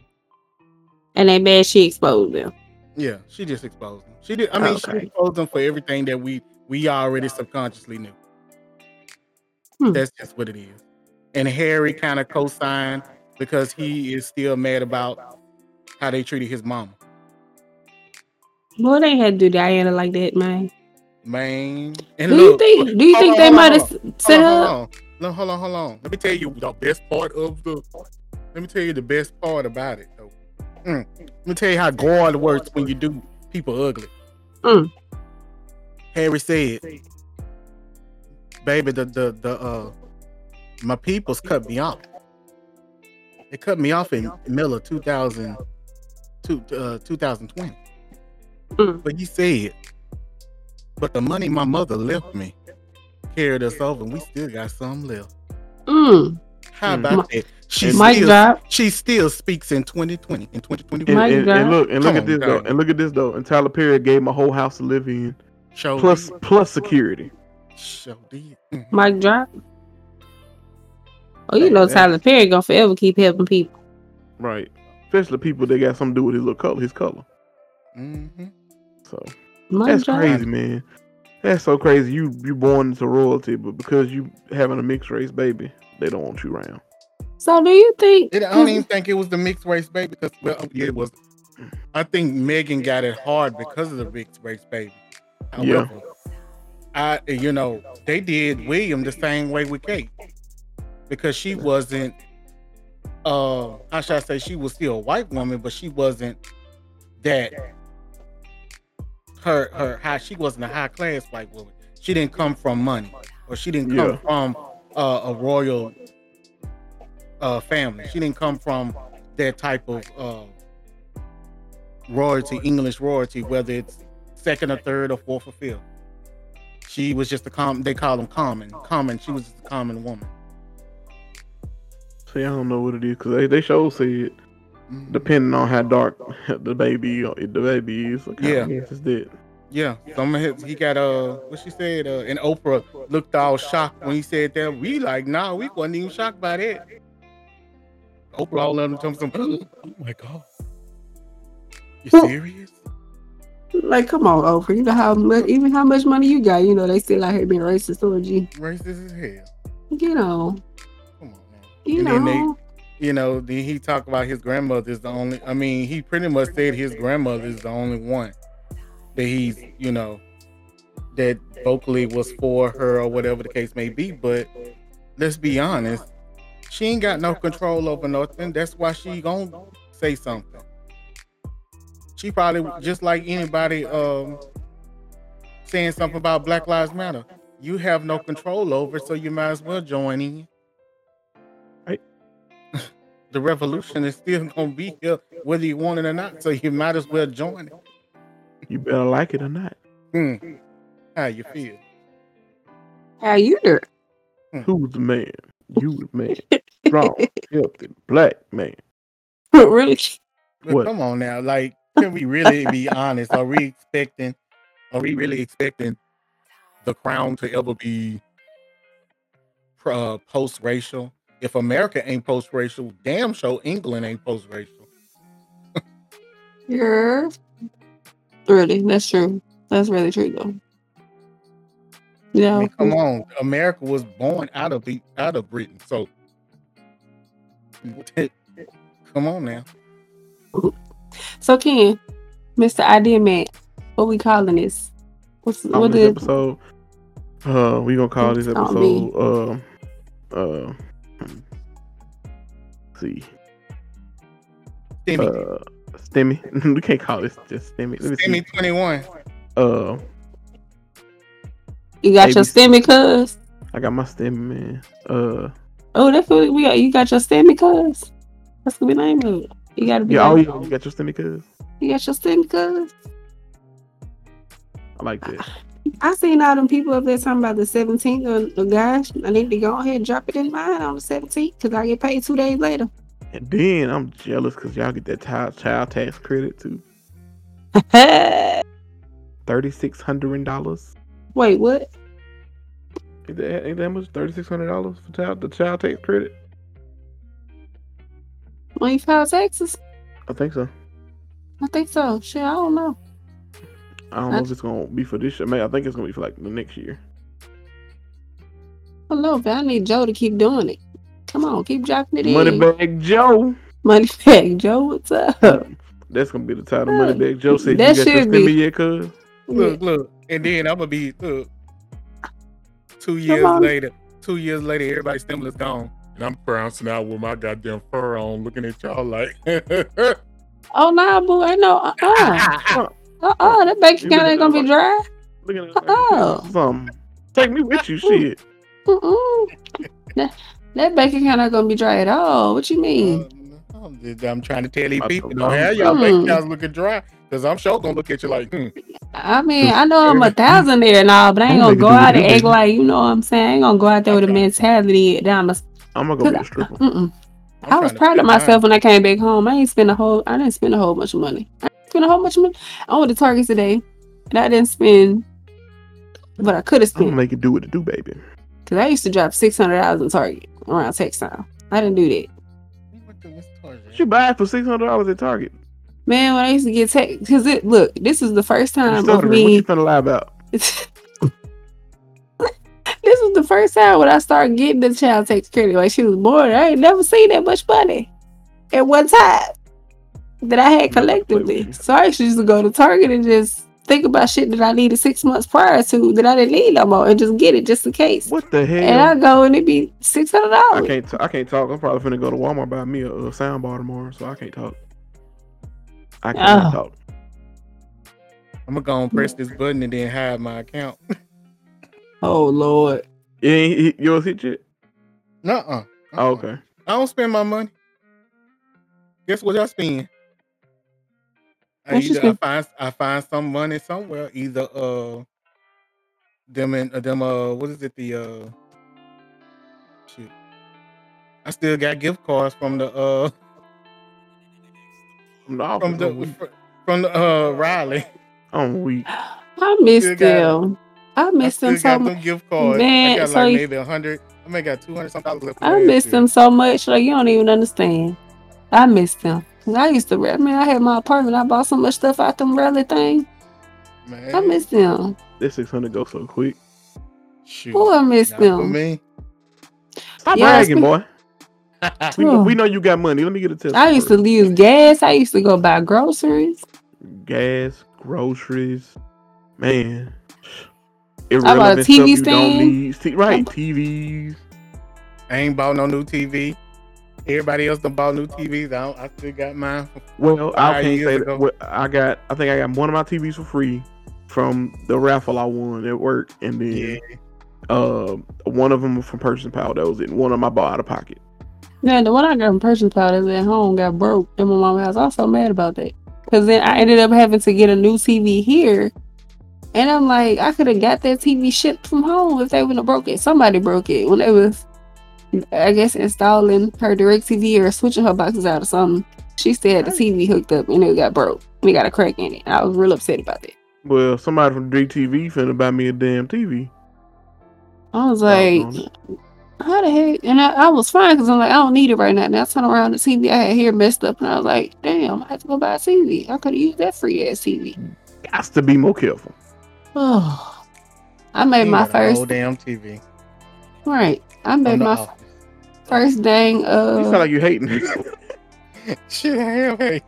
And they bad she exposed them. Yeah, she just exposed them. She did. I mean, she exposed them for everything that we we already subconsciously knew. Hmm. That's just what it is. And Harry kind of co-signed because he is still mad about how they treated his mama. Well, they had to do Diana like that, man. Man, and Do you look, think? Do you think they might have set hold her on, up? No, hold on, hold on. Let me tell you the best part of the. Let me tell you the best part about it, though. Mm. Let me tell you how God works when you do people ugly. Mm. Harry said, "Baby, the the the uh, my peoples cut me off. They cut me off in Miller 2000, two, uh, 2020. Mm. But he said, but the money my mother left me carried us over, and we still got some left. Mm. How Mm. about that? She Mic still, drop. she still speaks in 2020 in 2021. And, Mic and, and look, and look Come at on, this though, dang. and look at this though. And Tyler Perry gave my whole house to live in, Show plus plus security. show did. Mhm. Mic drop. Oh, you know that's- Tyler Perry gonna forever keep helping people. Right. Especially people that got something to do with his little color, his color. Mhm. So Mic that's drop. crazy, man. That's so crazy. You you born into royalty, but because you having a mixed race baby, they don't want you around. So do you think? It, I don't even think it was the mixed race baby because well, yeah, it was. I think Meghan got it hard because of the mixed race baby. Yeah. I you know they did William the same way with Kate because she wasn't. Uh, how should I say? She was still a white woman, but she wasn't that. Her her high. She wasn't a high class white woman. She didn't come from money, or she didn't come Yeah. from uh, a royal uh, family. She didn't come from that type of uh, royalty, English royalty, whether it's second or third or fourth or fifth. She was just a common. They call them common. Common. She was just a common woman. See, I don't know what it is because they they show said Depending on how dark the baby the baby is. What kind Yeah. of guess is that? Yeah, some of his, he got uh what she said uh and Oprah looked all shocked when he said that. We like, nah, we wasn't even shocked by that. Oprah all of them told some oh my god. You serious? Like, come on, Oprah. You know how much, even how much money you got. You know they still out here being racist towards you. Racist as hell. You know, Come on now. you And then they- know. You know, then he talked about his grandmother is the only I mean, he pretty much said his grandmother is the only one that he's, you know, that vocally was for her or whatever the case may be. But let's be honest, she ain't got no control over nothing. That's why she gonna say something. She probably just like anybody um saying something about Black Lives Matter. You have no control over, so you might as well join in. Right. the revolution is still gonna be here, whether you want it or not. So you might as well join it. You better like it or not. Hmm. How you feel? How you do? Who's the man? You the man. Strong, healthy, black man. really? But What? come on now, like, can we really be honest? Are we expecting? Are we really expecting the crown to ever be uh, post-racial? If America ain't post-racial, damn sure England ain't post-racial. Yeah. Really, that's true. That's really true though. I Yeah. mean, come on, America was born out of the out of Britain, so come on now. So Ken, Mr. Idea Man, what we calling this? What's On what this is episode, uh, we gonna call this It's on me. episode, uh, uh, let's see, Stimmy, uh, Stimmy. we can't call this just Stimmy. Let me see. Stimmy twenty one. Uh, you got your ABC. stimmy cuz? I got my Stimmy man. Uh, Oh, that's what we got. You got your stimmy cuz? That's gonna be the name of it. You gotta be yeah, oh yeah, you got your Stimmy cuz. you got your stimmy cuz? I like that. I seen all them people up there talking about the 17th. Or, or gosh, I need to go ahead and drop it in mine on the 17th because I get paid two days later. And then I'm jealous because y'all get that child child tax credit too. Thirty six hundred dollars. Wait, what? Ain't that, ain't that much? Thirty six hundred dollars for child the child tax credit? When you file taxes? I think so. I think so. Shit, I don't know. I don't know if it's gonna be for this year. Maybe I think it's gonna be for like the next year. I don't know, but I need Joe to keep doing it. Come on, keep dropping it in. Moneybag Joe. Money bag, Joe. What's up? That's gonna be the title. Money Moneybag Joe said That you got your should be. stimmy yet, cuz. Look, look, and then I'm gonna be look. Two years later, two years later, everybody's stimulus gone, and I'm bouncing out with my goddamn fur on, looking at y'all like, Oh nah, boy, no, uh uh, uh uh, that bank account ain't gonna be dry. Look at it. Oh. Something. Take me with you, shit. Mm-mm. that, that bank account ain't gonna be dry at all. What you mean? I'm, just- I'm trying to tell these people, don't don't have y'all Hmm. bank accounts looking dry, because I'm sure gonna look at you like, hmm. I mean, I know I'm a thousand there and all, but I ain't gonna gonna go out it, and act like you know what I'm saying. I ain't gonna go out there with a mentality that I'm a. I'm gonna go be a stripper. I'm I was proud of feel myself when I came back home. I ain't spend a whole. I didn't spend a whole bunch of money. I didn't spend a whole bunch of money. I went to Target today, and I didn't spend what I could have I'm spent. make it do what it do, baby. Cause I used to drop six hundred dollars in Target around tax time. I didn't do that, What the- what's the target? You buy it for six hundred dollars at Target. man. When I used to get tax, cause it look, this is the first time of stuttering. What me. you finna lie about? this was the first time when I started getting the child tax credit. Like she was born, I ain't never seen that much money at one time that I had I'm not gonna play with collectively. So I actually used to just go to Target and just think about shit that I needed six months prior to that I didn't need no more and just get it just in case. What the hell? And I go and it be six hundred dollars. I can't. T- I can't talk. I'm probably finna go to Walmart buy me a, a sound bar tomorrow, so I can't talk. I can't Oh. Ah. talk. I'm gonna go and press mm. this button and then hide my account. Oh Lord. You ain't hit- yours hit yet? Nuh-uh. Oh, uh-uh. okay. I don't spend my money. Guess what I spend? I either I spend? find I find some money somewhere. Either uh them and uh, them uh what is it the uh shit. I still got gift cards from the uh From the office, from I'm the weak. from the uh Riley. I'm weak. I miss Still got them. I I miss still them so got much. them gift cards. Man, I got so like you- maybe a hundred. I may got two hundred something dollars left. from I last miss year. them so much. Like you don't even understand. I miss them. 'Cause I used to. I Man, I had my apartment. I bought so much stuff out them rally thing. Man, I miss them. This 600 go so quick. Shoot. Oh, I miss Not them. me. Stop Yeah, bragging, boy. We know, we know you got money. Let me get a tip. I used to use gas. I used to go buy groceries. gas, groceries, man. I bought a TV stand. don't need. T- right, I- TVs. I ain't bought no new TV. Everybody else done bought new TVs. I, don't, I still got mine. Well, I can't say ago. that. Well, I got. I think I got one of my TVs for free from the raffle I won at work, and then Yeah. uh, one of them from Purchasing Power. That was it. One of my bought out of pocket. Yeah, the one I got from Person Purchase Powder at home got broke in my mom's house. I was so mad about that. Cause then I ended up having to get a new TV here. And I'm like, I could have got that TV shipped from home if they wouldn't have broke it. Somebody broke it when they was I guess installing her direct TV or switching her boxes out or something. She still had the TV hooked up and it got broke. We got a crack in it. I was real upset about that. Well, somebody from DTV finna buy me a damn TV. I was like, how the heck? And I, I was fine because I'm like, I don't need it right now. And I turned around the TV I had here messed up, and I was like, damn, I have to go buy a TV. I could have used that free ass TV. Got to be more careful. Oh, I made He my first whole damn TV. right. I made From the my office. first dang. You sound Uh, like you hating. Shit, I am. Hey.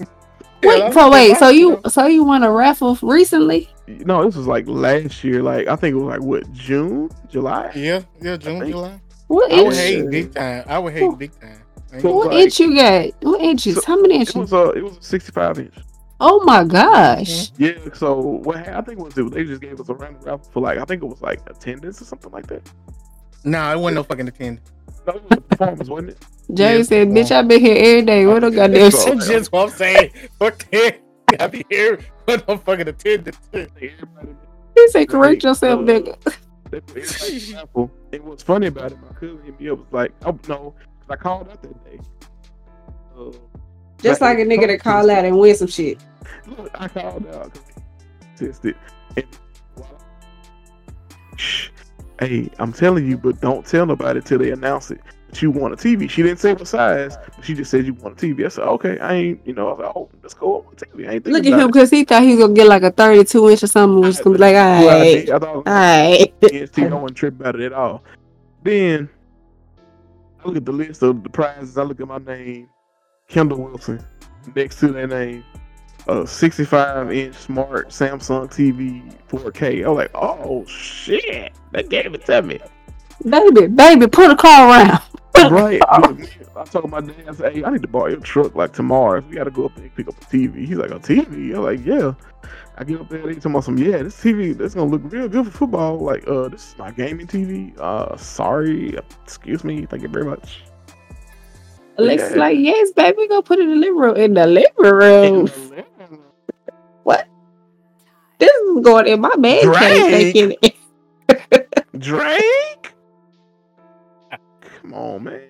wait, so wait, so you so you won a raffle recently? no, this was like last year. Like I think it was like what June, July. Yeah, yeah, June, think- July. What I would inch? hate big time. I would hate big time. So- What like- inch you got? What inches? So- How many inches? It inches? was a it was a 65 inch. oh my gosh! Yeah. So what ha- I think was it, they just gave us a random raffle for like I think it was like attendance or something like that. Nah, it wasn't no fucking attendance. No, it was a performance, wasn't it? Jerry Yeah, said, "Bitch. I've been here every day. What a goddamn So- shit." That's just what I'm saying. Fuck that. I be here with no fucking attendance. Like, everybody- He said, "Correct yourself, nigga." they put everybody in the raffle. And what's funny about it, my cousin hit me up was like, "Oh no," 'cause I called out that day. Uh, Just like a nigga to call out and win some shit. Look, I called out because tested. And while Shh. Hey, I'm telling you, but don't tell nobody till they announce it. But you want a TV. She didn't say what size, but she just said you want a TV. I said, okay, I ain't, you know, I was like, oh, let's go on TV. I ain't Look at him because he thought he was gonna get like a 32 inch or something. I was gonna be like, all I did. I thought, all right. TNT, I wasn't tripping about it at all. Then I look at the list of the prizes. I look at my name, Kendall Wilson, next to that name, a 65 inch smart Samsung TV 4K. I was like, oh shit, they gave it to me. Baby, baby, put a car around. right. Look, I told my dad, I said, hey, I need to borrow your truck like tomorrow. If we got to go up there and pick up a TV. He's like, a TV? I'm like, yeah. I get up there, they talking about some, yeah, this TV, that's gonna look real good for football. Like, uh, this is my gaming TV. Uh, sorry, excuse me, thank you very much. Alexa's Yeah. like, yes, baby, we gonna put it in the living room. In the living In room. the living room. What? This is going in my man cave Drake. thinking it. Drake? Come on, man.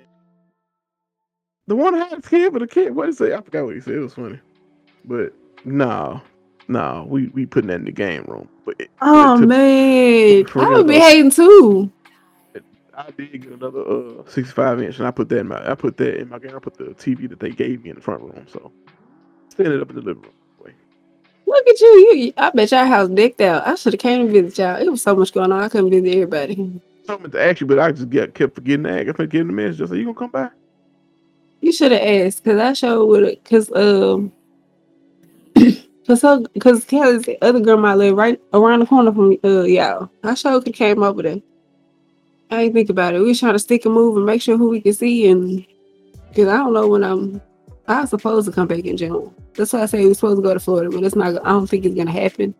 The one a kid, but a kid, what is it? I forgot what he said. It was funny. But no, no, we we putting that in the game room. But it, Oh but man, I would be hating too. I did get another uh 65 inch, and I put that in my I put that in my game. I put the TV that they gave me in the front room. So stand it up in the living room. Look at you. you I bet your house decked out. I should have came to visit y'all. It was so much going on. I couldn't visit everybody. Something to ask you, but I just get kept forgetting to ask. I kept getting the message. Just like, you gonna come by? You should have asked because I showed would have because um because her because Kelly's the other girl grandma live right around the corner from uh y'all. I sure could came over there. I ain't think about it. We was trying to stick and move and make sure who we can see and because I don't know when I'm I was supposed to come back in June. That's why I say we're supposed to go to Florida, but it's not. I don't think it's gonna happen.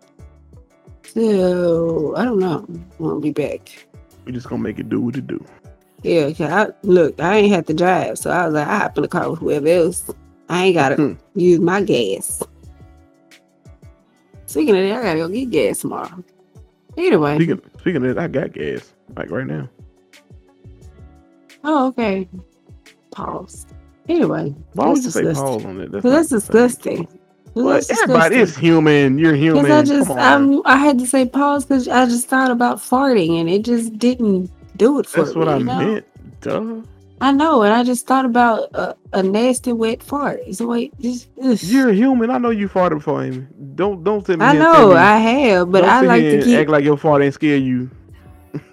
So I don't know. Won't be back. We just gonna make it do what it do. Yeah, 'cause I look, I ain't had to drive, so I was like, I hop in the car with whoever else. I ain't gotta Hmm. use my gas. Speaking of that, I gotta go get gas tomorrow. Either way. Speaking speaking of that, I got gas like right now. Oh, okay. Pause. Anyway, Why would that's you say on it? That's, that's disgusting. Well, that's everybody is human. You're human. Because I just, I'm, I had to say pause because I just thought about farting and it just didn't do it for That's me. That's what I know? meant. Duh. I know, and I just thought about a, a nasty wet fart. So wait, just, ugh. You're human. I know you farted before, Amy. Don't don't sit me I know I have, but don't I like to keep. act like your fart ain't scare you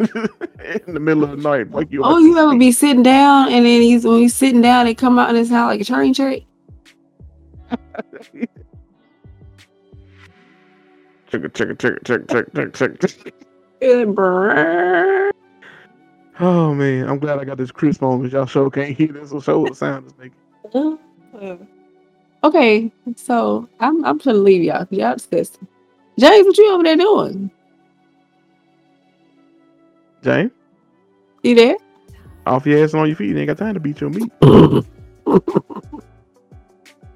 in the middle of the night. Like you. Oh, you ever be sitting down and then he's when he's sitting down, they come out and it's sound like a train track. Chugga, chugga, chugga, chugga, chugga, chugga, chugga. Yeah, brrrr. Oh man, I'm glad I got this Krisp on because y'all sure can't hear this. So show what sound is making. Okay, so I'm I'm to leave y'all. Y'all disgusting. James, what you over there doing? James, You there? off your ass and on your feet. You ain't got time to beat your meat.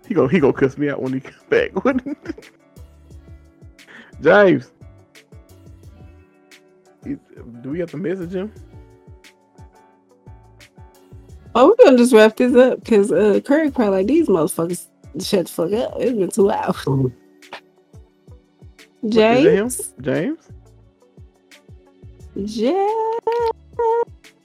He go he go cuss me out when he comes back. James, do we have to message him? Oh, we're gonna just wrap this up because uh Craig probably like these motherfuckers shut the fuck up. It's been two hours. Is that him? James, James?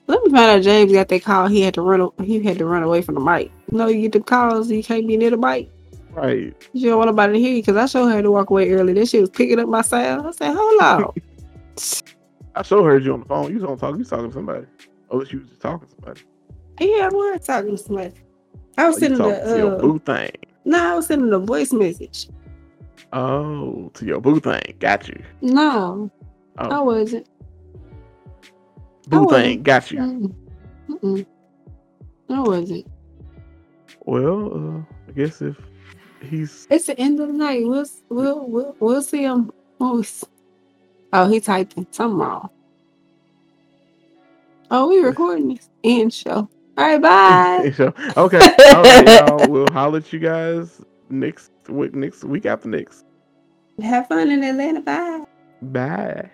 Let me find out. James got that call. He had to run. He had to run away from the mic. You know, you get the calls. You can't be near the mic. Right. You don't want nobody to hear you because I showed her to walk away early. This shit was picking up my sound. I said, "Hold on." I sure heard you on the phone. You was on talk. You was talking to somebody. Unless you was just talking to somebody. yeah, I was talking to somebody. I Oh, was you sending the. Uh, boo thing. no, I was sending the voice message. Oh, to your boo thing. Got you. No, I Oh, wasn't. Boo I thing. Got you. Mm-mm. Mm-mm. I wasn't. Well, uh, I guess if he's It's the end of the night. We'll we'll we'll, we'll see him. Oh, s- oh, he typing something wrong. Oh, we recording this end show. All right, bye. so, okay. All right, y'all. We'll holler at you guys next week. Next week after next. Have fun in Atlanta. Bye. Bye.